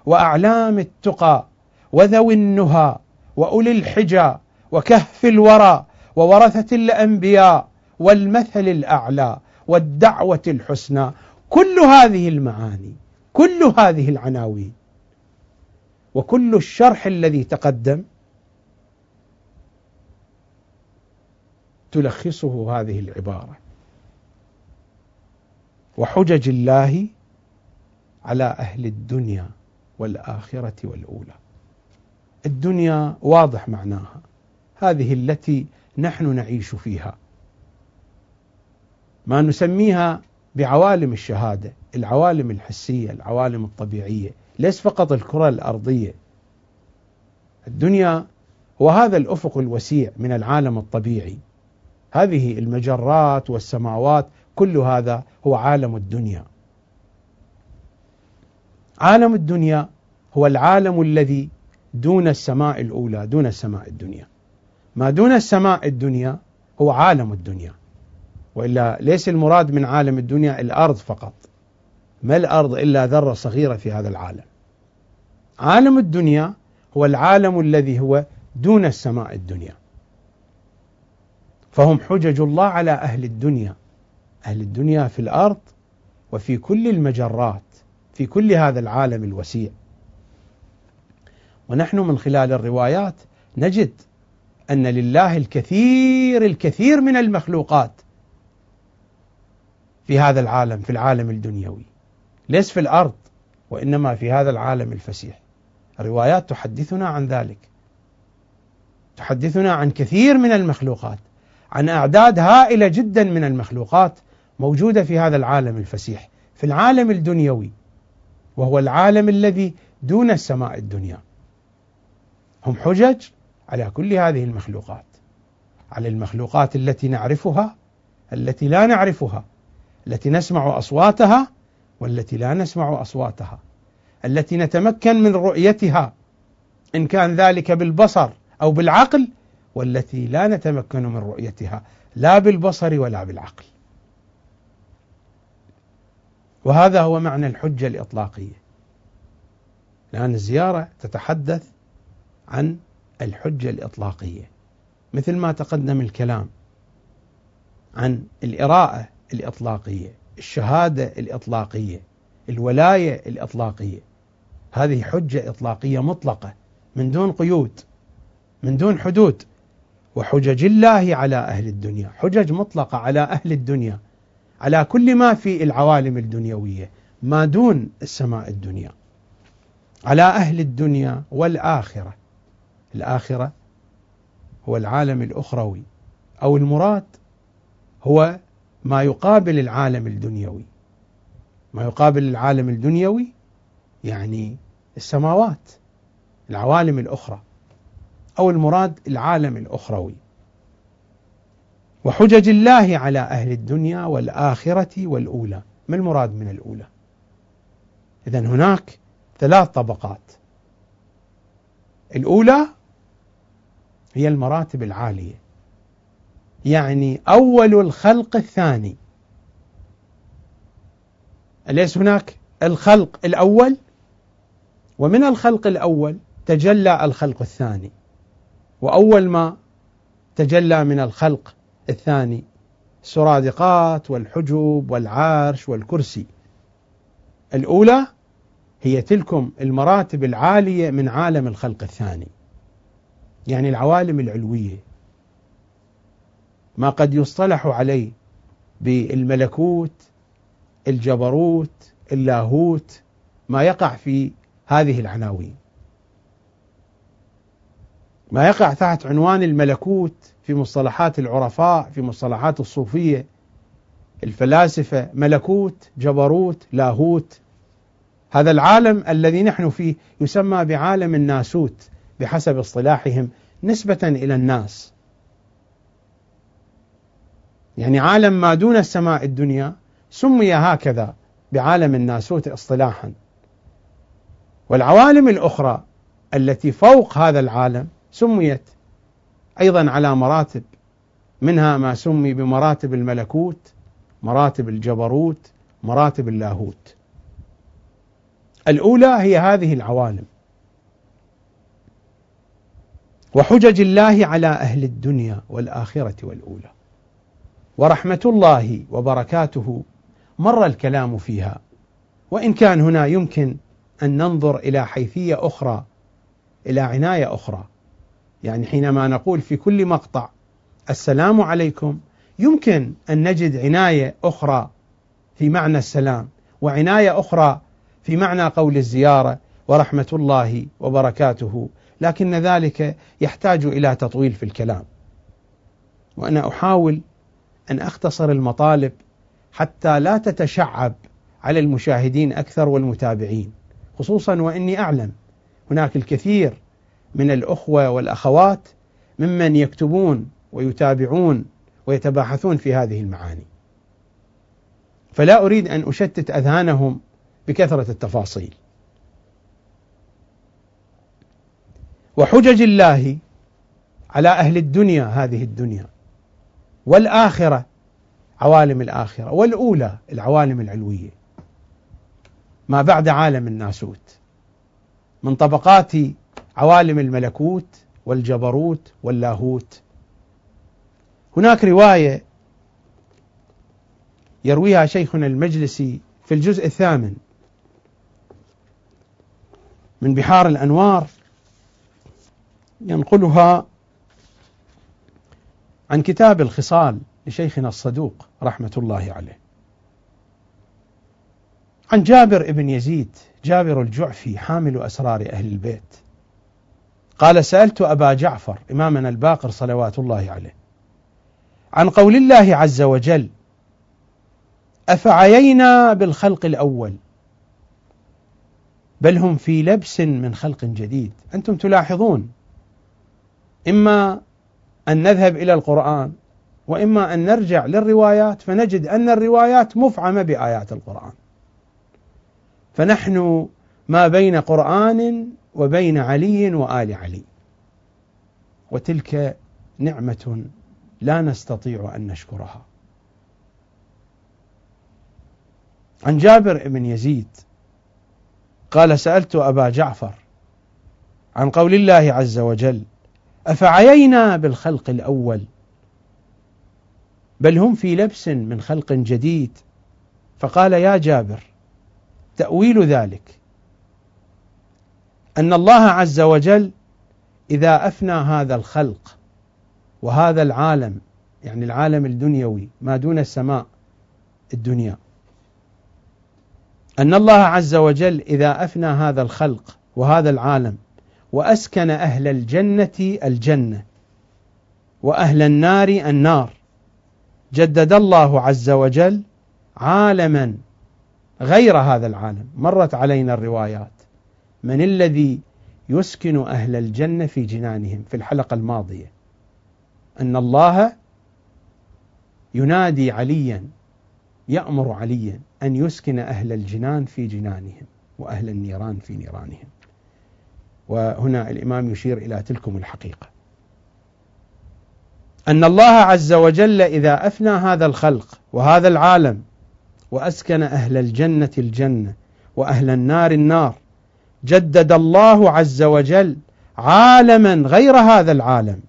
وأعلام التقى وذوي النهى وأولي الحجى وكهف الورى وورثة الأنبياء والمثل الأعلى والدعوة الحسنى. كل هذه المعاني كل هذه العناوين وكل الشرح الذي تقدم تلخصه هذه العبارة. وحجج الله على أهل الدنيا. والآخرة والأولى. الدنيا واضح معناها. هذه التي نحن نعيش فيها. ما نسميها بعوالم الشهادة العوالم الحسية العوالم الطبيعية ليس فقط الكرة الأرضية. الدنيا وهذا الأفق الوسيع من العالم الطبيعي. هذه المجرات والسماوات كل هذا هو عالم الدنيا. عالم الدنيا هو العالم الذي دون السماء الأولى دون السماء الدنيا. ما دون السماء الدنيا هو عالم الدنيا. وإلا ليس المراد من عالم الدنيا الأرض فقط. ما الأرض إلا ذرة صغيرة في هذا العالم. عالم الدنيا هو العالم الذي هو دون السماء الدنيا. فهم حجج الله على أهل الدنيا. أهل الدنيا في الأرض وفي كل المجرات. في كل هذا العالم الوسيع. ونحن من خلال الروايات نجد أن لله الكثير الكثير من المخلوقات في هذا العالم في العالم الدنيوي. ليس في الأرض وإنما في هذا العالم الفسيح. الروايات تحدثنا عن ذلك. تحدثنا عن كثير من المخلوقات. عن أعداد هائلة جدا من المخلوقات موجودة في هذا العالم الفسيح. في العالم الدنيوي. وهو العالم الذي دون السماء الدنيا هم حجج على كل هذه المخلوقات على المخلوقات التي نعرفها التي لا نعرفها التي نسمع أصواتها والتي لا نسمع أصواتها التي نتمكن من رؤيتها إن كان ذلك بالبصر أو بالعقل والتي لا نتمكن من رؤيتها لا بالبصر ولا بالعقل. وهذا هو معنى الحجة الإطلاقية. لأن الزيارة تتحدث عن الحجة الإطلاقية مثل ما تقدم الكلام عن الإراءة الإطلاقية، الشهادة الإطلاقية، الولاية الإطلاقية. هذه حجة إطلاقية مطلقة من دون قيود من دون حدود وحجج الله على أهل الدنيا، حجج مطلقة على أهل الدنيا على كل ما في العوالم الدنيوية ما دون السماء الدنيا. على أهل الدنيا والآخرة. الآخرة هو العالم الأخروي أو المراد هو ما يقابل العالم الدنيوي. ما يقابل العالم الدنيوي يعني السماوات العوالم الأخرى أو المراد العالم الأخروي وحجج الله على أهل الدنيا والآخرة والأولى. ما المراد من الأولى؟ اذا هناك ثلاث طبقات. الأولى هي المراتب العالية. يعني أول الخلق الثاني. أليس هناك؟ الخلق الأول. ومن الخلق الأول تجلى الخلق الثاني. وأول ما تجلى من الخلق الثاني السرادقات والحجب والعرش والكرسي. الأولى هي تلكم المراتب العالية من عالم الخلق الثاني يعني العوالم العلوية. ما قد يصطلح عليه بالملكوت الجبروت اللاهوت ما يقع في هذه العناوين. ما يقع تحت عنوان الملكوت في مصطلحات العرفاء في مصطلحات الصوفية. الفلاسفة ملكوت جبروت لاهوت. هذا العالم الذي نحن فيه يسمى بعالم الناسوت بحسب اصطلاحهم نسبة إلى الناس. يعني عالم ما دون السماء الدنيا سمي هكذا بعالم الناسوت اصطلاحا. والعوالم الأخرى التي فوق هذا العالم سميت أيضا على مراتب منها ما سمي بمراتب الملكوت مراتب الجبروت مراتب اللاهوت. الأولى هي هذه العوالم. وحجج الله على أهل الدنيا والآخرة والأولى. ورحمة الله وبركاته مر الكلام فيها. وإن كان هنا يمكن أن ننظر إلى حيثية أخرى إلى عناية أخرى. يعني حينما نقول في كل مقطع السلام عليكم يمكن أن نجد عناية أخرى في معنى السلام وعناية أخرى في معنى قول الزيارة ورحمة الله وبركاته لكن ذلك يحتاج إلى تطويل في الكلام. وأنا أحاول أن أختصر المطالب حتى لا تتشعب على المشاهدين أكثر والمتابعين خصوصا وإني أعلم هناك الكثير من الأخوة والأخوات ممن يكتبون ويتابعون ويتباحثون في هذه المعاني. فلا أريد أن أشتت أذهانهم بكثرة التفاصيل. وحجج الله على أهل الدنيا هذه الدنيا والآخرة عوالم الآخرة والأولى العوالم العلوية. ما بعد عالم الناسوت من طبقات عوالم الملكوت والجبروت واللاهوت. هناك رواية يرويها شيخنا المجلسي في الجزء الثامن من بحار الأنوار ينقلها عن كتاب الخصال لشيخنا الصدوق رحمة الله عليه. عن جابر بن يزيد جابر الجعفي حامل أسرار أهل البيت. قال سألت أبا جعفر إمامنا الباقر صلوات الله عليه عن قول الله عز وجل أفعيينا بالخلق الأول بل هم في لبس من خلق جديد أنتم تلاحظون إما أن نذهب إلى القرآن وإما أن نرجع للروايات فنجد أن الروايات مفعمة بآيات القرآن فنحن ما بين قرآن وبين علي وآل علي. وتلك نعمة لا نستطيع أن نشكرها. عن جابر بن يزيد قال سألت أبا جعفر عن قول الله عز وجل أفعيينا بالخلق الأول؟ بل هم في لبس من خلق جديد. فقال يا جابر تأويل ذلك. أن الله عز وجل إذا أفنى هذا الخلق وهذا العالم يعني العالم الدنيوي ما دون السماء الدنيا. أن الله عز وجل إذا أفنى هذا الخلق وهذا العالم وأسكن أهل الجنة الجنة وأهل النار النار جدد الله عز وجل عالما غير هذا العالم. مرت علينا الروايات. من الذي يسكن أهل الجنة في جنانهم؟ في الحلقة الماضية. أن الله ينادي عليا يأمر عليا أن يسكن أهل الجنان في جنانهم وأهل النيران في نيرانهم. وهنا الإمام يشير إلى تلكم الحقيقة. أن الله عز وجل إذا أفنى هذا الخلق وهذا العالم وأسكن أهل الجنة الجنة وأهل النار النار جدد الله عز وجل عالما غير هذا العالم.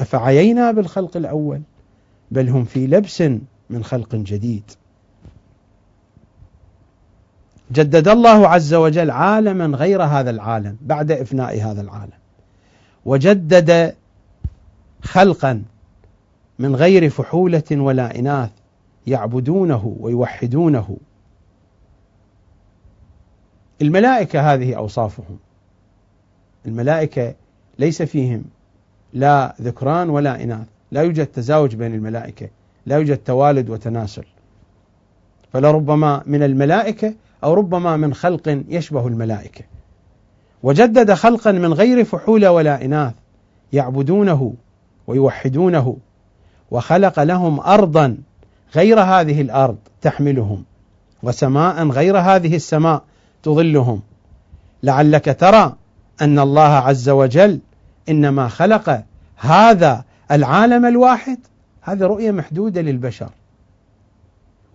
أفعيينا بالخلق الأول؟ بل هم في لبس من خلق جديد. جدد الله عز وجل عالما غير هذا العالم بعد إفناء هذا العالم. وجدد خلقا من غير فحولة ولا إناث يعبدونه ويوحدونه. الملائكة هذه أوصافهم. الملائكة ليس فيهم لا ذكران ولا إناث. لا يوجد تزاوج بين الملائكة. لا يوجد توالد وتناسل. فلربما من الملائكة أو ربما من خلق يشبه الملائكة. وجدد خلقا من غير فحول ولا إناث يعبدونه ويوحدونه وخلق لهم أرضا غير هذه الأرض تحملهم وسماء غير هذه السماء تظلهم. لعلك ترى أن الله عز وجل إنما خلق هذا العالم الواحد. هذه رؤية محدودة للبشر.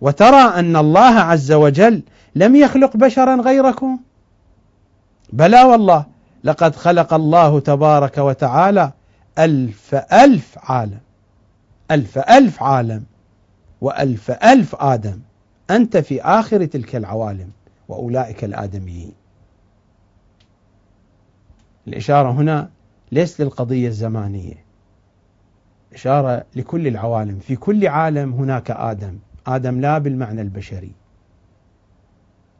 وترى أن الله عز وجل لم يخلق بشرا غيركم. بلى والله لقد خلق الله تبارك وتعالى ألف ألف عالم. ألف ألف عالم وألف ألف آدم. أنت في آخر تلك العوالم. وأولئك الآدميين. الإشارة هنا ليس للقضية الزمانية. إشارة لكل العوالم. في كل عالم هناك آدم. آدم لا بالمعنى البشري.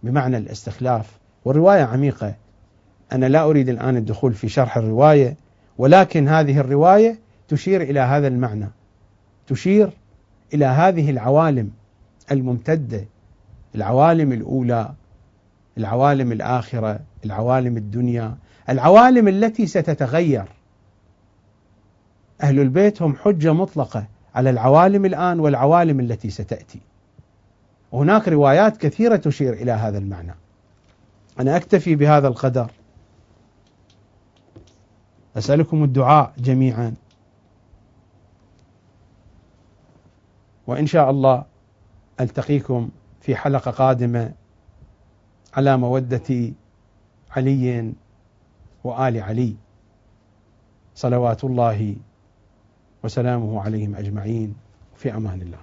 بمعنى الاستخلاف. والرواية عميقة. أنا لا أريد الآن الدخول في شرح الرواية ولكن هذه الرواية تشير إلى هذا المعنى. تشير إلى هذه العوالم الممتدة العوالم الأولى. العوالم الآخرة العوالم الدنيا العوالم التي ستتغير. أهل البيت هم حجة مطلقة على العوالم الآن والعوالم التي ستأتي. وهناك روايات كثيرة تشير إلى هذا المعنى. أنا أكتفي بهذا القدر. أسألكم الدعاء جميعا. وإن شاء الله ألتقيكم في حلقة قادمة على مودة علي وآل علي صلوات الله وسلامه عليهم أجمعين. في أمان الله.